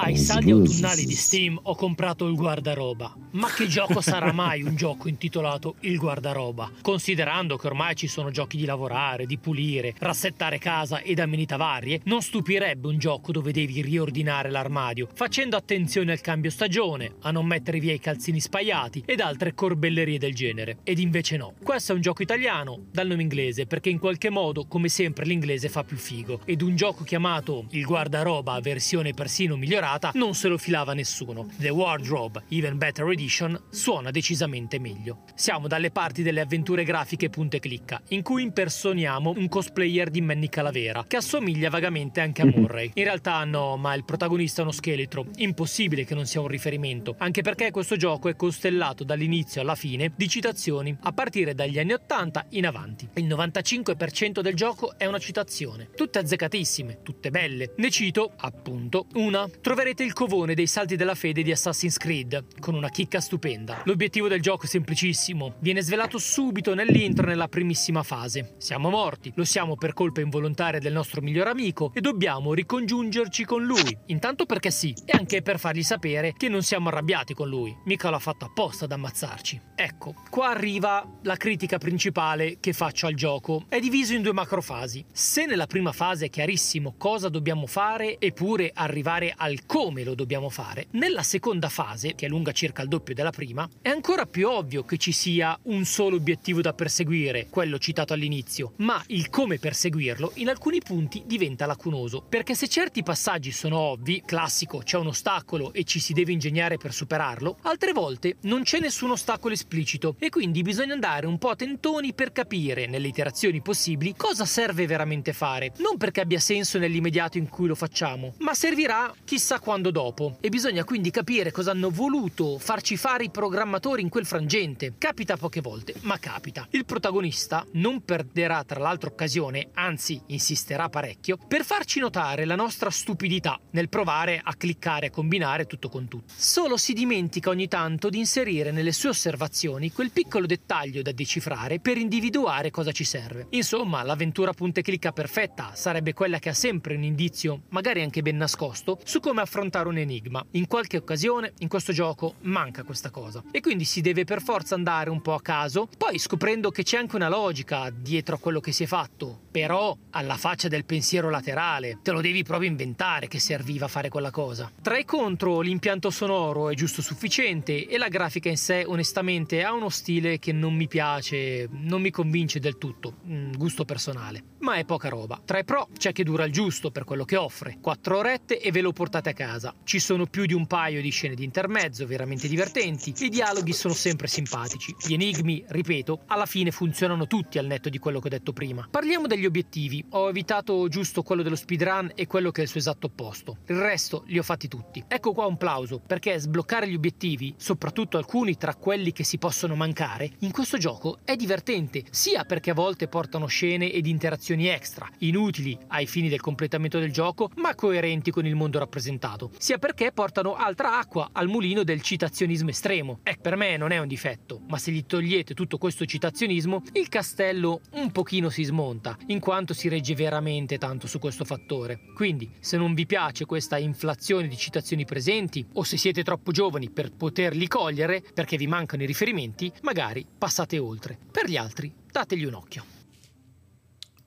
Ai saldi autunnali di Steam ho comprato il guardaroba. Ma che gioco sarà mai un gioco intitolato Il guardaroba? Considerando che ormai ci sono giochi di lavorare, di pulire, rassettare casa ed amenità varie, non stupirebbe un gioco dove devi riordinare l'armadio, facendo attenzione al cambio stagione, a non mettere via i calzini spaiati ed altre corbellerie del genere. Ed invece no. Questo è un gioco italiano, dal nome inglese, perché in qualche modo, come sempre, l'inglese fa più figo. Ed un gioco chiamato Il guardaroba, versione persino migliorata, separata non se lo filava nessuno. The Wardrobe Even Better Edition suona decisamente meglio. Siamo dalle parti delle avventure grafiche punte clicca, in cui impersoniamo un cosplayer di Manny Calavera, che assomiglia vagamente anche a mhm. Murray. In realtà no, ma il protagonista è uno scheletro. Impossibile che non sia un riferimento, anche perché questo gioco è costellato dall'inizio alla fine di citazioni, a partire dagli anni 80 in avanti. Il 95% del gioco è una citazione, tutte azzeccatissime, tutte belle. Ne cito, appunto, una. Trovate troverete il covone dei salti della fede di Assassin's Creed, con una chicca stupenda. L'obiettivo del gioco è semplicissimo, viene svelato subito nell'intro nella primissima fase. Siamo morti, lo siamo per colpa involontaria del nostro miglior amico e dobbiamo ricongiungerci con lui, intanto perché sì, e anche per fargli sapere che non siamo arrabbiati con lui, mica l'ha fatto apposta ad ammazzarci. Ecco, qua arriva la critica principale che faccio al gioco. È diviso in due macrofasi. Se nella prima fase è chiarissimo cosa dobbiamo fare eppure arrivare al come lo dobbiamo fare. Nella seconda fase, che è lunga circa il doppio della prima, è ancora più ovvio che ci sia un solo obiettivo da perseguire, quello citato all'inizio, ma il come perseguirlo in alcuni punti diventa lacunoso, perché se certi passaggi sono ovvi, classico, c'è un ostacolo e ci si deve ingegnare per superarlo, altre volte non c'è nessun ostacolo esplicito. E quindi bisogna andare un po' a tentoni per capire, nelle iterazioni possibili, cosa serve veramente fare, non perché abbia senso nell'immediato in cui lo facciamo, ma servirà chissà quando dopo e bisogna quindi capire cosa hanno voluto farci fare i programmatori in quel frangente. Capita poche volte, ma capita. Il protagonista non perderà tra l'altro occasione, anzi insisterà parecchio, per farci notare la nostra stupidità nel provare a cliccare e combinare tutto con tutto. Solo si dimentica ogni tanto di inserire nelle sue osservazioni quel piccolo dettaglio da decifrare per individuare cosa ci serve. Insomma, l'avventura punte clicca perfetta sarebbe quella che ha sempre un indizio, magari anche ben nascosto, su come affrontare un enigma. In qualche occasione in questo gioco manca questa cosa e quindi si deve per forza andare un po' a caso, poi scoprendo che c'è anche una logica dietro a quello che si è fatto, però alla faccia del pensiero laterale, te lo devi proprio inventare che serviva a fare quella cosa. Tra i contro l'impianto sonoro è giusto sufficiente e la grafica in sé onestamente ha uno stile che non mi piace, non mi convince del tutto, gusto personale, ma è poca roba. Tra i pro c'è che dura il giusto per quello che offre, 4 orette e ve lo portate tornate a casa. Ci sono più di un paio di scene di intermezzo veramente divertenti, i dialoghi sono sempre simpatici, gli enigmi, ripeto, alla fine funzionano tutti al netto di quello che ho detto prima. Parliamo degli obiettivi, ho evitato giusto quello dello speedrun e quello che è il suo esatto opposto. Il resto li ho fatti tutti. Ecco qua un plauso, perché sbloccare gli obiettivi, soprattutto alcuni tra quelli che si possono mancare, in questo gioco è divertente, sia perché a volte portano scene ed interazioni extra, inutili ai fini del completamento del gioco, ma coerenti con il mondo rappresentato, sia perché portano altra acqua al mulino del citazionismo estremo. E per me non è un difetto, ma se gli togliete tutto questo citazionismo, il castello un pochino si smonta, in quanto si regge veramente tanto su questo fattore. Quindi, se non vi piace questa inflazione di citazioni presenti, o se siete troppo giovani per poterli cogliere, perché vi mancano i riferimenti, magari passate oltre. Per gli altri, dategli un occhio.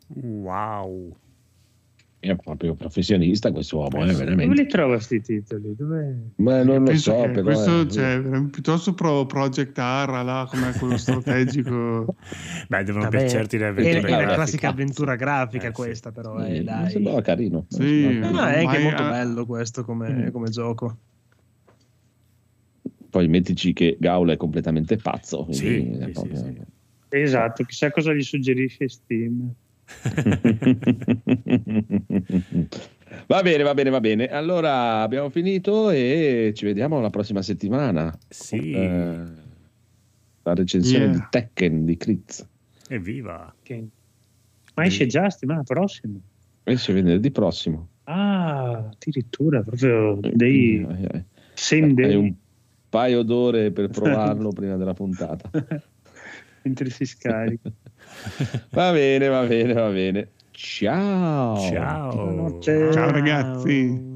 Wow. È proprio professionista questo uomo, eh, Dove veramente. li trova questi titoli? Dove... Ma non lo so, però. questo eh, cioè, piuttosto pro Project Ara là come quello strategico Beh, devono Vabbè, piacerti le È, avventure. è la grafica. classica avventura grafica Eh, sì. questa, però. eh, eh, mi dai. sembrava carino. Sì. No, è anche molto ha- bello questo come, Mm. come gioco. Poi mettici che Gaula è completamente pazzo. Sì, quindi è sì, proprio- sì, sì. Esatto, chissà cosa gli suggerisce Steam. va bene, va bene, va bene. Allora abbiamo finito e ci vediamo la prossima settimana. Sì. Eh, la recensione Yeah. di Tekken di Kritz. Evviva. Che- Ma esce già settimana prossima. Esce venerdì prossimo. Ah, addirittura proprio dei Eh, eh, same Hai un paio d'ore per provarlo prima della puntata. mentre si scarica. Va bene, va bene, va bene. Ciao. Ciao. Ciao ragazzi